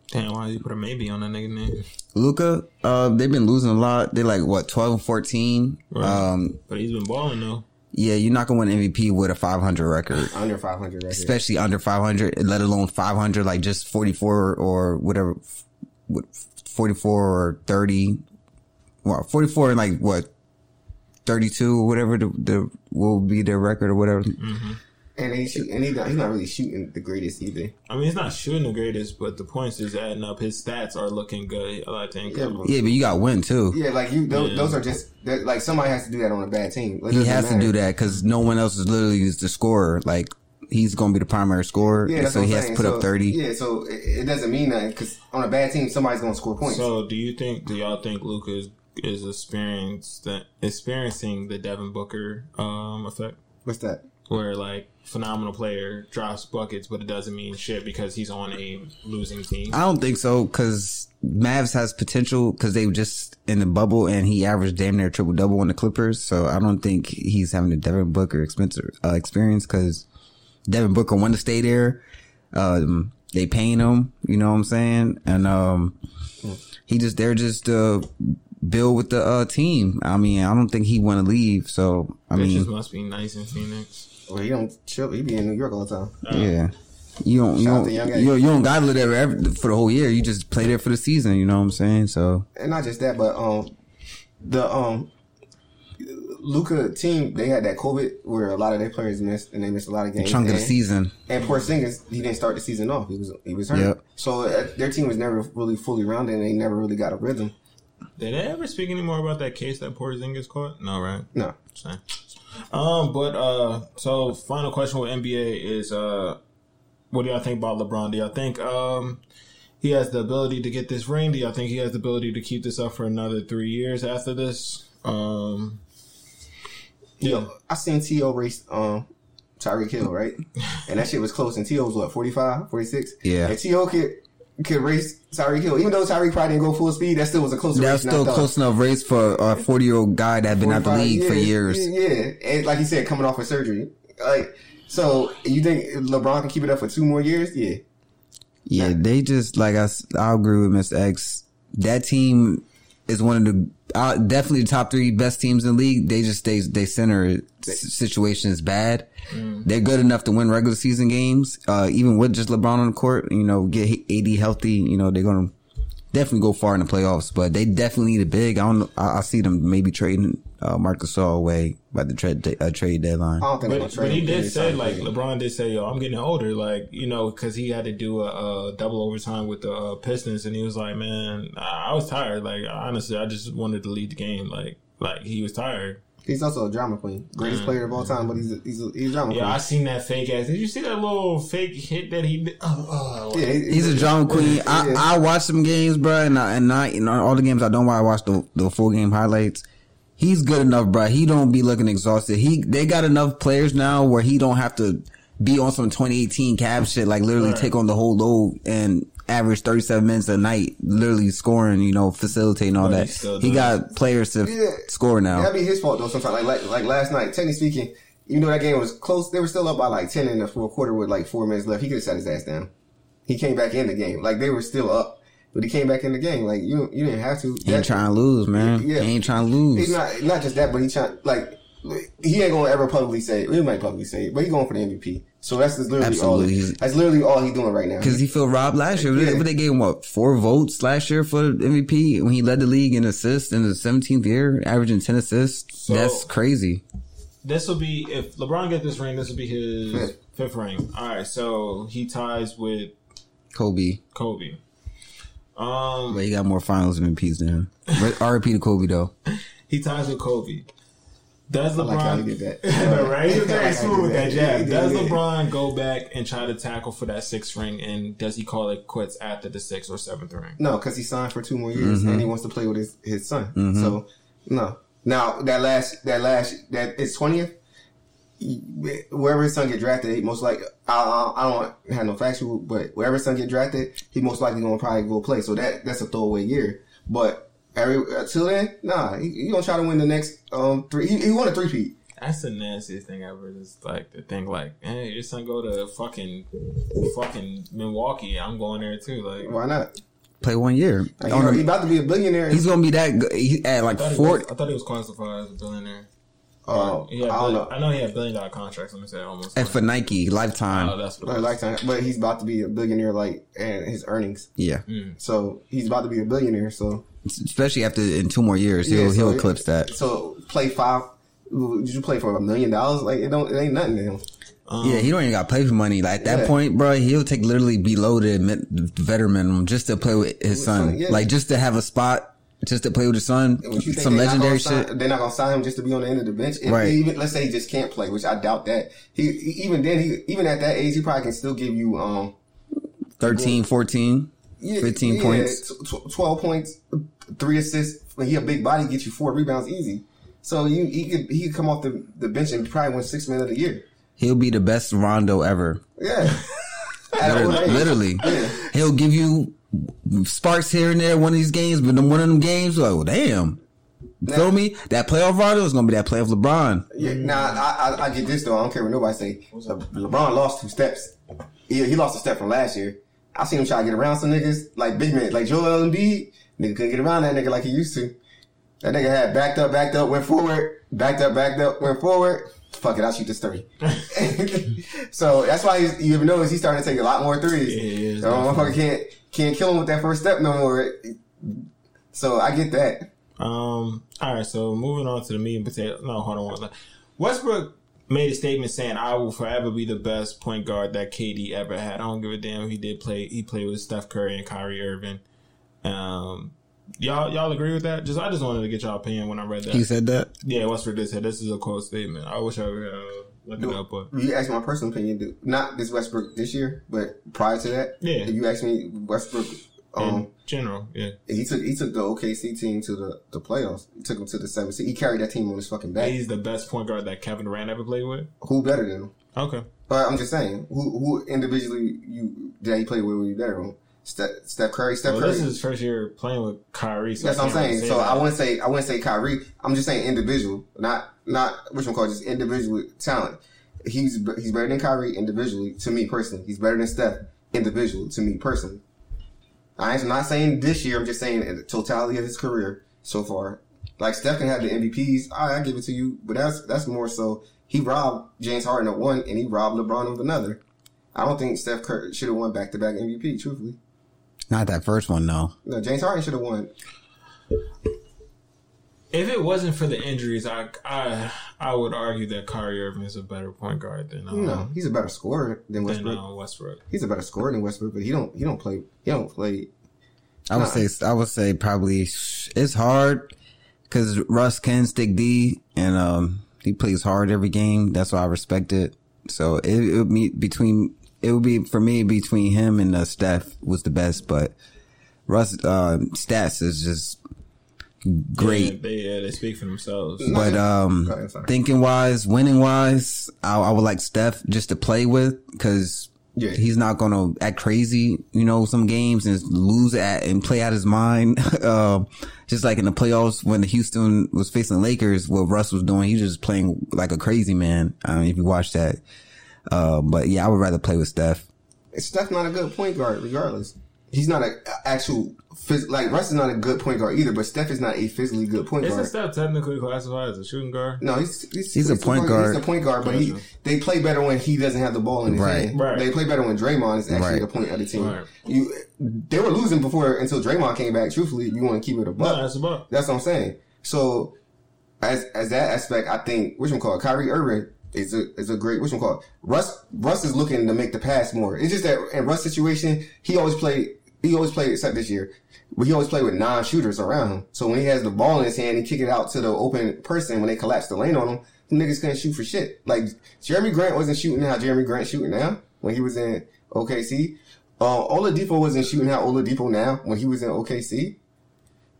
B: Damn, why you put a maybe on that nigga name?
C: Luka, uh, they've been losing a lot. They're like what twelve and fourteen.
B: Right.
C: Um,
B: But he's been balling though.
C: yeah, you're not gonna win MVP with a five hundred record,
A: Under 500 record.
C: especially under five hundred, let alone five hundred. Like just forty four or whatever, forty four or thirty. Well, forty four and like what. 32 or whatever the, the will be their record or whatever.
A: And he shoot, and he not, he's not really shooting the greatest either.
B: I mean, he's not shooting the greatest, but the points is adding up. His stats are looking good. I think.
A: Yeah,
C: Yeah, but you got win too.
A: Yeah, like you, those,
B: Yeah.
A: those are just like somebody has to do that on a bad team. It
C: He
A: doesn't
C: has to do that because no one else is literally is the scorer. Like he's going to be the primary scorer,
A: Yeah, that's
C: so
A: what
C: he
A: I'm
C: has to put
A: so,
C: up thirty.
A: Yeah, so it, it doesn't mean nothing because on a bad team, somebody's gonna score points.
B: So, do you think? Do y'all think Luka is, is experienced that experiencing the Devin Booker um effect?
A: What's that?
B: where like phenomenal player drops buckets, but it doesn't mean shit because he's on a losing team.
C: I don't think so because Mavs has potential because they were just in the bubble and he averaged damn near triple double on the Clippers. So I don't think he's having a Devin Booker expensive, uh, experience because Devin Booker wanted to stay there. Um, they paying him, you know what I'm saying? And, um, he just, they're just, uh, build with the, uh, team. I mean, I don't think he want to leave. So, I
B: Bitches
C: mean,
B: must be nice in Phoenix.
A: Well, he don't chill. He be in New York all the time.
C: yeah. You don't, you don't,
A: to Young
C: you, don't- you don't gotta live there every, for the whole year. You just play there for the season. You know what I'm saying? So,
A: and not just that, but um, the um, Luka team they had that COVID where a lot of their players missed and they missed a lot of games.
C: chunk of the season.
A: And Porzingis, he didn't start the season off. He was he was hurt.
C: Yep.
A: So uh, their team was never really fully rounded, and they never really got a rhythm.
B: Did they ever speak anymore about that case that Porzingis caught? No, right?
A: No,
B: Same. Um, but uh, so final question with NBA is uh, what do y'all think about LeBron? Do y'all think um he has the ability to get this ring? Do y'all think he has the ability to keep this up for another three years after this? Um,
A: Yo, I seen T.O. race um Tyreek Hill, right? and that shit was close. And T.O. was what 45, 46?
C: Yeah.
A: And T.O. could could race Tyreek Hill, even though Tyreek probably didn't go full speed. That still was a close race.
C: That's still close enough race for a 40 year old guy that had been out the
A: 45,
C: league for years.
A: Yeah, yeah. and like you said, coming off of surgery, like so. You think LeBron can keep it up for two more years? Yeah.
C: Yeah, they just like I, I agree with Mr. X. That team is one of the uh, definitely the top three best teams in the league. They just they they center situation is bad. They're good enough to win regular season games, uh, even with just LeBron on the court. You know, get AD healthy. You know, they're gonna definitely go far in the playoffs. But they definitely need a big. I don't. I, I see them maybe trading uh, Marcus Gasol away by the trade uh, trade deadline.
A: I don't think. they're
B: but,
A: trade
B: but he did
A: He's
B: say like
A: for-
B: LeBron did say, "Yo, I'm getting older." Like you know, because he had to do a, a double overtime with the uh, Pistons, and he was like, "Man, I, I was tired. Like honestly, I just wanted to lead the game. Like like he was tired."
A: He's also a drama queen, greatest mm. player of all time. But he's a, he's a, he's a drama queen.
B: Yeah, I
A: queen.
B: seen that fake ass. Did you see that little fake hit that he did? Oh, oh.
A: Yeah,
C: He's a drama queen. I,
A: Yeah.
C: I watch some games, bro, and I, and I, you know, all the games I don't watch, I watch the, the full game highlights. He's good enough, bro. He don't be looking exhausted. He, they got enough players now where he don't have to be on some 2018 cab shit, like literally
B: Right.
C: take on the whole load and average 37 minutes a night, literally scoring, you know, facilitating all
B: But
C: that.
B: still
C: He got players to
A: Yeah.
C: score now.
A: That'd be his fault though. Sometimes, like, like like last night, technically speaking, even though that game was close, they were still up by like ten in the fourth quarter with like four minutes left. He could have sat his ass down. He came back in the game, like they were still up, but he came back in the game. Like you, you didn't have to.
C: He ain't trying to lose, man.
A: Yeah.
C: He ain't trying to lose.
A: He's not not just that, but he trying like he ain't gonna ever publicly say. It. He might publicly say it, but he going for the MVP. So that's just literally
C: Absolutely.
A: all. That's literally all he's doing right now.
C: Because he feel robbed last year.
A: Yeah.
C: But they gave him what four votes last year for the MVP when he led the league in assists in the 17th year, averaging 10 assists.
B: So-
C: That's crazy.
B: This will be if LeBron get this ring. This will be his
A: Fifth.
B: fifth ring. All right, so he ties with
C: Kobe,
B: Kobe. Um,
C: but he got more Finals MVPs than him. But RP to Kobe though.
B: he ties with Kobe. Does
A: like how
B: LeBron?
A: did that.
B: Right? He was very
A: like how he
B: smooth with that
A: that.
B: jab.
A: He
B: Does. LeBron go back and try to tackle for that sixth ring, and does he call it quits after the sixth or seventh ring?
A: No, because he signed for two more years
C: Mm-hmm.
A: and he wants to play with his, his son. So no. Now that last that last that it's twentieth. Wherever his son get drafted, he most likely I, I, I don't have no factual, but wherever his son get drafted, he most likely gonna probably go play. So that that's a throwaway year. But every until then, nah, he, he gonna try to win the next um three. He, he won a three peat.
B: That's the nastiest thing ever. Is like the thing like, hey, your son go to fucking fucking Milwaukee. I'm going there too. Like,
A: Why not?
C: Play one year.
A: Like,
C: On
A: he, about to be a billionaire.
C: he's gonna be that. He at like
B: I thought, he
C: four.
B: was, I thought he was classified as a billionaire.
A: Oh,
B: He had
A: I don't
B: billion-
A: know.
B: I know he had billion dollar contracts. Let me say almost.
C: And for Nike, lifetime.
B: oh, that's what
A: Like,
B: it was.
A: lifetime, but he's about to be a billionaire, like, and his earnings.
C: yeah,
A: So he's about to be a billionaire. So
C: especially after in two more years,
A: Yeah,
C: he'll
A: so
C: he'll eclipse that.
A: So play five. Did you play for a million dollars? Like it don't. It ain't nothing to him.
C: yeah, he don't even got play for money. Like at that
A: Yeah.
C: point, bro, he'll take literally below the veteran minimum just to play with his son.
A: yeah.
C: Like just to have a spot, just to play with his son.
A: And what you think
C: Some legendary
A: gonna sign-
C: shit.
A: They're not gonna sign him just to be on the end of the bench. If
C: Right.
A: even let's say he just can't play, which I doubt that. He even then he even at that age he probably can still give you um
C: 13, 14,
A: yeah,
C: 15
A: yeah,
C: points.
A: tw- tw- twelve points, three assists. When he a big body, get you four rebounds easy. So you he could he could come off the, the bench and probably win six men of the year.
C: he'll be the best Rondo ever.
A: Yeah. At an old age.
C: Literally, he'll give you sparks here and there one of these games, but one of them games, like, well, damn. Feel me? That playoff Rondo is gonna be that playoff LeBron.
A: Yeah, nah, I, I, I get this though. I don't care what nobody say. LeBron lost two steps. He, he lost a step from last year. I seen him try to get around some niggas like big men, like Joel Embiid. Nigga couldn't get around that nigga like he used to. That nigga had backed up, backed up, went forward, backed up, backed up, went forward. Fuck it, I'll shoot this three. so that's why he's, you even notice he's starting to take a lot more threes.
B: Yeah,
A: so motherfucker can't can't kill him with that first step no more. So I get that.
B: Um. All right. So moving on to the meat and potato. No, hold on. One Westbrook made a statement saying, "I will forever be the best point guard that KD ever had." I don't give a damn. If he did play. He played with Steph Curry and Kyrie Irving. Um. Y'all, y'all agree with that? Just, I just wanted to get y'all opinion when I read that.
C: He said that.
B: yeah, Westbrook did say this is a quote statement. I wish I would uh, look it up, but
A: You asked my personal opinion, dude. Not this Westbrook this year, but prior to that.
B: Yeah.
A: You asked me, Westbrook, um,
B: in general, yeah.
A: he took he took the OKC team to the, the playoffs. He took them to the seventh seed. He carried that team on his fucking back.
B: He's the best point guard that Kevin Durant ever played with.
A: Who better than him?
B: Okay.
A: But I'm just saying, who who individually you did he play with? Were you better on? Steph, Steph Curry, Steph
B: Well,
A: Curry.
B: this is his first year playing with Kyrie. So
A: That's what I'm saying.
B: say
A: So
B: that.
A: I wouldn't say I wouldn't say Kyrie. I'm just saying individual, not not which one called just individual talent. He's he's better than Kyrie individually to me personally. He's better than Steph individually to me personally. I'm not saying this year. I'm just saying the totality of his career so far. Like Steph can have the MVPs. Right, I give it to you, but that's that's more so. He robbed James Harden of one, and he robbed LeBron of another. I don't think Steph Curry should have won back to back MVP. Truthfully,
C: Not that first one, no.
A: no, James Harden should have won.
B: If it wasn't for the injuries, I I I would argue that Kyrie Irving is a better point guard than um,
A: No, he's a better scorer than
B: than
A: Westbrook.
B: uh, Westbrook.
A: He's a better scorer than Westbrook, but he don't he don't play he don't play.
C: I would
A: Nah.
C: say I would say probably it's hard because Russ can stick D and um he plays hard every game. That's why I respect it. So it, it would be between it would be for me between him and uh, Steph was the best, but Russ uh, stats is just great.
B: Yeah, they yeah, they speak for themselves.
C: But um,
A: Go ahead,
C: thinking wise, winning wise, I, I would like Steph just to play with because
A: Yeah.
C: he's not gonna act crazy. You know, some games and lose at and play out his mind. um, just like in the playoffs when the Houston was facing Lakers, what Russ was doing, he was just playing like a crazy man. I mean, if you watch that. Uh, but yeah, I would rather play with Steph.
A: Steph's not a good point guard, regardless. He's not a actual phys- like Russ is not a good point guard either, but Steph is not a physically good point guard. Isn't.
B: Steph technically classified as a shooting guard?
A: No, he's he's,
C: He's a point guard.
A: He's a point guard, but he they play better when he doesn't have the ball in his
C: Right.
A: hand.
B: Right.
A: They play better when Draymond is actually
C: Right.
A: the point of the team.
B: Right.
A: You they were losing before until Draymond came back. Truthfully, you want to keep it a buck.
B: No, that's about.
A: That's what I'm saying. So, as as that aspect, I think which one called Kyrie Irving is a is a great which one called Russ. Russ is looking to make the pass more. It's just that in Russ situation, he always played. He always played except this year, but he always played with non-shooters around him. So when he has the ball in his hand, he kick it out to the open person. When they collapse the lane on him, the niggas couldn't shoot for shit. Like Jerami Grant wasn't shooting how Jerami Grant shooting now when he was in OKC. Uh, Oladipo wasn't shooting how Oladipo now when he was in OKC.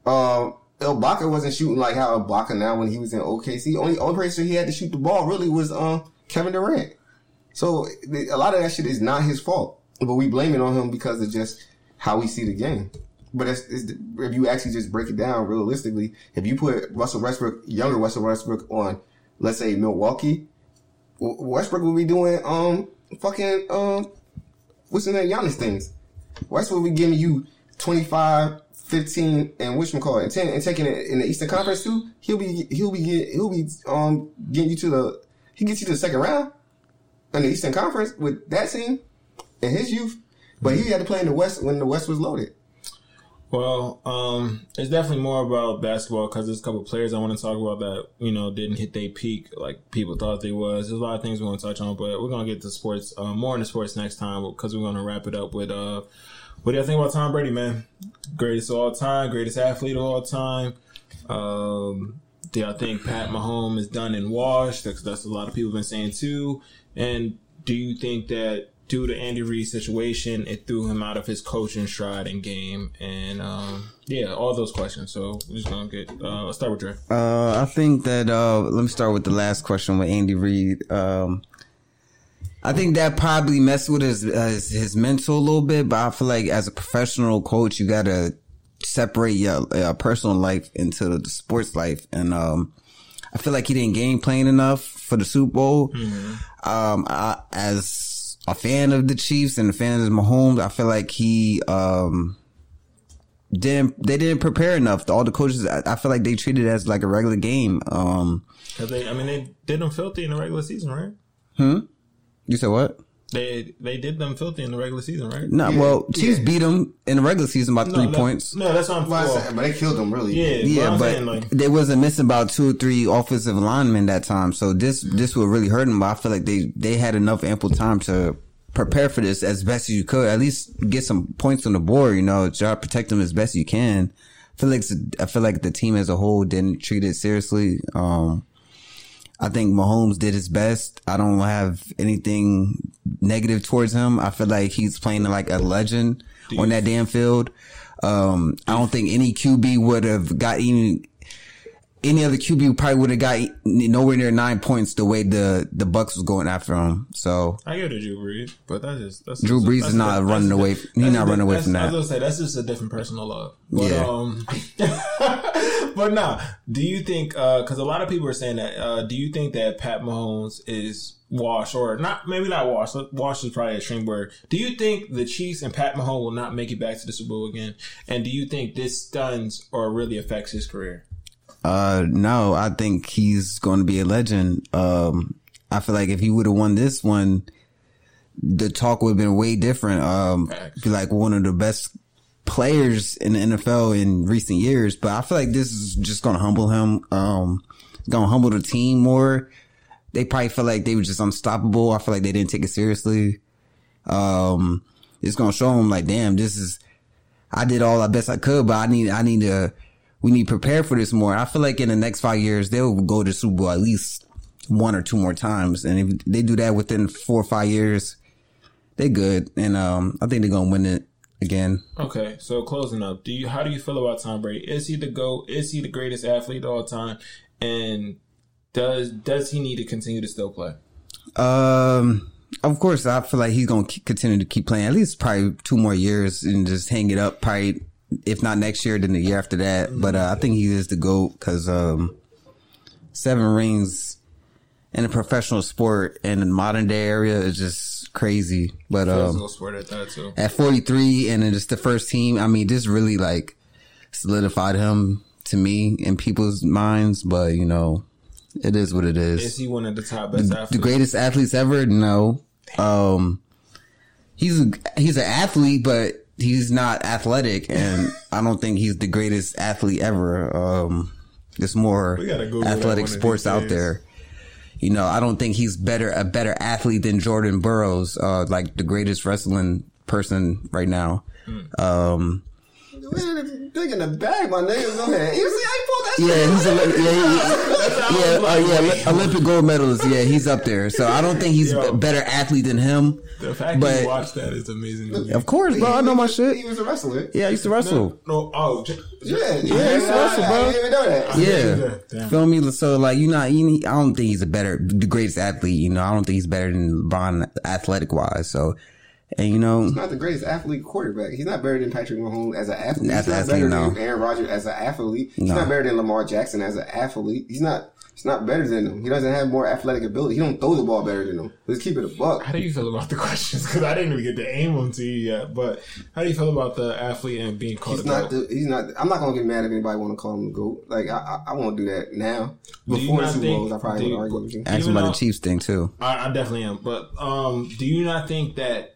A: Um, Ibaka wasn't shooting like how Ibaka now when he was in OKC. Only only person he had to shoot the ball really was um Kevin Durant. So a lot of that shit is not his fault, but we blame it on him because of just how we see the game. But it's, it's, if you actually just break it down realistically, if you put Russell Westbrook, younger Russell Westbrook on, let's say Milwaukee, Westbrook will be doing um fucking um what's in that Giannis things. Westbrook will be giving you 25, 15, and which call and 10, and taking it in the Eastern Conference too. He'll be he'll be get, he'll be um getting you to the he gets you to the second round in the Eastern Conference with that team in his youth. But he had to play in the West when the West was loaded.
B: Well, um, it's definitely more about basketball because there's a couple players I want to talk about that you know didn't hit their peak like people thought they was. There's a lot of things we want to touch on, but we're gonna get to sports uh, more into sports next time because we're gonna wrap it up with uh, what do you think about Tom Brady, man? Greatest of all time, greatest athlete of all time. Um, do y'all think Pat Mahomes is done and washed? That's, that's a lot of people have been saying too. And do you think that due to Andy Reid's situation, it threw him out of his coaching stride and game? And um, yeah, all those questions. So we're just gonna get. Uh, let's start with Dre.
C: Uh, I think that uh, let me start with the last question with Andy Reid. Um, I think that probably messed with his, uh, his his mental a little bit, but I feel like as a professional coach, you gotta separate your, your personal life into the sports life, and um, I feel like he didn't game plan enough for the Super Bowl. Um, I, as a fan of the Chiefs and a fan of Mahomes, I feel like he um didn't they didn't prepare enough. All the coaches, I, I feel like they treated it as like a regular game. Um,
B: Cause they, I mean, they did them filthy in the regular season, right? Hmm.
C: You said what?
B: They they did them filthy in the regular season, right?
C: No, well, Chiefs beat them in the regular season by three
B: no,
C: points.
B: No, that's on
A: Well, I
B: well,
A: said, but they killed them really.
B: Yeah,
C: Yeah,
B: I'm
C: but
B: saying, like,
C: they wasn't missing about two or three offensive linemen that time. So this this would really hurt them. But I feel like they they had enough ample time to prepare for this as best as you could. At least get some points on the board. You know, try to protect them as best you can. I feel like I feel like the team as a whole didn't treat it seriously. Um, I think Mahomes did his best. I don't have anything negative towards him. I feel like he's playing like a legend on that damn field. Um, I don't think any QB would have got even any other QB probably would have got nowhere near nine points the way the the Bucs was going after him. So
B: I give it to Drew Brees, but that's just that's
C: Drew Brees
B: that's
C: is not
B: that's
C: running away- he's not running away
B: from
C: from
B: I was gonna say that's just a different personal love. But,
C: Yeah.
B: Um, but nah, do you think? Because a lot of people are saying that. Uh, do you think that Pat Mahomes is washed or not? Maybe not washed. Washed is probably a extreme word. Do you think the Chiefs and Pat Mahomes will not make it back to the Super Bowl again? And do you think this stuns or really affects his career?
C: Uh, no, I think he's going to be a legend. Um, I feel like if he would have won this one, the talk would have been way different. Um, be like one of the best players in the NFL in recent years. But I feel like this is just going to humble him. Um, it's going to humble the team more. They probably felt like they were just unstoppable. I feel like they didn't take it seriously. Um, it's going to show him like, damn, this is, I did all the best I could, but I need, I need to, we need to prepare for this more. I feel like in the next five years, they'll go to Super Bowl at least one or two more times. And if they do that within four or five years, they're good. And, um, I think they're going to win it again.
B: Okay, so closing up, do you how do you feel about Tom Brady? Is he the GOAT? Is he the greatest athlete of all time? And does does he need to continue to still play?
C: Um, of course, I feel like he's going to continue to keep playing at least probably two more years and just hang it up. Probably, if not next year, then the year after that. But uh, I think he is the goat because um, seven rings in a professional sport in the modern day area is just crazy. But um,
B: at
C: at 43 and it's the first team, I mean, this really like solidified him to me in people's minds. But you know, it is what it is
B: Is he one of the top best
C: the
B: athletes?
C: greatest athletes ever? No. Um, he's a, he's an athlete, but he's not athletic, and I don't think he's the greatest athlete ever. Um, there's more
B: We gotta Google that one
C: athletic sports out
B: days.
C: there. You know, I don't think he's better a better athlete than Jordan Burroughs, uh, like the greatest wrestling person right now.
B: Hmm.
C: Um,
A: Big in the bag, my nigga. Go ahead. You see, I pulled that
C: yeah, he's a, yeah, he- yeah, uh, yeah, Olympic gold medalist. Yeah, he's up there. So I don't think he's
B: Yo.
C: a better athlete than him.
B: the fact
C: but-
B: you watch that is amazing.
C: Of course, bro. I know my shit.
A: He was a wrestler.
C: Yeah, I used to wrestle.
B: No, oh, j-
A: Yeah,
C: Yeah, he's a wrestler, bro.
A: I didn't even know that.
C: Yeah.
B: Damn.
C: Feel me? So like you not you, I don't think he's a better the greatest athlete, you know. I don't think he's better than LeBron athletic wise. So and you know
A: He's not the greatest athlete quarterback. He's not better than Patrick Mahomes as an athlete.
C: As
A: He's not
C: athlete,
A: better
C: no.
A: than Aaron Rodgers as an athlete. He's
C: No.
A: not better than Lamar Jackson as an athlete. He's not. He's not better than him. He doesn't have more athletic ability. He don't throw the ball better than them. Let's keep it a buck.
B: How do you feel about the questions? Because I didn't even get to aim them to you yet. But how do you feel about the athlete and being called
A: He's
B: a
A: not.
B: goat?
A: The, he's not. I'm not gonna get mad if anybody want to call him the goat. Like I, I, I won't do that now.
B: Do you
A: Before the Super
B: think-
A: Bowls, I probably
B: do
A: would argue with you.
C: ask him
B: Even
C: about the Chiefs thing too.
B: I, I definitely am. But um, do you not think that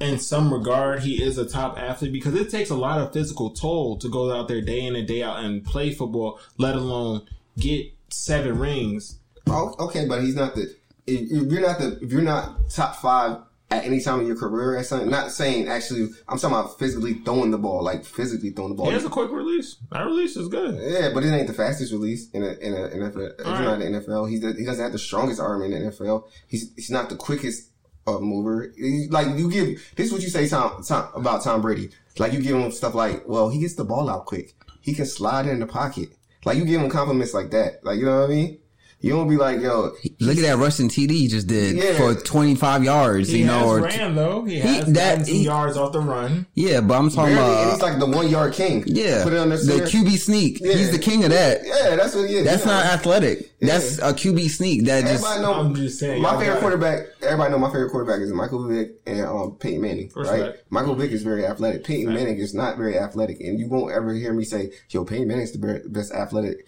B: in some regard he is a top athlete because it takes a lot of physical toll to go out there day in and day out and play football, let alone get seven rings.
A: Oh, okay, but he's not the. If, you're not the, if you're not top five at any time in your career at something, not saying actually, I'm talking about physically throwing the ball, like physically throwing the ball.
B: He has a quick release. That release is good.
A: Yeah, but it ain't the fastest release in a in a NFL. If you're not in the NFL, he's the, he doesn't have the strongest arm in the NFL. He's he's not the quickest uh, mover. Like you give this is what you say Tom, Tom about Tom Brady. Like you give him stuff like, well, he gets the ball out quick. He can slide in the pocket. Like you give him compliments like that. Like you know what I mean. You don't be like, yo,
C: Look at that rushing TD he just did
A: Yeah.
C: for 25 yards,
B: He
C: you know,
B: has
C: or
B: ran though. He
C: He-
B: has
C: that- he-
B: yards off the run.
C: yeah, but I'm talking
A: barely, and
C: about
A: he's like the one yard king.
C: yeah,
A: put it on the,
C: the
A: center.
C: QB sneak.
A: Yeah.
C: He's the king of that.
A: Yeah, that's what he is.
C: That's
A: you know.
C: not athletic. That's a QB sneak. That just
A: know.
B: I'm just saying,
A: My favorite quarterback. Everybody know my favorite quarterback is Michael Vick and um, Peyton Manning. Right?
B: Respect.
A: Michael Vick is very athletic. Peyton
B: Right.
A: Manning is not very athletic, and you won't ever hear me say, "Yo, Peyton Manning's the best athletic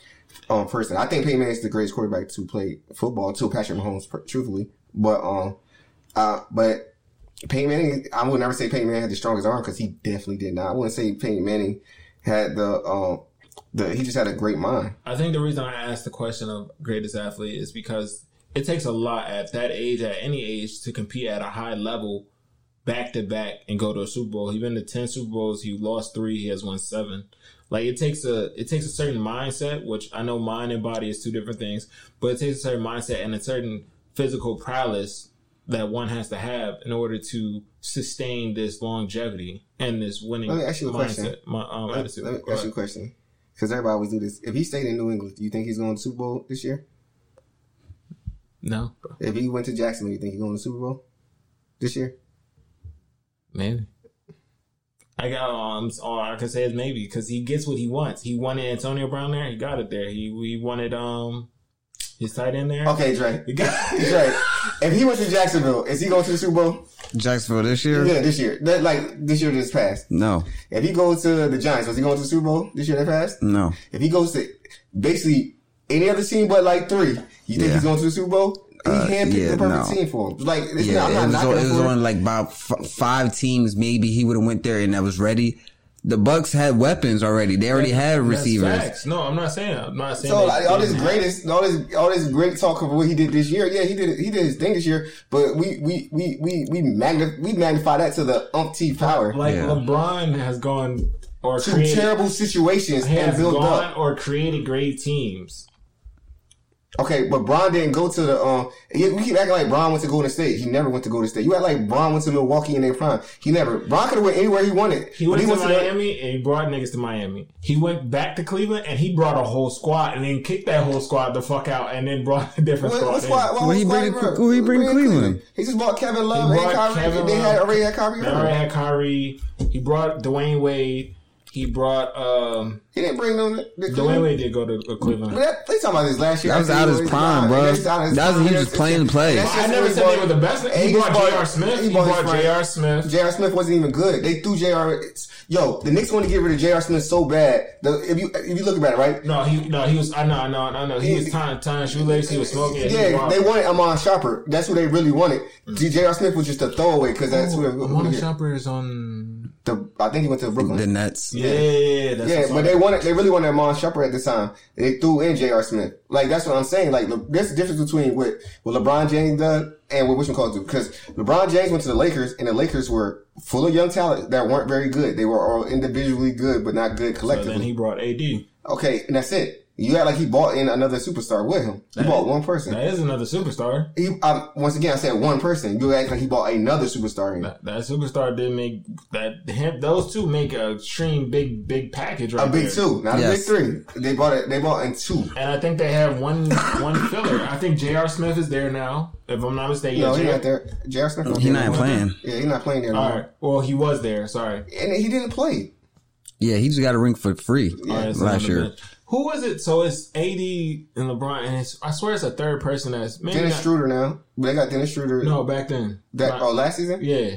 A: um, person." I think Peyton Manning's the greatest quarterback to play football. To Patrick Mahomes, truthfully, but um, uh, but Peyton Manning, I would never say Peyton Manning had the strongest arm because he definitely did not. I wouldn't say Peyton Manning had the um, the he just had a great mind.
B: I think the reason I asked the question of greatest athlete is because it takes a lot at that age, at any age, to compete at a high level, back to back, and go to a Super Bowl. He's been to ten Super Bowls. He lost three. He has won seven. Like it takes a it takes a certain mindset, which I know mind and body is two different things, but it takes a certain mindset and a certain physical prowess that one has to have in order to sustain this longevity and this winning
A: Let me ask you a question.
B: My, um,
A: Let,
B: attitude.
A: let me
B: Go
A: ask you a question. Because everybody always do this. If he stayed in New England, do you think he's going to Super Bowl this year?
B: No,
A: If he went to Jacksonville, do you think he's going to Super Bowl this year?
B: Maybe. I got um. All I can say is maybe because he gets what he wants. He wanted Antonio Brown there. He got it there. He he wanted um his tight end there.
A: Okay, Dre.
B: He got
A: Dre, if he went to Jacksonville, is he going to the Super Bowl?
C: Jacksonville this year.
A: Yeah, this year. That, like this year just passed.
C: No,
A: If he goes to the Giants, was he going to the Super Bowl this year that passed?
C: no.
A: If he goes to basically any other team but like three, you think
C: Yeah.
A: he's going to the Super Bowl? He
C: Uh,
A: handpicked
C: yeah,
A: the perfect
C: no.
A: team for him. Like, it's
C: Yeah,
A: not, I'm
C: it was,
A: knocking
C: on, it was on like about f- five teams. Maybe he would have went there and that was ready. The Bucs had weapons already. They already had
B: That's
C: receivers.
B: facts. No, I'm not saying. I'm not saying.
A: So
B: they
A: like, all this greatest, all this, all this great talk of what he did this year. Yeah, he did, he did his thing this year. But we, we, we, we, we magnify, we magnify that to the umpteenth power.
B: Like
C: Yeah.
B: LeBron has gone or
A: Two
B: created,
A: terrible situations and
B: has
A: built
B: gone
A: up.
B: or created great teams.
A: Okay, but Bron didn't go to the. Um, he- we keep acting like Bron went to Golden State. He never went to Golden State. You act like Bron went to Milwaukee in their prime. He never. Bron could have went anywhere he wanted.
B: He
A: But
B: went to
A: the-
B: Miami and he brought niggas to Miami. He went back to Cleveland and he brought a whole squad and then kicked that whole squad the fuck out and then brought a different
A: What,
B: squad.
A: what
B: in.
A: squad? What,
C: Who he bring- who he bring
A: brought
C: Cleveland?
A: He just bought Kevin Love
B: He
A: and Kyrie.
B: Kevin
A: they
B: Love.
A: had already had Kyrie.
B: They already had Kyrie. He brought Dwyane Wade. He brought um
A: He didn't bring them. The, the Dwyane
B: Wade did go to uh, Cleveland.
A: But that, they talking about this last year.
C: That was out
A: he
C: his prime, bro.
A: That's out his
C: That was-
A: prime.
C: he was just playing to play.
B: I never said they were the best.
A: And
B: He brought J.R. Smith. He brought
A: friend.
B: J.R. Smith.
A: J.R. Smith wasn't even good. They threw J.R. Yo, the Knicks want to get rid of J.R. Smith so bad. The, if you if you look at it, right?
B: No, he no, he was. I know, I know, I know. He was tying tying shoelaces. He was smoking. and he
A: Yeah,
B: brought-
A: they wanted Iman Shumpert. That's who they really wanted. J.R. Smith was just a throwaway because that's who. who
B: Iman
A: the,
B: Shumpert is on.
A: The, I think he went to Brooklyn.
C: The Nets.
B: Yeah, yeah, that's
A: Yeah, but they wanted, they really wanted Iman Shumpert at the time. They threw in J.R. Smith. Like, that's what I'm saying. Like, Le- there's a difference between what, what LeBron James done and what Wishman called do. Because LeBron James went to the Lakers, and the Lakers were full of young talent that weren't very good. They were all individually good, but not good collectively.
B: So
A: collectively.
B: then he brought AD.
A: okay, and that's it. You act like he bought in another superstar with him. He bought one person.
B: That is another superstar.
A: He, um, once again, I said one person. You act like he bought another superstar in.
B: That, that superstar didn't make that him. Those two make a extreme big big package right
A: A big
B: there.
A: two, not
C: Yes.
A: a big three. They bought it. They bought in two.
B: And I think they have one one filler. I think J.R. Smith is there now, if I'm not mistaken.
A: No,
B: Yeah,
A: he's not there. J.R. Smith.
C: He not playing.
A: Yeah, he's not playing there. no
B: All
A: more.
B: right. Well, he was there. Sorry.
A: and he didn't play.
C: Yeah, he just got a ring for free
B: All right, so
C: last year.
B: bench. Who was it? So it's AD and LeBron, and it's, I swear it's a third person that's maybe
A: Dennis
B: not,
A: Schroeder now. But they got Dennis Schroeder.
B: No, back then.
A: that oh last season.
B: Yeah.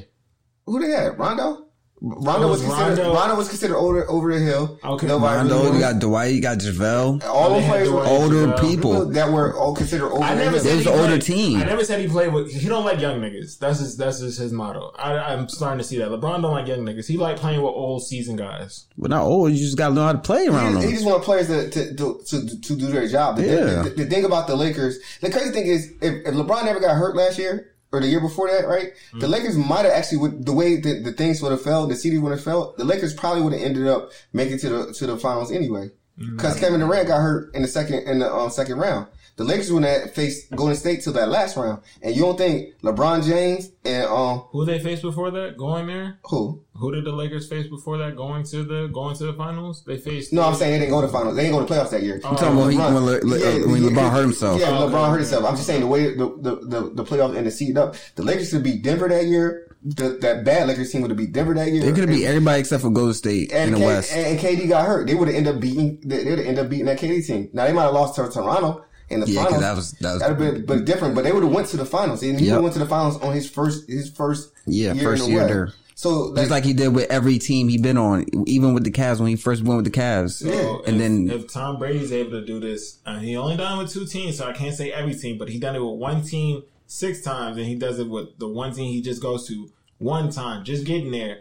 A: Who they had? Rondo. Rondo
B: It
A: was,
B: was
A: considered.
B: Rondo.
A: Rondo. was considered over over the hill.
B: Okay.
A: Nobody
C: Rondo,
A: really
C: you got Dwight, you got JaVale.
A: all
B: They
A: those
B: had
A: players were
C: Older
B: Well,
C: people.
A: that were all considered older.
B: I
A: the
B: never
A: hill.
B: said
C: was
B: he
C: the older
B: played-
C: team.
B: I never said he played with. He don't like young niggas. That's his. That's just his motto. I, I'm starting to see that. LeBron don't like young niggas. He like playing with old seasoned guys.
C: But not old. You just got to know how to play around
A: He, he just want players to to, to, to, to do their job. The,
C: Yeah.
A: the, the thing about the Lakers, the crazy thing is, if, if LeBron never got hurt last year or the year before that, right? The Lakers might have actually, with the way that the things would have felt, the city would have felt, the Lakers probably would have ended up making to the to the finals anyway. Because Kevin Durant got hurt in the second in the um, second round. The Lakers would have faced Golden State till that last round. And you don't think LeBron James and um
B: Who they faced before that? Going there?
A: who?
B: Who did the Lakers face before that? Going to the going to the finals? They faced.
A: No, I'm saying they didn't go to the finals. They didn't go to the playoffs that year.
B: I'm
C: talking about he- when Le- Le- when LeBron hurt himself.
A: Yeah,
B: Oh,
A: LeBron
B: okay.
A: hurt himself. I'm just saying the way the the the, the playoffs and the seed up. The Lakers could beat Denver that year. The, that bad Lakers team would have beat Denver that year.
C: They could have beat everybody except for Golden State in
A: and,
C: the West.
A: and, and KD got hurt. They would have ended up beating. They would have ended up beating that KD team. Now they might have lost to Toronto in the
C: Yeah, 'cause
A: finals.
C: that was- that was-
A: that'd have been but different. But they would have went to the finals, and he
C: Yep.
A: went to the finals on his first his first
C: Yeah,
A: year
C: first
A: in
C: year there.
A: So
C: Just like he did with every team he been on, even with the Cavs when he first went with the Cavs.
B: So
C: And
B: if,
C: then
B: if Tom Brady's able to do this, uh, he only done it with two teams, so I can't say every team, but he done it with one team six times, and he does it with the one team he just goes to one time, just getting there.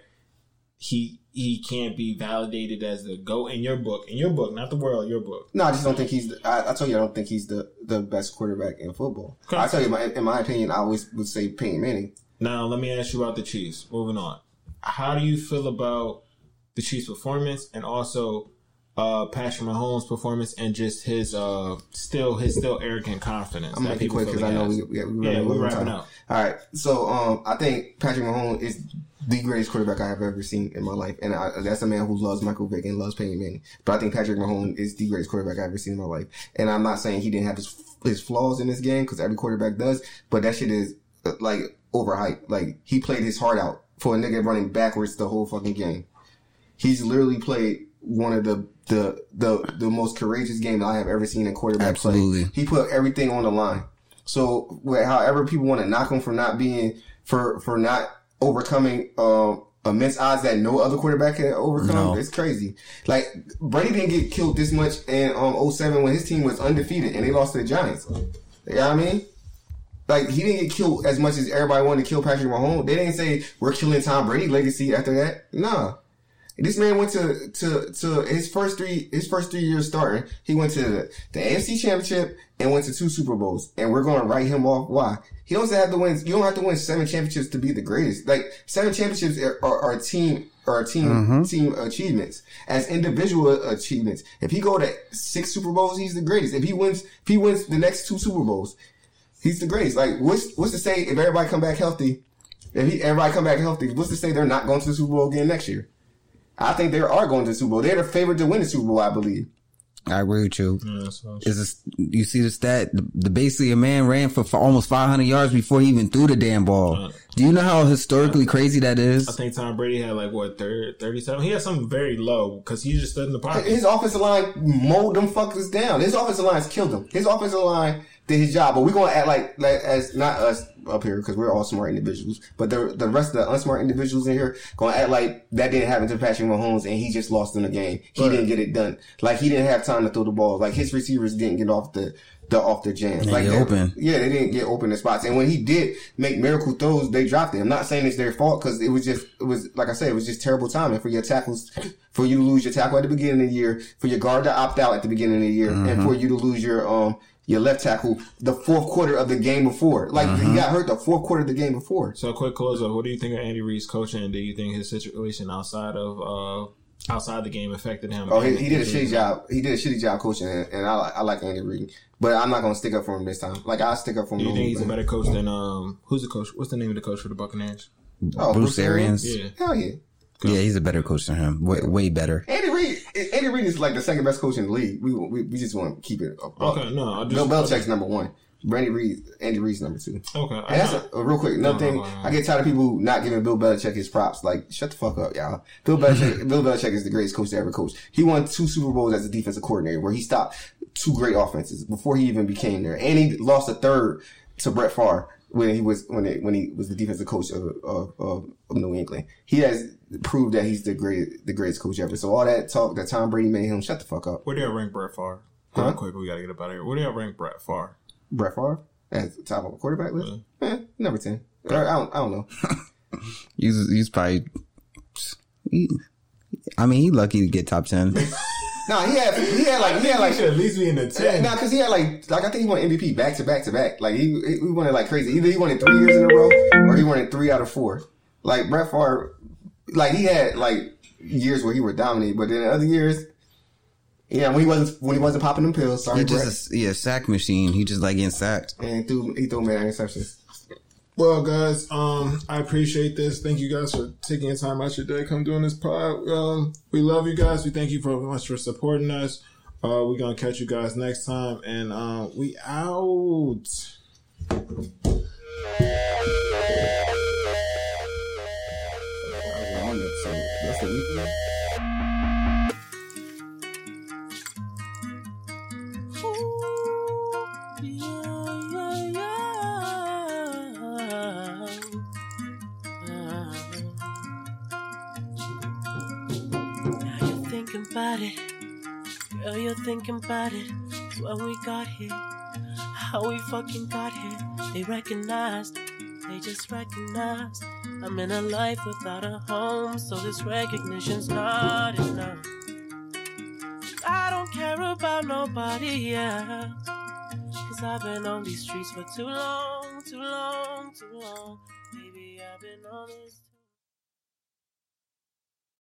B: He he can't be validated as the go in your book, in your book, not the world, your book.
A: No, I just don't think he's. The, I, I told you I don't think he's the, the best quarterback in football. I tell you, my, in my opinion, I always would say Peyton Manning.
B: Now let me ask you about the Chiefs. Moving on, how do you feel about the Chiefs' performance and also uh, Patrick Mahomes' performance and just his uh, still his still arrogant confidence?
A: I'm gonna make it quick because I know we, we, we
B: Yeah, we
A: low on
B: wrapping
A: time.
B: up.
A: All right, so um, I think Patrick Mahomes is the greatest quarterback I have ever seen in my life, and I, that's a man who loves Michael Vick and loves Peyton Manning. But I think Patrick Mahomes is the greatest quarterback I've ever seen in my life, and I'm not saying he didn't have his his flaws in this game because every quarterback does, but that shit is uh, like overhyped. Like he played his heart out for a nigga running backwards the whole fucking game. He's literally played one of the the the, the most courageous game that I have ever seen in quarterback
C: Absolutely.
A: play. He put everything on the line. So however people want to knock him for not being for for not overcoming um immense odds that no other quarterback can overcome,
C: No.
A: it's crazy. Like Brady didn't get killed this much in um 07 when his team was undefeated and they lost to the Giants. You know what I mean? Like he didn't get killed as much as everybody wanted to kill Patrick Mahomes. They didn't say we're killing Tom Brady legacy after that. Nah. This man went to to to his first three his first three years starting. He went to the, the AFC Championship and went to two Super Bowls. And we're going to write him off. Why? He doesn't have to win. You don't have to win seven championships to be the greatest. Like seven championships are, are, are team are team mm-hmm. team achievements as individual achievements. If he go to six Super Bowls, he's the greatest. If he wins, if he wins the next two Super Bowls, he's the greatest. Like what's what's to say if everybody come back healthy? If he everybody come back healthy, what's to say they're not going to the Super Bowl again next year? I think they are going to the Super Bowl. They're the favorite to win the Super Bowl, I believe.
C: I agree with you.
B: Yeah,
C: Is this, you see the stat? The, the basically a man ran for, for almost 500 yards before he even threw the damn ball. Uh, Do you know how historically crazy that is?
B: I think Tom Brady had like what 30, 37? He had something very low because he just stood in the pocket.
A: His offensive line mowed them fuckers down. His offensive line's killed him. His offensive line did his job, but we're gonna act like, like as not us up here because we're all smart individuals, but the the rest of the unsmart individuals in here gonna act like that didn't happen to Patrick Mahomes and he just lost in the game. He
B: Right.
A: didn't get it done. Like he didn't have time to throw the ball. Like his receivers didn't get off the. The off the jam,
C: They
A: like they-
C: open.
A: yeah, they didn't get open in spots. And when he did make miracle throws, they dropped it. I'm not saying it's their fault because it was just, it was, like I said, it was just terrible timing for your tackles, for you to lose your tackle at the beginning of the year, for your guard to opt out at the beginning of the year, and for you to lose your, um, your left tackle the fourth quarter of the game before. Like, he got hurt the fourth quarter of the game before.
B: So, quick close up. What do you think of Andy Reid's coaching? And do you think his situation outside of uh outside the game affected him?
A: Oh, he, he did a shitty job. He did a shitty job coaching, and, and I, I like Andy Reid. But I'm not gonna stick up for him this time. Like I stick up for him.
B: Do you think he's a better coach than um? Who's the coach? What's the name of the coach for the Buccaneers?
A: but- oh,
C: Bruce Arians.
B: Yeah.
A: Hell yeah.
C: Yeah, he's a better coach than him. Way, way better.
A: Andy Reid, Andy Reid is like the second best coach in the league. We we, we just want to keep it. Up.
B: Okay, no, I just
A: Bill Belichick's number one. Randy Reid, Andy Reid's number two.
B: Okay,
A: And that's a, a real quick another
B: No,
A: thing.
B: no, no, no.
A: I get tired of people not giving Bill Belichick his props. Like, shut the fuck up, y'all. Bill Belichick, Bill Belichick is the greatest coach to ever coach. He won two Super Bowls as a defensive coordinator, where he stopped two great offenses before he even became there, and he lost a third to Brett Favre when he was when it, when he was the defensive coach of, of, of, of New England. He has proved that he's the great the greatest coach ever. So all that talk that Tom Brady made him, shut the fuck up.
B: Where do you rank Brett Favre?
A: Huh?
B: Real quick, we gotta get up out of here. Where do you rank Brett Favre?
A: Brett Favre as the top of a quarterback list, eh, number ten. I don't I don't know.
C: He's, he's probably, he, I mean, he's lucky to get top 10.
A: No, he had he had like he had like
B: should at least be in the ten.
A: no, because he had like like I think he won MVP back to back to back. Like he he won it like crazy. Either he won it three years in a row or he won it three out of four. Like Brett Favre, like he had like years where he were dominating, but then other years Yeah, when he wasn't when he wasn't popping them pills. Sorry,
C: He
A: Brett.
C: just a, yeah sack machine. He just like getting sacked.
A: and threw he threw mad interceptions.
B: Well, guys, um, I appreciate this. Thank you guys for taking your time out your day, come doing this pod. Um, we love you guys. We thank you very much for supporting us. Uh, we're gonna catch you guys next time, and um, we out.
E: About it. Girl, you're thinking about it. When we got here, how we fucking got here. They recognized, they just recognized. I'm in a life without a home, so this recognition's not enough. I don't care about nobody, yeah. Cause I've been on these streets for too long, too long, too long. Baby, I've been on this.